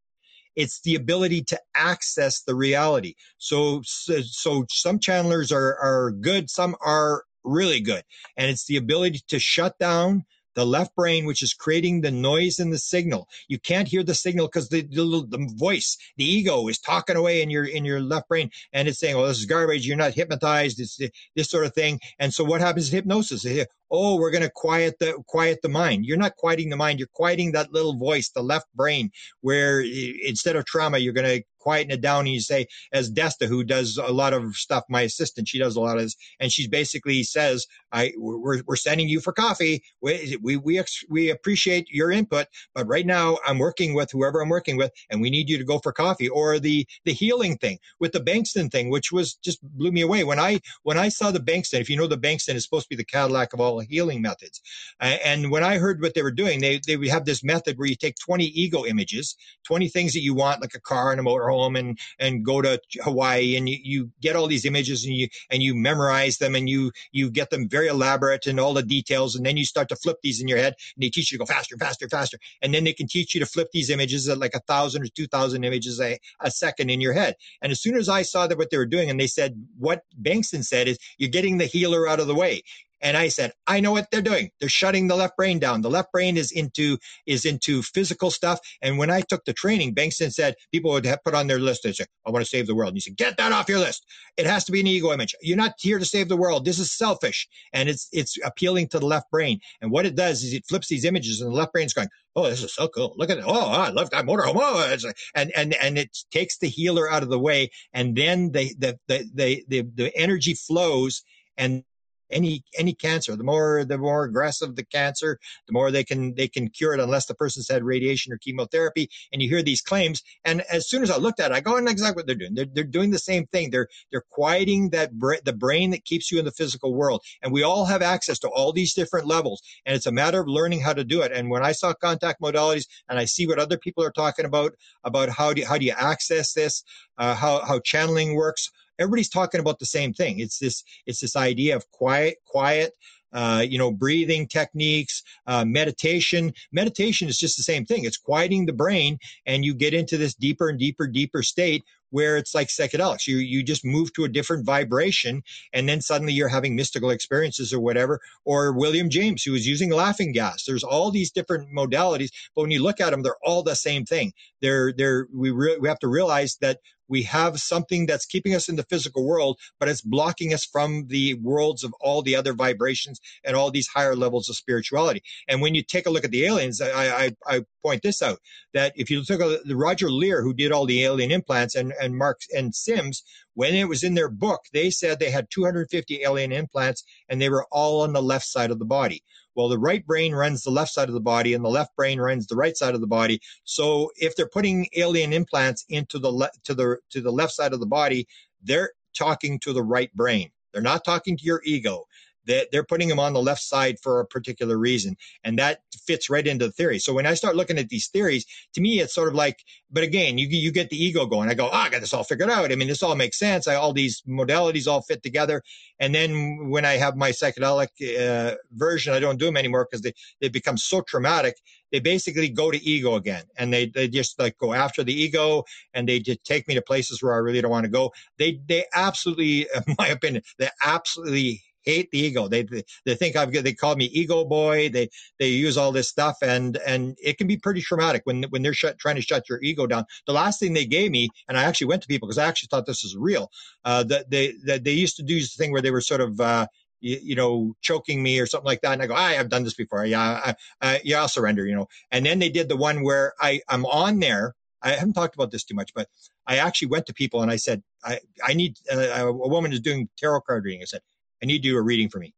It's the ability to access the reality. So, so, so some channelers are, are good. Some are really good. And it's the ability to shut down the left brain, which is creating the noise and the signal. You can't hear the signal because the, the, the voice, the ego is talking away in your in your left brain, and it's saying, "Oh, this is garbage. You're not hypnotized. It's this sort of thing." And so, what happens in hypnosis? Oh, we're going to quiet the quiet the mind. You're not quieting the mind. You're quieting that little voice, the left brain, where instead of trauma, you're going to quieten it down. And you say, as Desta, who does a lot of stuff, my assistant, she does a lot of this, and she basically says, "I we're, we're sending you for coffee. We we we, we appreciate your input, but right now I'm working with whoever I'm working with, and we need you to go for coffee." Or the the healing thing with the Bengston thing, which was just blew me away when I when I saw the Bengston. If you know the Bengston is supposed to be the Cadillac of all healing methods. And when I heard what they were doing, they, they would have this method where you take 20 ego images, 20 things that you want, like a car and a motorhome and, and go to Hawaii and you, you get all these images and you, and you memorize them and you, you get them very elaborate and all the details. And then you start to flip these in your head and they teach you to go faster, faster, faster. And then they can teach you to flip these images at like a thousand or two thousand images a, a second in your head. And as soon as I saw that what they were doing and they said, what Bengston said is you're getting the healer out of the way And I said, I know what they're doing. They're shutting the left brain down. The left brain is into is into physical stuff. And when I took the training, Bengston said people would have put on their list. They say, I want to save the world. And he said, get that off your list. It has to be an ego image. You're not here to save the world. This is selfish. And it's it's appealing to the left brain. And what it does is it flips these images and the left brain's going, Oh, this is so cool. Look at it. Oh, I love that motorhome. Oh, and, and, and it takes the healer out of the way. And then the, the, the, the, the, the energy flows and any any cancer. The more the more aggressive the cancer, the more they can they can cure it unless the person's had radiation or chemotherapy. And you hear these claims, and as soon as I looked at it, I go, and exactly what they're doing. They're they're doing the same thing. They're they're quieting that bra- the brain that keeps you in the physical world. And we all have access to all these different levels, and it's a matter of learning how to do it. And when I saw contact modalities, and I see what other people are talking about about how do you, how do you access this, uh, how how channeling works everybody's talking about the same thing. It's this, it's this idea of quiet, quiet, uh, you know, breathing techniques, uh, meditation. Meditation is just the same thing. It's quieting the brain and you get into this deeper and deeper, deeper state where it's like psychedelics. You, you just move to a different vibration and then suddenly you're having mystical experiences or whatever. Or William James, who was using laughing gas. There's all these different modalities, but when you look at them, they're all the same thing. They're, they're, we, re- we have to realize that we have something that's keeping us in the physical world, but it's blocking us from the worlds of all the other vibrations and all these higher levels of spirituality. And when you take a look at the aliens, I, I, I point this out that if you look at the Roger Leir, who did all the alien implants, and, and Mark and Sims, when it was in their book, they said they had 250 alien implants and they were all on the left side of the body. Well, the right brain runs the left side of the body and the left brain runs the right side of the body. So if they're putting alien implants into the le- to the to the left side of the body, they're talking to the right brain. They're not talking to your ego they're putting them on the left side for a particular reason. And that fits right into the theory. So when I start looking at these theories, to me, it's sort of like, but again, you, you get the ego going. I go, oh, I got this all figured out. I mean, this all makes sense. I, all these modalities all fit together. And then when I have my psychedelic uh, version, I don't do them anymore because they, they become so traumatic. They basically go to ego again and they, they just like go after the ego and they just take me to places where I really don't want to go. They, they absolutely, in my opinion, they absolutely hate the ego. They they think I've they call me ego boy. They they use all this stuff and and it can be pretty traumatic when when they're shut, trying to shut your ego down. The last thing they gave me, and I actually went to people because I actually thought this was real. Uh, that they that they used to do this thing where they were sort of. Uh, you, you, know, choking me or something like that. And I go, I have done this before. Yeah, I, I, yeah, I'll surrender, you know. And then they did the one where I, I'm on there. I haven't talked about this too much, but I actually went to people and I said, I, I need, uh, a woman is doing tarot card reading. I said, I need you to do a reading for me.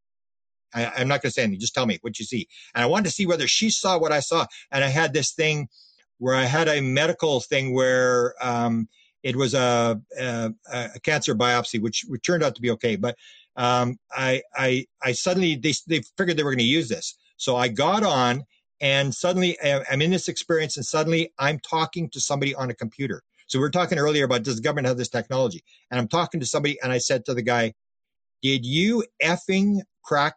I, am not going to say anything. Just tell me what you see. And I wanted to see whether she saw what I saw. And I had this thing where I had a medical thing where um, it was a, a, a, cancer biopsy, which, which turned out to be okay. But um, I, I, I suddenly they, they figured they were going to use this. So I got on, and suddenly I'm in this experience, and suddenly I'm talking to somebody on a computer. So we are talking earlier about does the government have this technology? And I'm talking to somebody, and I said to the guy, did you effing crack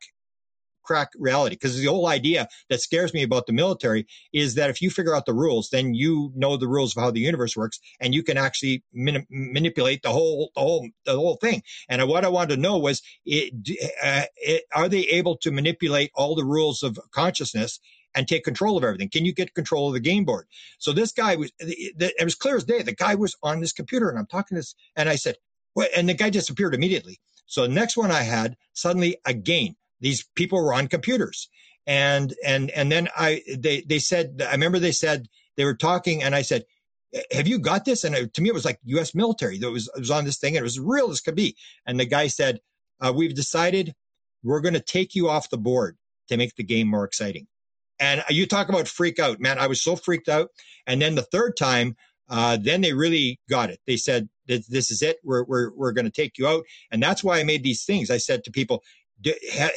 crack reality? Because the whole idea that scares me about the military is that if you figure out the rules then you know the rules of how the universe works and you can actually manipulate the whole the whole the whole thing. And what i wanted to know was it, uh, it, are they able to manipulate all the rules of consciousness and take control of everything? Can you get control of the game board? So this guy was it was clear as day. The guy was on this computer and i'm talking to this and i said and the guy disappeared immediately so the next one I had, suddenly again, these people were on computers. And, and, and then I, they, they said, I remember they said, they were talking and I said, have you got this? And it, to me, it was like U.S. military that was, was on this thing and it was real as could be. And the guy said, uh, we've decided we're going to take you off the board to make the game more exciting. And you talk about freak out, man. I was so freaked out. And then the third time, uh, then they really got it. They said, this is it. We're, we're, we're going to take you out. And that's why I made these things. I said to people,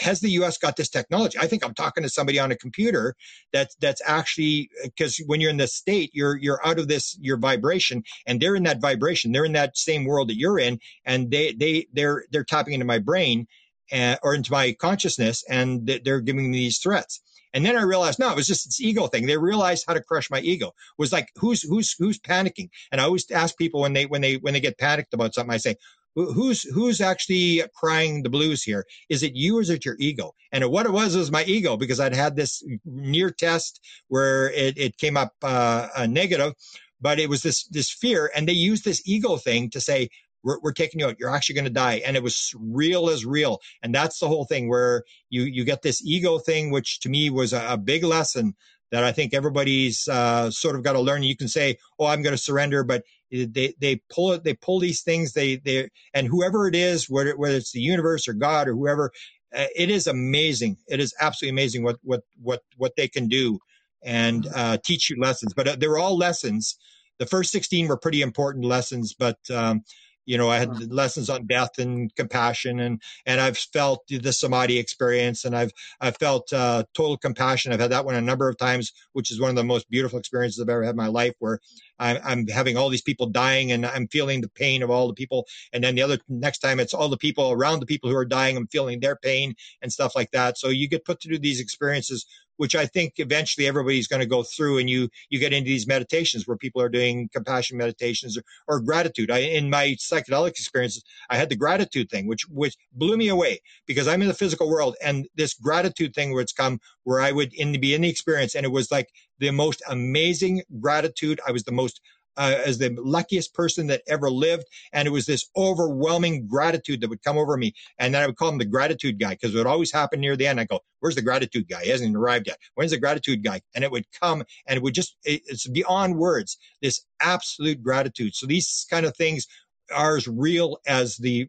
has the U.S. got this technology? I think I'm talking to somebody on a computer that's that's actually because when you're in the state, you're you're out of this your vibration, and they're in that vibration. They're in that same world that you're in, and they they they're they're tapping into my brain, uh, or into my consciousness, and they're giving me these threats. And then I realized, no, it was just this ego thing. They realized how to crush my ego. It was like, who's, who's, who's panicking? And I always ask people when they, when they, when they get panicked about something, I say, who's who's actually crying the blues here? Is it you or is it your ego? And what it was was my ego because I'd had this near test where it, it came up uh, negative, but it was this this fear, and they used this ego thing to say. We're, we're taking you out. You're actually going to die, and it was real as real. And that's the whole thing where you you get this ego thing, which to me was a, a big lesson that I think everybody's uh, sort of got to learn. You can say, "Oh, I'm going to surrender," but they they pull it they pull these things they they and whoever it is whether whether it's the universe or god or whoever uh, it is amazing it is absolutely amazing what what what what they can do and mm-hmm. uh, teach you lessons but uh, they're all lessons the first 16 were pretty important lessons but um, you know, I had lessons on death and compassion, and and I've felt the samadhi experience, and I've I've felt uh, total compassion. I've had that one a number of times, which is one of the most beautiful experiences I've ever had in my life, where I'm, I'm having all these people dying, and I'm feeling the pain of all the people, and then the other next time it's all the people around the people who are dying. I'm feeling their pain and stuff like that. So you get put through these experiences which I think eventually everybody's going to go through, and you you get into these meditations where people are doing compassion meditations or, or gratitude. I in my psychedelic experiences, I had the gratitude thing, which which blew me away because I'm in the physical world, and this gratitude thing where it's come where I would in be in the experience, and it was like the most amazing gratitude. I was the most uh, as the luckiest person that ever lived. And it was this overwhelming gratitude that would come over me. And then I would call him the gratitude guy because it would always happen near the end. I go, where's the gratitude guy? He hasn't arrived yet. When's the gratitude guy? And it would come and it would just, it's beyond words, this absolute gratitude. So these kind of things are as real as the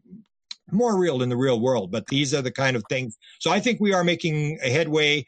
more real in the real world, but these are the kind of things. So I think we are making a headway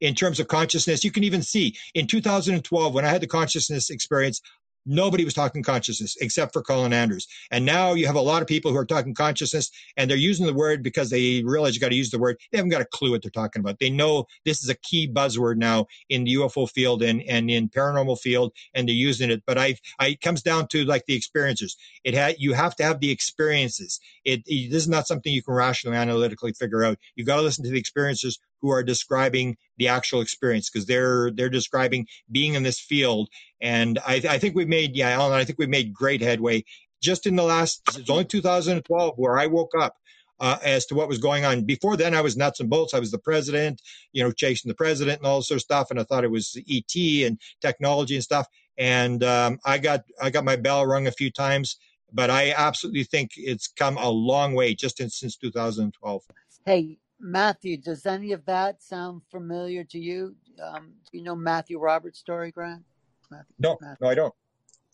in terms of consciousness. You can even see in 2012, when I had the consciousness experience, Nobody was talking consciousness except for Colin Andrews. And now you have a lot of people who are talking consciousness and they're using the word because they realize you got to use the word. They haven't got a clue what they're talking about. They know this is a key buzzword now in the UFO field and, and in paranormal field and they're using it. But I, I it comes down to like the experiences. It had, you have to have the experiences. It, it this is not something you can rationally analytically figure out. You got to listen to the experiences who are describing the actual experience because they're they're describing being in this field. And I, I think we've made yeah, Alan, I think we've made great headway just in the last. It's only 2012 where I woke up. Uh, as to what was going on. Before then, I was nuts and bolts. I was the president, you know, chasing the president and all this sort of stuff. And I thought it was ET and technology and stuff. And um, I got I got my bell rung a few times, but I absolutely think it's come a long way just in, since 2012. Hey, Matthew, does any of that sound familiar to you? Um, do you know Matthew Roberts' story, Grant? Matthew, no, Matthew. no, I don't.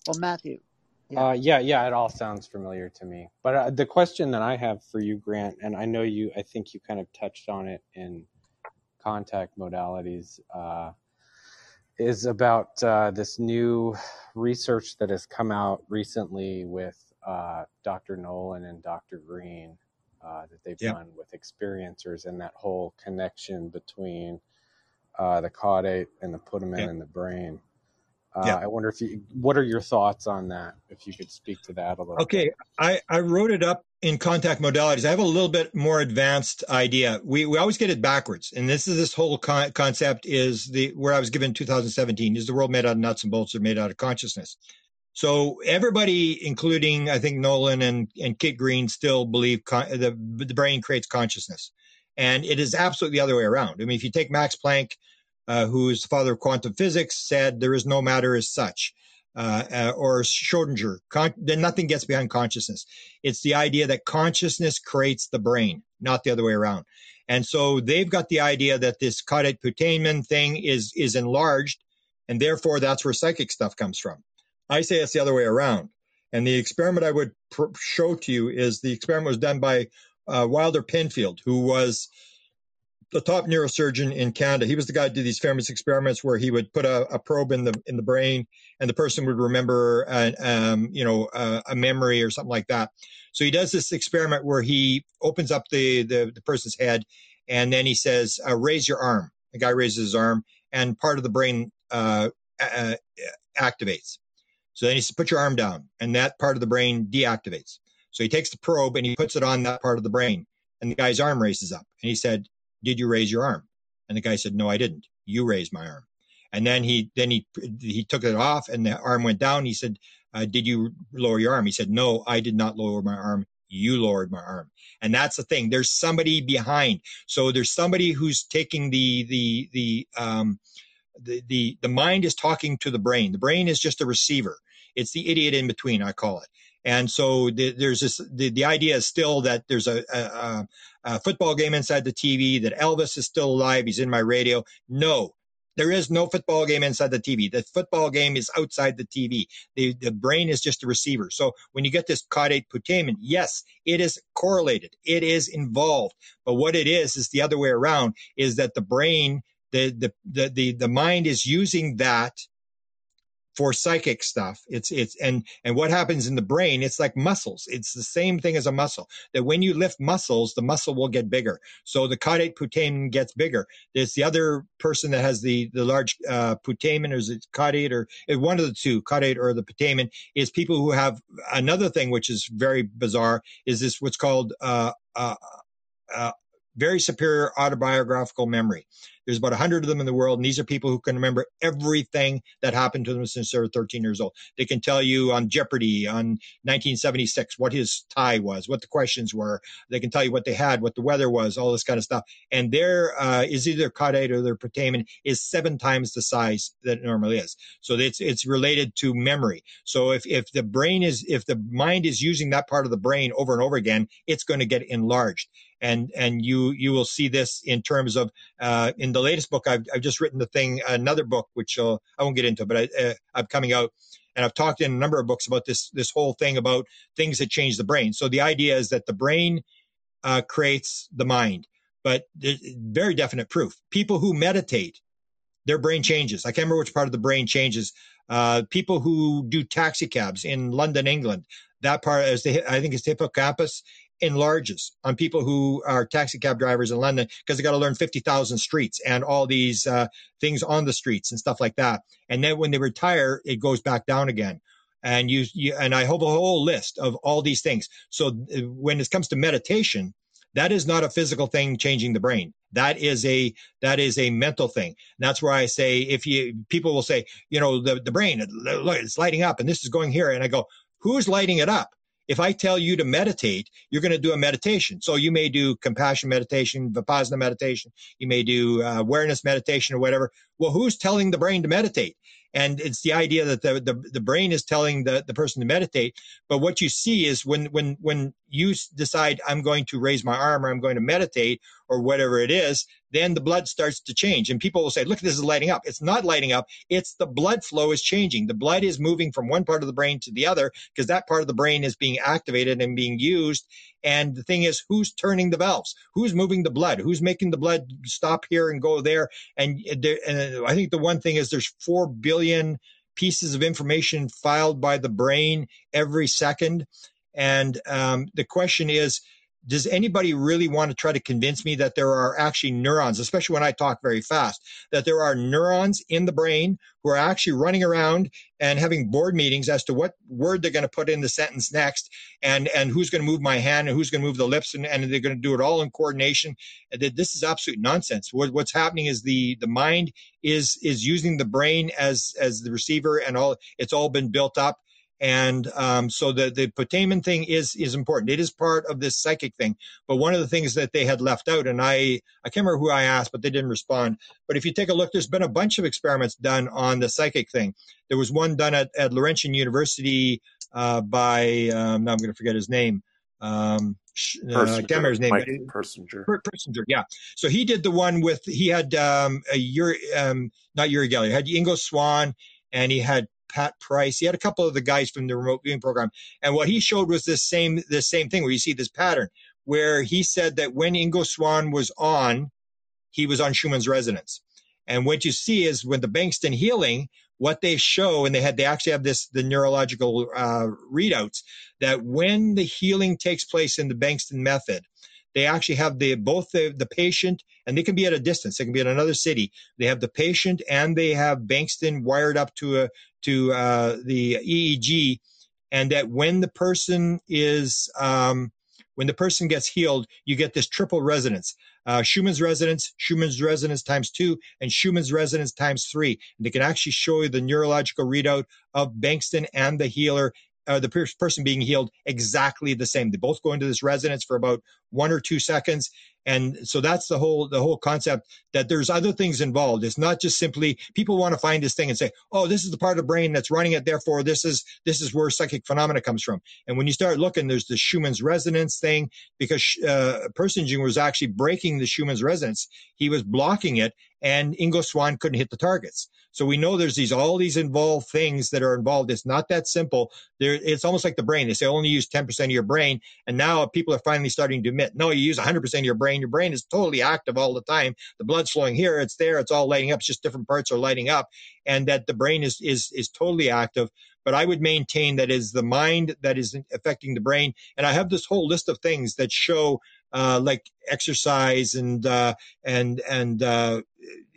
Well, Matthew. Yeah. Uh, yeah, yeah, it all sounds familiar to me. But uh, the question that I have for you, Grant, and I know you, I think you kind of touched on it in contact modalities, uh, is about uh, this new research that has come out recently with uh, Dr. Nolan and Dr. Green uh, that they've done with experiencers and that whole connection between uh, the caudate and the putamen yep. and the brain. Uh, yep. I wonder if you, what are your thoughts on that? If you could speak to that a little. Okay, bit. I I wrote it up in contact modalities. I have a little bit more advanced idea. We we always get it backwards, and this is this whole con- concept is the where I was given 2017 is the world made out of nuts and bolts or made out of consciousness. So everybody, including I think Nolan and, and Kit Green, still believe con- the, the brain creates consciousness. And it is absolutely the other way around. I mean, if you take Max Planck, uh, who is the father of quantum physics, said there is no matter as such. Uh, uh, or Schrodinger, con- then nothing gets behind consciousness. It's the idea that consciousness creates the brain, not the other way around. And so they've got the idea that this caudate putamen thing is is enlarged, and therefore that's where psychic stuff comes from. I say it's the other way around. And the experiment I would pr- show to you is the experiment was done by uh, Wilder Penfield, who was the top neurosurgeon in Canada. He was the guy who did these famous experiments where he would put a, a probe in the in the brain, and the person would remember, a, um, you know, a, a, memory or something like that. So he does this experiment where he opens up the the, the person's head, and then he says, uh, "Raise your arm." The guy raises his arm, and part of the brain uh, activates. So then he says, put your arm down, and that part of the brain deactivates. So he takes the probe and he puts it on that part of the brain, and the guy's arm raises up. And he said, "Did you raise your arm?" And the guy said, "No, I didn't. You raised my arm." And then he then he he took it off, and the arm went down. He said, uh, "Did you lower your arm?" He said, "No, I did not lower my arm. you lowered my arm. And that's the thing. There's somebody behind. So there's somebody who's taking the, the, the, um, the, the, the mind is talking to the brain. The brain is just a receiver. It's the idiot in between, I call it. And so the, there's this, the, the idea is still that there's a, a, a football game inside the TV, that Elvis is still alive. He's in my radio. No, there is no football game inside the TV. The football game is outside the TV. The, the brain is just a receiver. So when you get this caudate putamen, yes, it is correlated. It is involved. But what it is, is the other way around, is that the brain, the, the, the, the, the mind is using that for psychic stuff. It's it's and and what happens in the brain, it's like muscles. It's the same thing as a muscle. That when you lift muscles, the muscle will get bigger. So the caudate putamen gets bigger. There's the other person that has the the large uh, putamen, or is it caudate, or one of the two, caudate or the putamen, is people who have another thing which is very bizarre. Is this what's called uh, uh, uh very superior autobiographical memory. There's about 100 of them in the world, and these are people who can remember everything that happened to them since they were 13 years old. They can tell you on Jeopardy on 1976 what his tie was, what the questions were. They can tell you what they had, what the weather was, all this kind of stuff. And their uh, is either caudate or their putamen is seven times the size that it normally is. So it's it's related to memory. So if if the brain is if the mind is using that part of the brain over and over again, it's going to get enlarged and and you you will see this in terms of uh, in the latest book I've, I've just written the thing another book which I won't get into but I, uh, I'm coming out and I've talked in a number of books about this this whole thing about things that change the brain. So the idea is that the brain uh, creates the mind, but very definite proof. People who meditate, their brain changes. I can't remember which part of the brain changes. Uh, people who do taxi cabs in London, England, that part is the I think it's the hippocampus enlarges on people who are taxi cab drivers in London because they got to learn 50,000 streets and all these uh, things on the streets and stuff like that. And then when they retire, it goes back down again. And you, you and I have a whole list of all these things. So uh, when it comes to meditation, that is not a physical thing changing the brain. That is a that is a mental thing. And that's where I say if you people will say, you know, the, the brain, it's lighting up and this is going here. And I go, who's lighting it up? If I tell you to meditate, you're going to do a meditation. So you may do compassion meditation, vipassana meditation. You may do uh, awareness meditation or whatever. Well, who's telling the brain to meditate? And it's the idea that the, the, the brain is telling the, the person to meditate. But what you see is when, when, when you decide I'm going to raise my arm or I'm going to meditate or whatever it is, then the blood starts to change. And people will say, look, this is lighting up. It's not lighting up. It's the blood flow is changing. The blood is moving from one part of the brain to the other because that part of the brain is being activated and being used. And the thing is, who's turning the valves? Who's moving the blood? Who's making the blood stop here and go there? And, there, and I think the one thing is there's 4 billion pieces of information filed by the brain every second. And um, the question is, does anybody really want to try to convince me that there are actually neurons, especially when I talk very fast, that there are neurons in the brain who are actually running around and having board meetings as to what word they're going to put in the sentence next and, and who's going to move my hand and who's going to move the lips and, and they're going to do it all in coordination. This is absolute nonsense. What, what's happening is the, the mind is, is using the brain as, as the receiver and all, it's all been built up and um, so the the putamen thing is is important. It is part of this psychic thing. But one of the things that they had left out, and I I can't remember who I asked, but they didn't respond. But if you take a look, there's been a bunch of experiments done on the psychic thing. There was one done at, at Laurentian University uh, by um, now I'm going to forget his name. Um, uh, his name. Mike Persinger. Persinger, yeah. So he did the one with he had um, a Uri, um, not Uri Geller, he had Ingo Swann, and he had Pat Price. He had a couple of the guys from the remote viewing program. And what he showed was this same this same thing where you see this pattern where he said that when Ingo Swann was on, he was on Schumann's resonance. And what you see is when the Bengston healing, what they show, and they had they actually have this the neurological uh, readouts that when the healing takes place in the Bengston method, they actually have the both the, the patient and they can be at a distance. They can be in another city. They have the patient and they have Bengston wired up to a to uh, the EEG, and that when the person is um, when the person gets healed, you get this triple resonance. Uh, Schumann's resonance, Schumann's resonance times two, and Schumann's resonance times three. And they can actually show you the neurological readout of Bengston and the healer uh, the person being healed exactly the same. They both go into this resonance for about one or two seconds. And so that's the whole the whole concept that there's other things involved. It's not just simply people want to find this thing and say, "Oh, this is the part of the brain that's running it. Therefore, this is this is where psychic phenomena comes from." And when you start looking, there's the Schumann's resonance thing because uh, Persinger was actually breaking the Schumann's resonance. He was blocking it, and Ingo Swann couldn't hit the targets. So we know there's these all these involved things that are involved. It's not that simple. There, it's almost like the brain. They say only use 10% of your brain, and now people are finally starting to admit, no, you use 100% of your brain. Your brain is totally active all the time. The blood's flowing here, it's there, it's all lighting up. It's just different parts are lighting up, and that the brain is is is totally active. But I would maintain that is the mind that is affecting the brain. And I have this whole list of things that show uh, like exercise and uh, and and uh,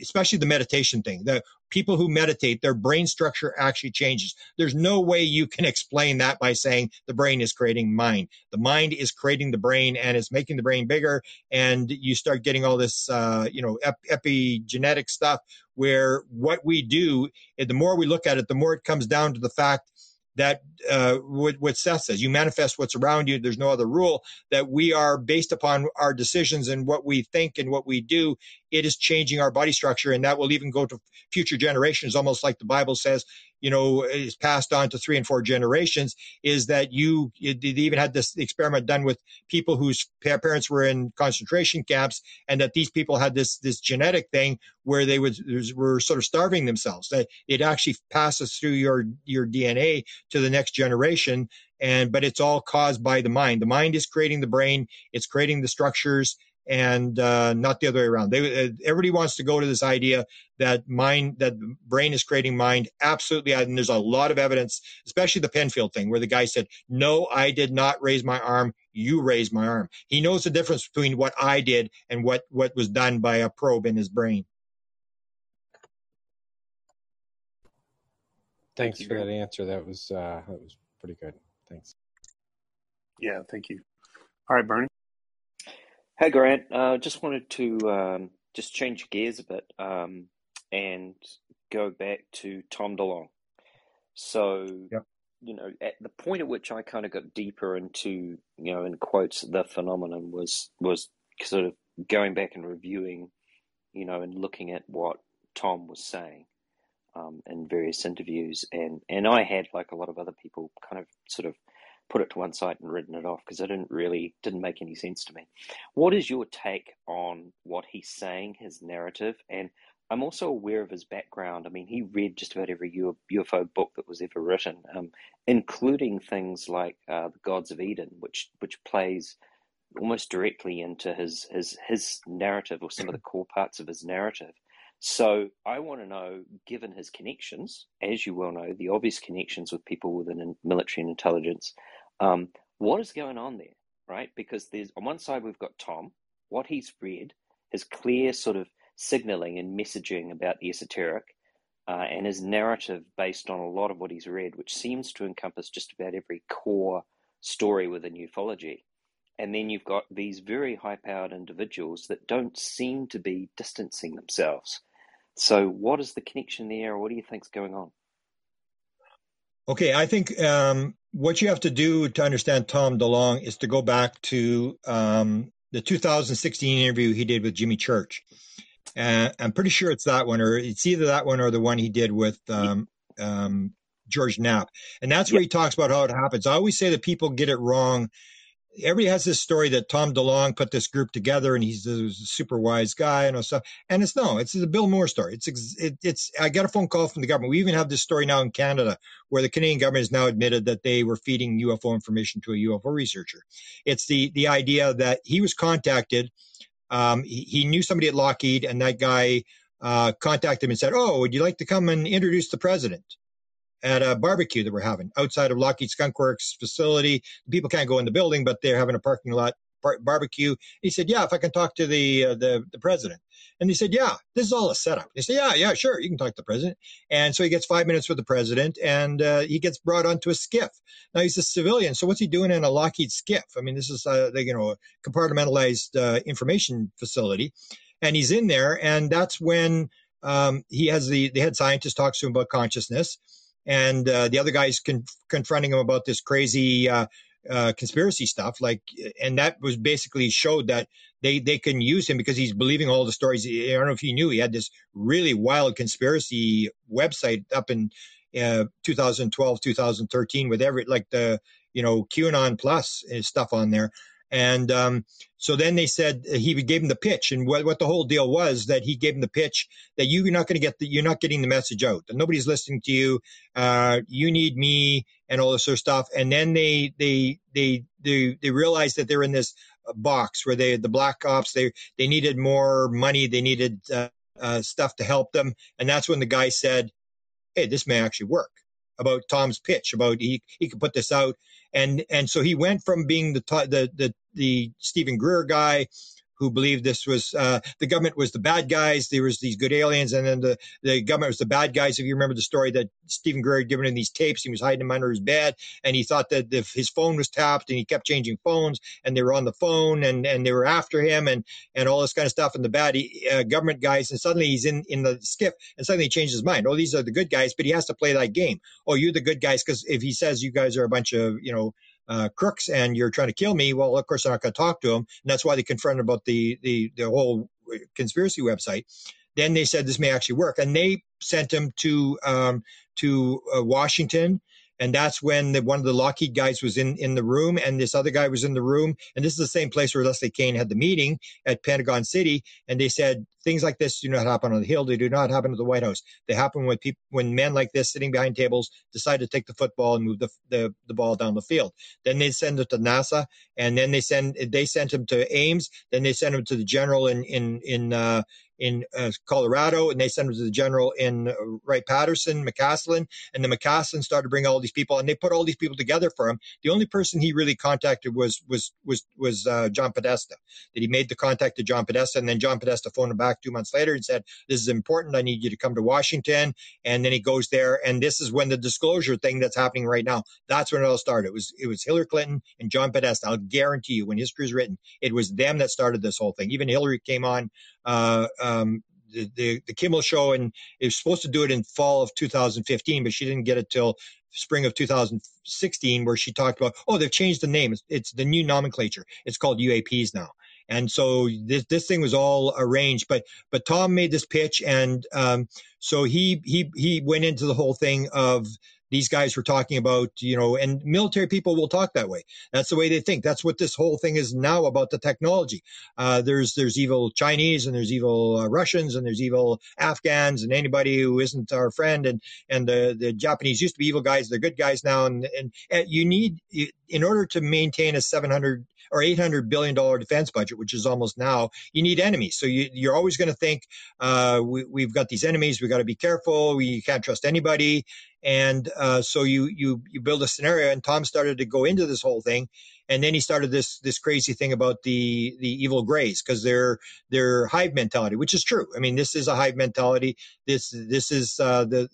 especially the meditation thing. The people who meditate, their brain structure actually changes. There's no way you can explain that by saying the brain is creating mind. The mind is creating the brain and it's making the brain bigger, and you start getting all this, uh, you know, ep- epigenetic stuff. Where what we do, the more we look at it, the more it comes down to the fact that uh, what, what Seth says, you manifest what's around you. There's no other rule that we are based upon our decisions and what we think and what we do. It is changing our body structure, and that will even go to future generations, almost like the Bible says you know, is passed on to three and four generations is that you, they even had this experiment done with people whose parents were in concentration camps and that these people had this, this genetic thing where they would, were sort of starving themselves. That it actually passes through your, your DNA to the next generation. And, but it's all caused by the mind. The mind is creating the brain. It's creating the structures and uh, not the other way around. They, uh, everybody wants to go to this idea that mind, that brain is creating mind. Absolutely, and there's a lot of evidence, especially the Penfield thing, where the guy said, "No, I did not raise my arm. You raised my arm." He knows the difference between what I did and what what was done by a probe in his brain. Thanks for that answer. That was uh, that was pretty good. Thanks. Yeah, thank you. All right, Bernie. Hey Grant, uh, just wanted to um, just change gears a bit um, and go back to Tom DeLonge. So, yep. you know, at the point at which I kind of got deeper into, you know, in quotes, the phenomenon was was sort of going back and reviewing, you know, and looking at what Tom was saying um, in various interviews, and and I had like a lot of other people kind of sort of put it to one side and written it off because it didn't really didn't make any sense to me. What is your take on what he's saying, his narrative, and I'm also aware of his background. I mean, he read just about every UFO book that was ever written, um, including things like uh, the Gods of Eden, which which plays almost directly into his his his narrative or some of the core parts of his narrative. So I want to know, given his connections, as you well know, the obvious connections with people within military and intelligence, um, what is going on there, right? Because there's on one side we've got Tom, what he's read, his clear sort of signaling and messaging about the esoteric, uh, and his narrative based on a lot of what he's read, which seems to encompass just about every core story within ufology. And then you've got these very high powered individuals that don't seem to be distancing themselves so, what is the connection there? What do you think's going on? Okay, I think um, what you have to do to understand Tom DeLonge is to go back to um, the 2016 interview he did with Jimmy Church. And I'm pretty sure it's that one, or it's either that one or the one he did with um, um George Knapp. And that's where yep. he talks about how it happens. I always say that people get it wrong everybody has this story that Tom DeLonge put this group together and he's a super wise guy and all stuff. And it's no, it's a Bill Moore story. It's it, it's I got a phone call from the government. We even have this story now in Canada where the Canadian government has now admitted that they were feeding UFO information to a UFO researcher. It's the the idea that he was contacted. Um, he, he, knew somebody at Lockheed, and that guy uh, contacted him and said, "Oh, would you like to come and introduce the president?" At a barbecue that we're having outside of Lockheed Skunk Works facility. People can't go in the building, but they're having a parking lot bar- barbecue. He said, "Yeah, if I can talk to the uh, the the president." And he said, "Yeah, this is all a setup." They said, "Yeah, yeah, sure, you can talk to the president." And so he gets five minutes with the president, and uh, he gets brought onto a skiff. Now he's a civilian, so what's he doing in a Lockheed skiff? I mean, this is a, you know a compartmentalized uh, information facility, and he's in there, and that's when um, he has the the head scientist talks to him about consciousness and uh, the other guy's con- confronting him about this crazy uh, uh, conspiracy stuff. Like, and that was basically showed that they they can use him because he's believing all the stories. I don't know if you knew he had this really wild conspiracy website up in uh, 2012, 2013 with every like the you know QAnon plus stuff on there. And um, so then they said he gave him the pitch, and what, what the whole deal was that he gave him the pitch that you're not going to get the, you're not getting the message out, that nobody's listening to you. Uh, you need me, and all this sort of stuff. And then they they they they they realized that they're in this box where they the black ops they they needed more money, they needed uh, uh, stuff to help them, and that's when the guy said, "Hey, this may actually work." About Tom's pitch, about he he could put this out and and so he went from being the the the, the Stephen Greer guy who believed this was uh, the government was the bad guys. There was these good aliens, and then the, the government was the bad guys. If you remember the story that Stephen Greer had given him these tapes, he was hiding them under his bed, and he thought that if his phone was tapped, and he kept changing phones, and they were on the phone, and and they were after him, and and all this kind of stuff, and the bad uh, government guys, and suddenly he's in in the skiff, and suddenly he changed his mind. Oh, these are the good guys, but he has to play that game. Oh, you're the good guys because if he says you guys are a bunch of you know uh, crooks and you're trying to kill me, well, of course, I'm not going to talk to him. And that's why they confronted about the, the, the whole conspiracy website. Then they said this may actually work. And they sent him to, um, to uh, Washington and that's when the, one of the Lockheed guys was in, in the room and this other guy was in the room. And this is the same place where Leslie Kean had the meeting at Pentagon City. And they said, things like this do not happen on the Hill. They do not happen at the White House. They happen when people, when men like this sitting behind tables decide to take the football and move the, the, the ball down the field. Then they send it to NASA and then they send, they sent him to Ames. Then they sent him to the general in, in, in, uh, in uh, Colorado, and they sent him to the general in uh, Wright Patterson, McCasland, and the McCasland started to bring all these people, and they put all these people together for him. The only person he really contacted was was was was uh, John Podesta. That he made the contact to John Podesta, and then John Podesta phoned him back two months later and said, "This is important. I need you to come to Washington." And then he goes there, and this is when the disclosure thing that's happening right now. That's when it all started. It was it was Hillary Clinton and John Podesta. I'll guarantee you, when history is written, it was them that started this whole thing. Even Hillary came on uh, um, the, the, the Kimmel show, and it was supposed to do it in fall of 2015, but she didn't get it till spring of 2016, where she talked about, oh, they've changed the name. It's, it's the new nomenclature. It's called UAPs now. And so this this thing was all arranged, but but Tom made this pitch, and um, so he he he went into the whole thing of these guys were talking about, you know, and military people will talk that way. That's the way they think. That's what this whole thing is now about the technology. Uh, there's there's evil Chinese and there's evil uh, Russians and there's evil Afghans and anybody who isn't our friend and and the the Japanese used to be evil guys. They're good guys now. And and, and you need in order to maintain a 700 or 800 billion dollar defense budget, which is almost now, you need enemies. So you, are always going to think uh, we, have got these enemies. We've got to be careful. We can't trust anybody. And uh, so you you you build a scenario, and Tom started to go into this whole thing, and then he started this this crazy thing about the the evil grays because they're they're hive mentality, which is true. I mean, this is a hive mentality. This this is uh, the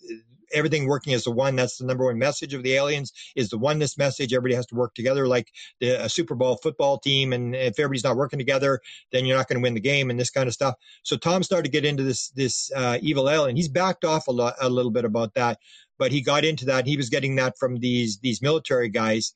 everything working as the one. That's the number one message of the aliens is the oneness message. Everybody has to work together like the, a Super Bowl football team. And if everybody's not working together, then you're not going to win the game and this kind of stuff. So Tom started to get into this, this uh, evil alien. He's backed off a, lot, a little bit about that, but he got into that. He was getting that from these, these military guys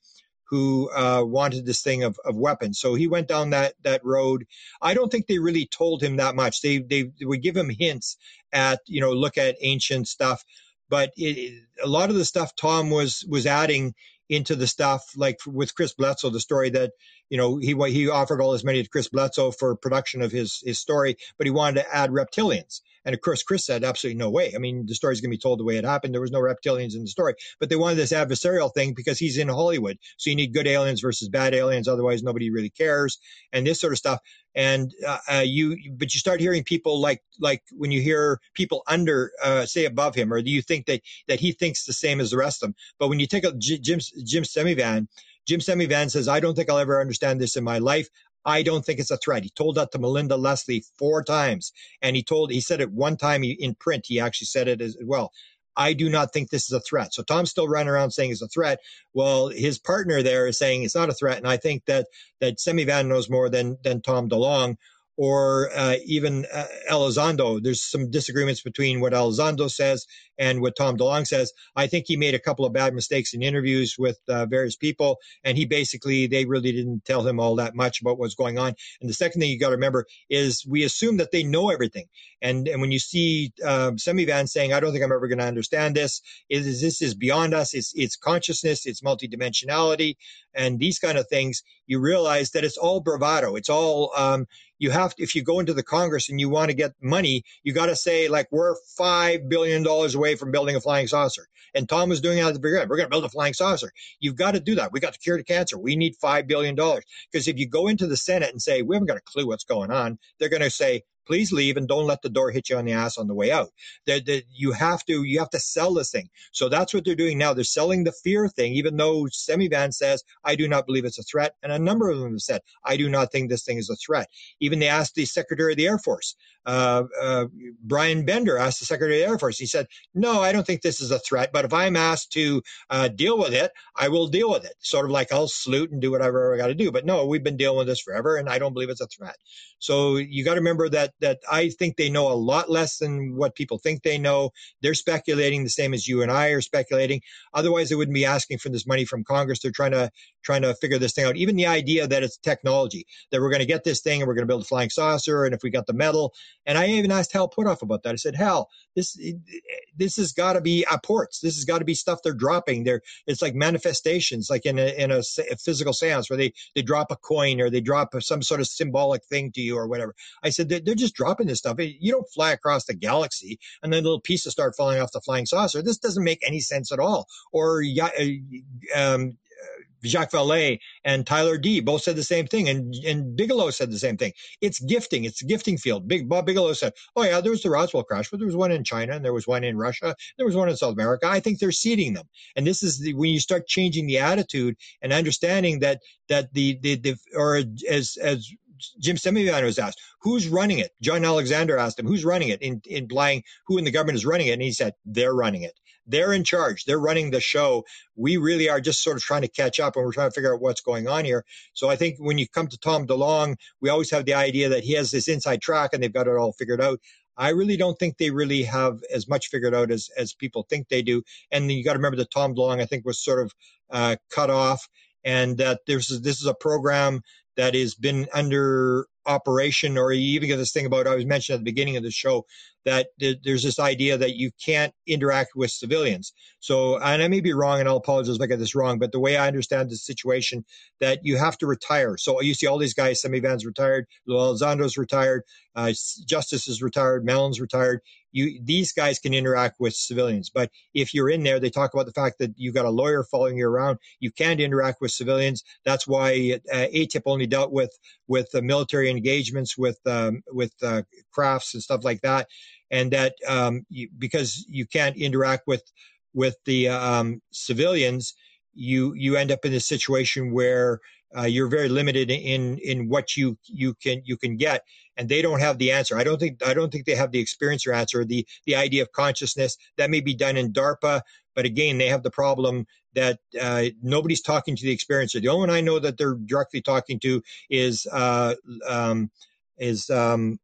who uh, wanted this thing of, of weapons. So he went down that that road. I don't think they really told him that much. They, they they would give him hints at you know look at ancient stuff, but it, a lot of the stuff Tom was was adding into the stuff like with Chris Bledsoe, the story that you know he he offered all his money to Chris Bledsoe for production of his his story, but he wanted to add reptilians. And of course, Chris said, absolutely no way. I mean, the story's going to be told the way it happened. There was no reptilians in the story, but they wanted this adversarial thing because he's in Hollywood. So you need good aliens versus bad aliens. Otherwise, nobody really cares. And this sort of stuff. And uh, uh, you, but you start hearing people like, like when you hear people under, uh, say above him, or do you think that, that he thinks the same as the rest of them? But when you take a Jim, Jim Semivan, Jim Semivan says, I don't think I'll ever understand this in my life. I don't think it's a threat. He told that to Melinda Leslie four times. And he told, he said it one time in print. He actually said it as well. I do not think this is a threat. So Tom's still running around saying it's a threat. Well, his partner there is saying it's not a threat. And I think that, that Semivan knows more than, than Tom DeLonge or uh, even uh, Elizondo. There's some disagreements between what Elizondo says and what Tom DeLonge says. I think he made a couple of bad mistakes in interviews with uh, various people, and he basically they really didn't tell him all that much about what's going on. And the second thing you got to remember is we assume that they know everything, and and when you see uh, Semivan saying, "I don't think I'm ever going to understand this," is this is beyond us. It's it's consciousness, it's multidimensionality, and these kind of things. You realize that it's all bravado. It's all um, you have to, if you go into the Congress and you want to get money, you got to say like we're five billion dollars away from building a flying saucer. And Tom was doing it at the beginning. We're going to build a flying saucer. You've got to do that. We got to cure the cancer. We need five billion dollars because if you go into the Senate and say we haven't got a clue what's going on, they're going to say please leave and don't let the door hit you on the ass on the way out. That you have to you have to sell this thing. So that's what they're doing now. They're selling the fear thing, even though Semivan says, I do not believe it's a threat. And a number of them have said, I do not think this thing is a threat. Even they asked the Secretary of the Air Force, uh, uh, Brian Bender asked the Secretary of the Air Force. He said, "No, I don't think this is a threat, but if I'm asked to uh, deal with it, I will deal with it. Sort of like I'll salute and do whatever I got to do. But no, we've been dealing with this forever, and I don't believe it's a threat. So you got to remember that that I think they know a lot less than what people think they know. They're speculating the same as you and I are speculating. Otherwise, they wouldn't be asking for this money from Congress. They're trying to trying to figure this thing out. Even the idea that it's technology that we're going to get this thing and we're going to build a flying saucer, and if we got the metal and I even asked Hal Puthoff about that. I said, Hal, this this has got to be apports. This has got to be stuff they're dropping. There, it's like manifestations, like in a in a, a, physical seance where they they drop a coin or they drop some sort of symbolic thing to you or whatever. I said they're just dropping this stuff. You don't fly across the galaxy and then little pieces start falling off the flying saucer. This doesn't make any sense at all. Or uh, um, Jacques Vallée and Tyler Dee both said the same thing, and and Bigelow said the same thing. It's gifting. It's a gifting field. Big Bob Bigelow said, "Oh yeah, there was the Roswell crash, but there was one in China, and there was one in Russia, there was one in South America." I think they're seeding them, and this is the, when you start changing the attitude and understanding that that the the, the or as as Jim Semivan was asked, who's running it? John Alexander asked him, who's running it? In, implying who in the government is running it. And he said, they're running it. They're in charge. They're running the show. We really are just sort of trying to catch up and we're trying to figure out what's going on here. So I think when you come to Tom DeLonge, we always have the idea that he has this inside track and they've got it all figured out. I really don't think they really have as much figured out as, as people think they do. And you got to remember that Tom DeLonge, I think, was sort of uh, cut off and that this is, this is a program that has been under operation, or you even get this thing about I was mentioned at the beginning of the show that there's this idea that you can't interact with civilians. So, and I may be wrong, and I'll apologize if I get this wrong, but the way I understand the situation, that you have to retire. So you see all these guys, Semivan's retired, Elizondo's retired, uh, Justice is retired, Mellon's retired. You, these guys can interact with civilians. But if you're in there, they talk about the fact that you've got a lawyer following you around. You can't interact with civilians. That's why uh, AATIP only dealt with with military engagements with um, with uh, crafts and stuff like that, and that um, you, because you can't interact with with the um, civilians, you you end up in a situation where uh, you're very limited in in what you you can you can get, and they don't have the answer. I don't think I don't think they have the experience or answer. The the idea of consciousness that may be done in DARPA, but again, they have the problem that uh, nobody's talking to the experiencer. The only one I know that they're directly talking to is uh, um, is um,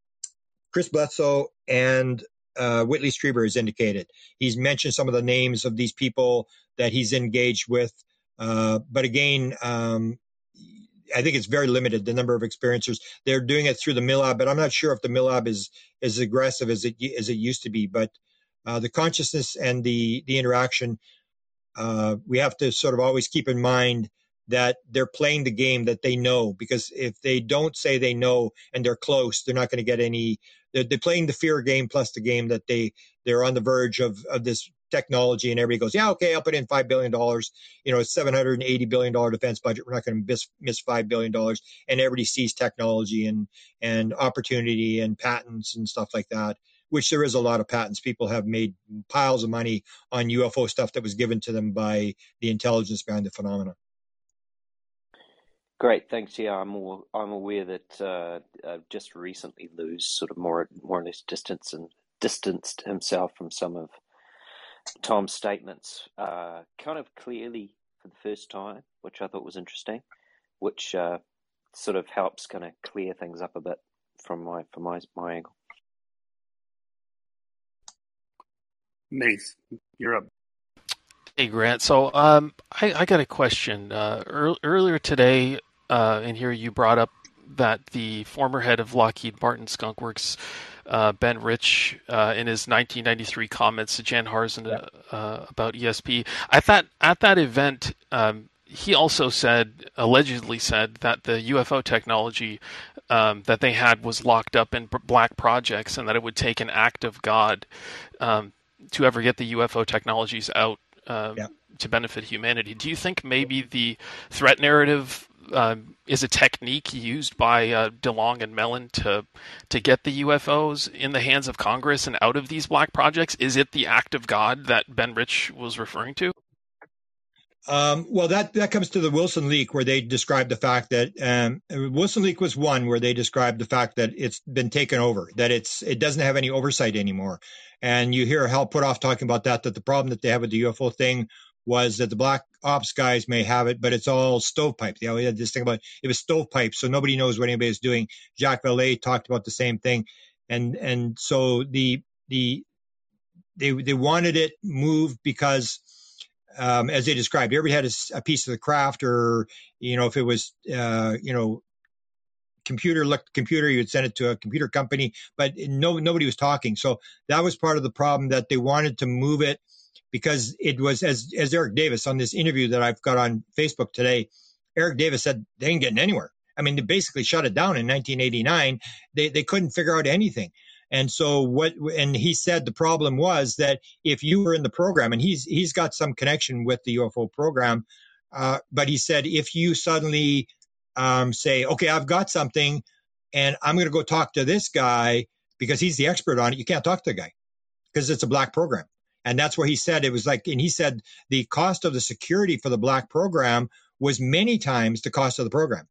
Chris Bledsoe and uh, Whitley Strieber has indicated. He's mentioned some of the names of these people that he's engaged with. Uh, but again, um, I think it's very limited the number of experiencers. They're doing it through the MILAB, but I'm not sure if the MILAB is as aggressive as it as it used to be. But uh, the consciousness and the the interaction, uh, we have to sort of always keep in mind that they're playing the game that they know. Because if they don't say they know and they're close, they're not going to get any. They're, they're playing the fear game plus the game that they they're on the verge of of this technology and everybody goes, yeah, okay, I'll put in $5 billion. You know, it's $780 billion defense budget. We're not going to miss, miss $5 billion. And everybody sees technology and, and opportunity and patents and stuff like that, which there is a lot of patents. People have made piles of money on UFO stuff that was given to them by the intelligence behind the phenomena. Great, thanks. Yeah, I'm I'm aware that uh, just recently Lou's sort of more more or less distance and distanced himself from some of Tom's statements uh, kind of clearly for the first time, which I thought was interesting, which uh, sort of helps kind of clear things up a bit from my from my my angle. Nath, you're up. Hey Grant, so um, I, I got a question. Uh, ear- earlier today, uh, in here you brought up that the former head of Lockheed Martin Skunk Works, uh, Ben Rich, uh, in his 1993 comments to Jan Harzan uh, about ESP, I thought at that event um, he also said, allegedly said, that the UFO technology um, that they had was locked up in black projects, and that it would take an act of God um, to ever get the UFO technologies out um, Yeah. to benefit humanity. Do you think maybe the threat narrative um, is a technique used by uh, DeLonge and Mellon to to get the UFOs in the hands of Congress and out of these black projects? Is it the act of God that Ben Rich was referring to? Um, well, that that comes to the Wilson leak, where they described the fact that um, Wilson leak was one where they described the fact that it's been taken over, that it's it doesn't have any oversight anymore. And you hear Hal Puthoff talking about that, that the problem that they have with the UFO thing was that the black ops guys may have it, but it's all stovepipe. You know, we had this thing about it was stovepipe, so nobody knows what anybody's doing. Jacques Vallée talked about the same thing, and and so the the they they wanted it moved because um, as they described, everybody had a piece of the craft, or you know, if it was uh, you know computer looked computer, you would send it to a computer company, but no nobody was talking. So that was part of the problem that they wanted to move it because it was as as Eric Davis on this interview that I've got on Facebook today. Eric Davis said they ain't getting anywhere. I mean, they basically shut it down in 1989. They they couldn't figure out anything. And so what and he said the problem was that if you were in the program and he's he's got some connection with the UFO program, uh, but he said if you suddenly um, say, okay, I've got something and I'm going to go talk to this guy because he's the expert on it, you can't talk to the guy because it's a black program. And that's where he said it was like, and he said the cost of the security for the black program was many times the cost of the program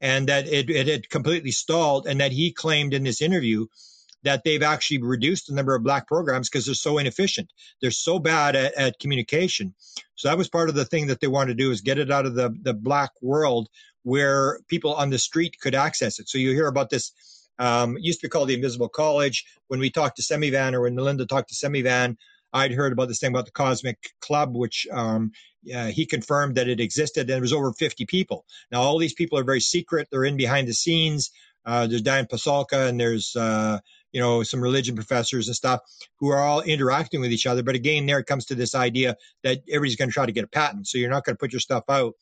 and that it, it had completely stalled and that he claimed in this interview that they've actually reduced the number of black programs because they're so inefficient. They're so bad at, at communication. So that was part of the thing that they wanted to do is get it out of the, the black world where people on the street could access it. So you hear about this, um, used to be called the Invisible College. When we talked to Semivan or when Melinda talked to Semivan, I'd heard about this thing about the Cosmic Club, which um, uh, he confirmed that it existed and it was over 50 people. Now, all these people are very secret. They're in behind the scenes. Uh, there's Diane Pasulka and there's, uh, you know, some religion professors and stuff who are all interacting with each other. But again, there it comes to this idea that everybody's going to try to get a patent. So you're not going to put your stuff out.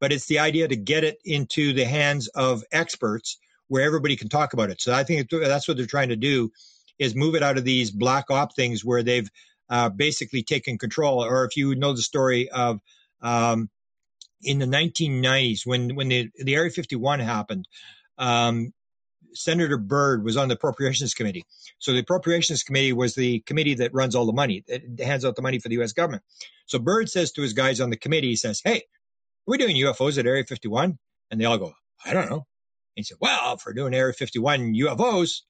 But it's the idea to get it into the hands of experts where everybody can talk about it. So I think that's what they're trying to do is move it out of these black op things where they've uh, basically taken control. Or if you know the story of um, in the 1990s when when the, the Area 51 happened, um, Senator Byrd was on the Appropriations Committee. So the Appropriations Committee was the committee that runs all the money, that hands out the money for the U.S. government. So Byrd says to his guys on the committee, he says, "Hey, are we doing UFOs at Area 51?" And they all go, "I don't know." And he said, "Well, if we're doing Area 51 UFOs,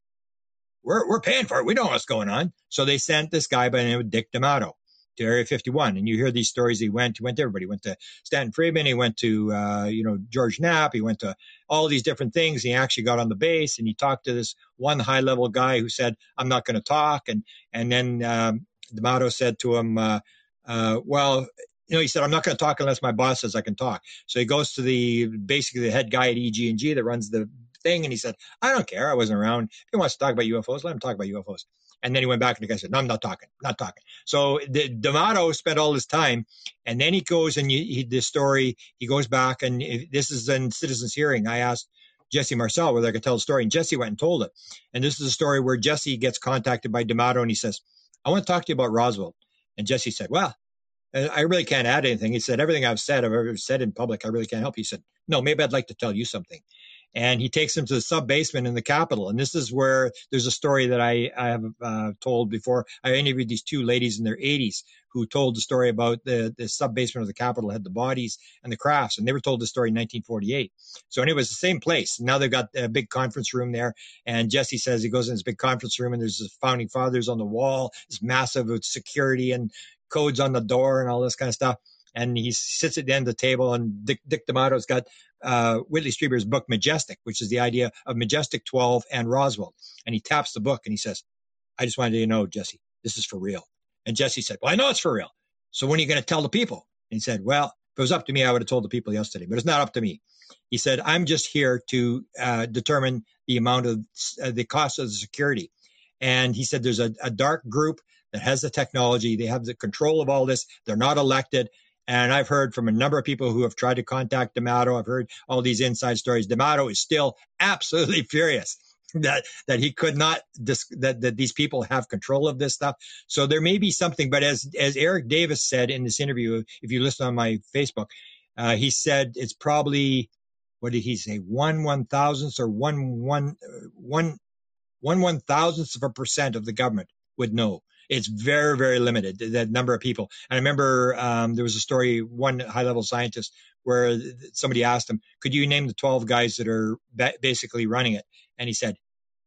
we're we're paying for it. We know what's going on." So they sent this guy by the name of Dick D'Amato to Area 51, and you hear these stories. He went, he went to everybody. He went to Stanton Friedman. He went to uh, you know George Knapp. He went to all these different things. He actually got on the base and he talked to this one high level guy who said, "I'm not going to talk." And and then um, D'Amato said to him, uh, uh, "Well." You know, he said, "I'm not going to talk unless my boss says I can talk." So he goes to the basically the head guy at EG&G that runs the thing, and he said, "I don't care. I wasn't around. If he wants to talk about UFOs, let him talk about UFOs." And then he went back and the guy said, "No, I'm not talking. Not talking." So the, D'Amato spent all this time, and then he goes and you, he, this story. He goes back, and if, this is in Citizens Hearing. I asked Jesse Marcel whether I could tell the story, and Jesse went and told it. And this is a story where Jesse gets contacted by D'Amato, and he says, "I want to talk to you about Roswell." And Jesse said, "Well." I really can't add anything. He said, Everything I've said, I've ever said in public, I really can't help. He said, No, maybe I'd like to tell you something and he takes him to the sub basement in the Capitol. And this is where there's a story that I, I have uh, told before. I interviewed these two ladies in their 80s who told the story about the, the sub basement of the Capitol had the bodies and the crafts, and they were told the story in 1948. So, and it was the same place. Now they've got a big conference room there. And Jesse says he goes in this big conference room, and there's the founding fathers on the wall, It's massive with security and codes on the door and all this kind of stuff and he sits at the end of the table, and Dick, Dick D'Amato's got uh, Whitley Strieber's book Majestic, which is the idea of Majestic 12 and Roswell. And he taps the book and he says, I just wanted you to know, Jesse, this is for real. And Jesse said, Well, I know it's for real. So when are you going to tell the people? And he said, Well, if it was up to me, I would have told the people yesterday, but it's not up to me. He said, I'm just here to uh, determine the amount of uh, the cost of the security. And he said, There's a, a dark group that has the technology. They have the control of all this. They're not elected. And I've heard from a number of people who have tried to contact D'Amato. I've heard all these inside stories. D'Amato is still absolutely furious that that he could not dis- that that these people have control of this stuff. So there may be something, but as as Eric Davis said in this interview, if you listen on my Facebook, uh, he said it's probably what did he say one one thousandth or one one uh, one one one thousandth of a percent of the government would know it's very, very limited, the number of people. And I remember um, there was a story, one high level scientist, where somebody asked him, Could you name the 12 guys that are ba- basically running it? And he said,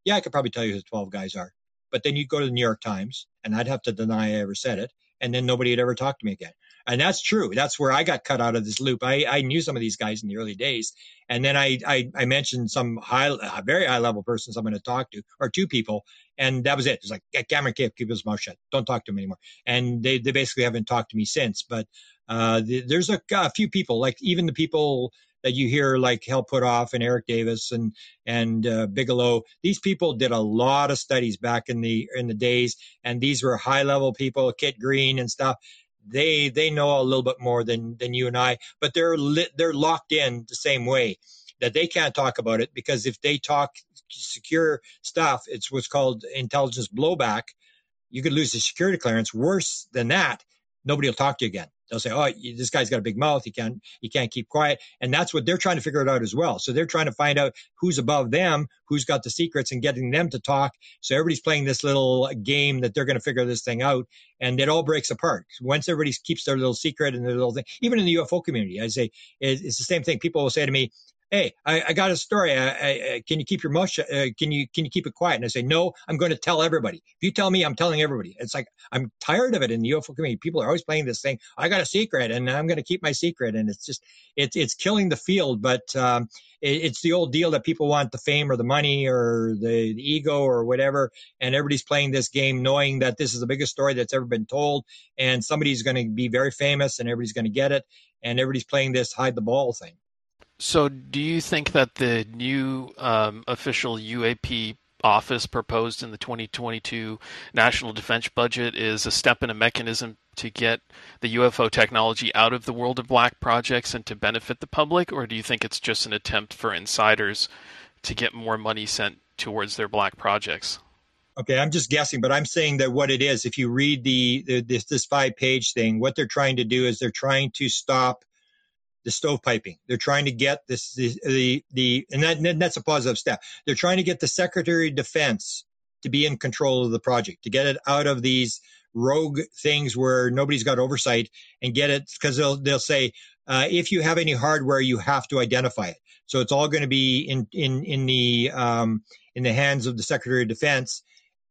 Yeah, I could probably tell you who the 12 guys are. But then you'd go to the New York Times, and I'd have to deny I ever said it. And then nobody had ever talked to me again. And that's true. That's where I got cut out of this loop. I, I knew some of these guys in the early days. And then I, I, I mentioned some high, very high level persons I'm going to talk to, or two people. And that was it. It's like, Cameron Cave, keep his mouth shut. Don't talk to him anymore. And they, they basically haven't talked to me since. But uh, the, there's a, a few people, like even the people that you hear like Hal Puthoff and Eric Davis and and uh, Bigelow. These people did a lot of studies back in the in the days, and these were high level people, Kit Green and stuff they they know a little bit more than than you and I, but they're lit, they're locked in the same way that they can't talk about it because if they talk secure stuff, it's what's called intelligence blowback. You could lose the security clearance. Worse than that, nobody will talk to you again. They'll say, "Oh, this guy's got a big mouth. He can't he can't keep quiet." And that's what they're trying to figure it out as well. So they're trying to find out who's above them, who's got the secrets, and getting them to talk. So everybody's playing this little game that they're going to figure this thing out, and it all breaks apart once everybody keeps their little secret and their little thing. Even in the UFO community, I say it's the same thing. People will say to me, hey, I, I got a story. I, I, can you keep your mouth? Uh, can you can you keep it quiet? And I say, no, I'm going to tell everybody. If you tell me, I'm telling everybody. It's like I'm tired of it in the UFO community. People are always playing this thing. I got a secret, and I'm going to keep my secret, and it's just it's it's killing the field. But um, it, it's the old deal that people want the fame or the money or the, the ego or whatever, and everybody's playing this game knowing that this is the biggest story that's ever been told, and somebody's going to be very famous, and everybody's going to get it, and everybody's playing this hide the ball thing. So, do you think that the new um, official UAP office proposed in the 2022 National Defense Budget is a step in a mechanism to get the UFO technology out of the world of black projects and to benefit the public, or do you think it's just an attempt for insiders to get more money sent towards their black projects? Okay, I'm just guessing, but I'm saying that what it is, if you read the, the this, this five page thing, what they're trying to do is they're trying to stop the stovepiping. They're trying to get this the the, the and that, that's a positive step. They're trying to get the Secretary of Defense to be in control of the project, to get it out of these rogue things where nobody's got oversight and get it because they'll they'll say uh, if you have any hardware, you have to identify it. So it's all going to be in in in the um, in the hands of the Secretary of Defense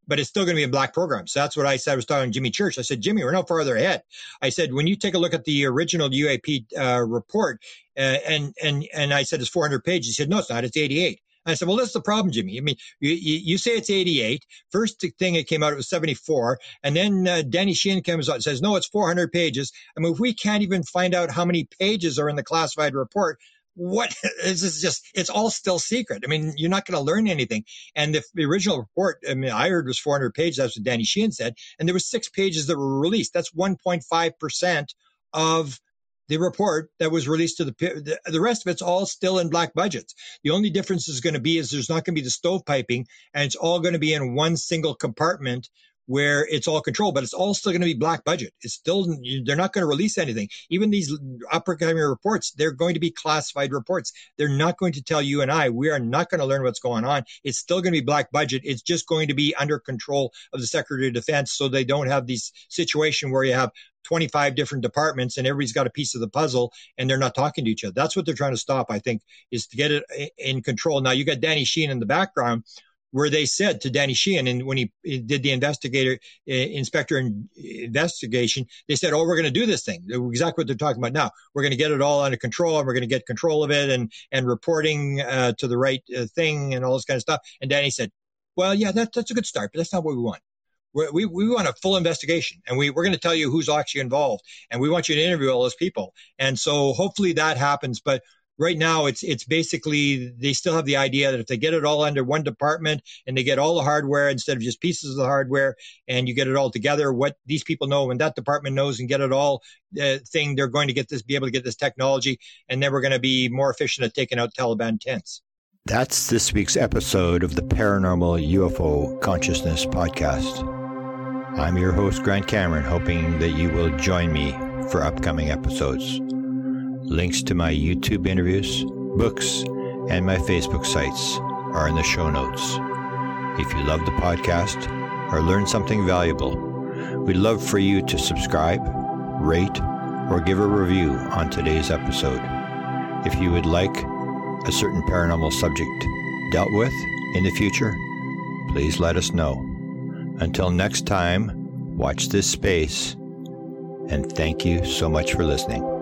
but it's still going to be a black program. So that's what I said. I was talking to Jimmy Church. I said, Jimmy, we're no farther ahead. I said, when you take a look at the original UAP uh, report, uh, and and and I said it's 400 pages. He said, no, it's not. It's 88. I said, well, that's the problem, Jimmy. I mean, you, you, say it's 88. First thing it came out, it was 74. And then uh, Danny Sheehan comes out and says, no, it's 400 pages. I mean, if we can't even find out how many pages are in the classified report, what this is just it's all still secret. I mean, you're not going to learn anything. And the, the, original report, I mean, I heard was 400 pages. That's what Danny Sheehan said, and there were six pages that were released. That's 1.5 percent of the report that was released to the the, rest of it's all still in black budgets. The only difference is going to be is there's not going to be the stovepiping, and it's all going to be in one single compartment where it's all controlled, but it's all still going to be black budget. It's still, they're not going to release anything. Even these upper upcoming reports, they're going to be classified reports. They're not going to tell you and I, we are not going to learn what's going on. It's still going to be black budget. It's just going to be under control of the Secretary of Defense so they don't have these situation where you have 25 different departments and everybody's got a piece of the puzzle and they're not talking to each other. That's what they're trying to stop, I think, is to get it in control. Now you got Danny Sheehan in the background where they said to Danny Sheehan, and when he, he did the investigator, uh, inspector investigation, they said, "Oh, we're going to do this thing." Exactly what they're talking about now. We're going to get it all under control, and we're going to get control of it, and and reporting uh, to the right uh, thing, and all this kind of stuff. And Danny said, "Well, yeah, that, that's a good start, but that's not what we want." We're, we we want a full investigation, and we we're going to tell you who's actually involved, and we want you to interview all those people. And so hopefully that happens, but right now it's it's basically they still have the idea that if they get it all under one department and they get all the hardware instead of just pieces of the hardware and you get it all together what these people know and that department knows and get it all uh, thing they're going to get this be able to get this technology and then we're going to be more efficient at taking out taliban tents. That's this week's episode of the paranormal ufo consciousness podcast. I'm your host grant cameron hoping that you will join me for upcoming episodes Links to my YouTube interviews, books, and my Facebook sites are in the show notes. If you love the podcast or learn something valuable, we'd love for you to subscribe, rate, or give a review on today's episode. If you would like a certain paranormal subject dealt with in the future, please let us know. Until next time, watch this space, and thank you so much for listening.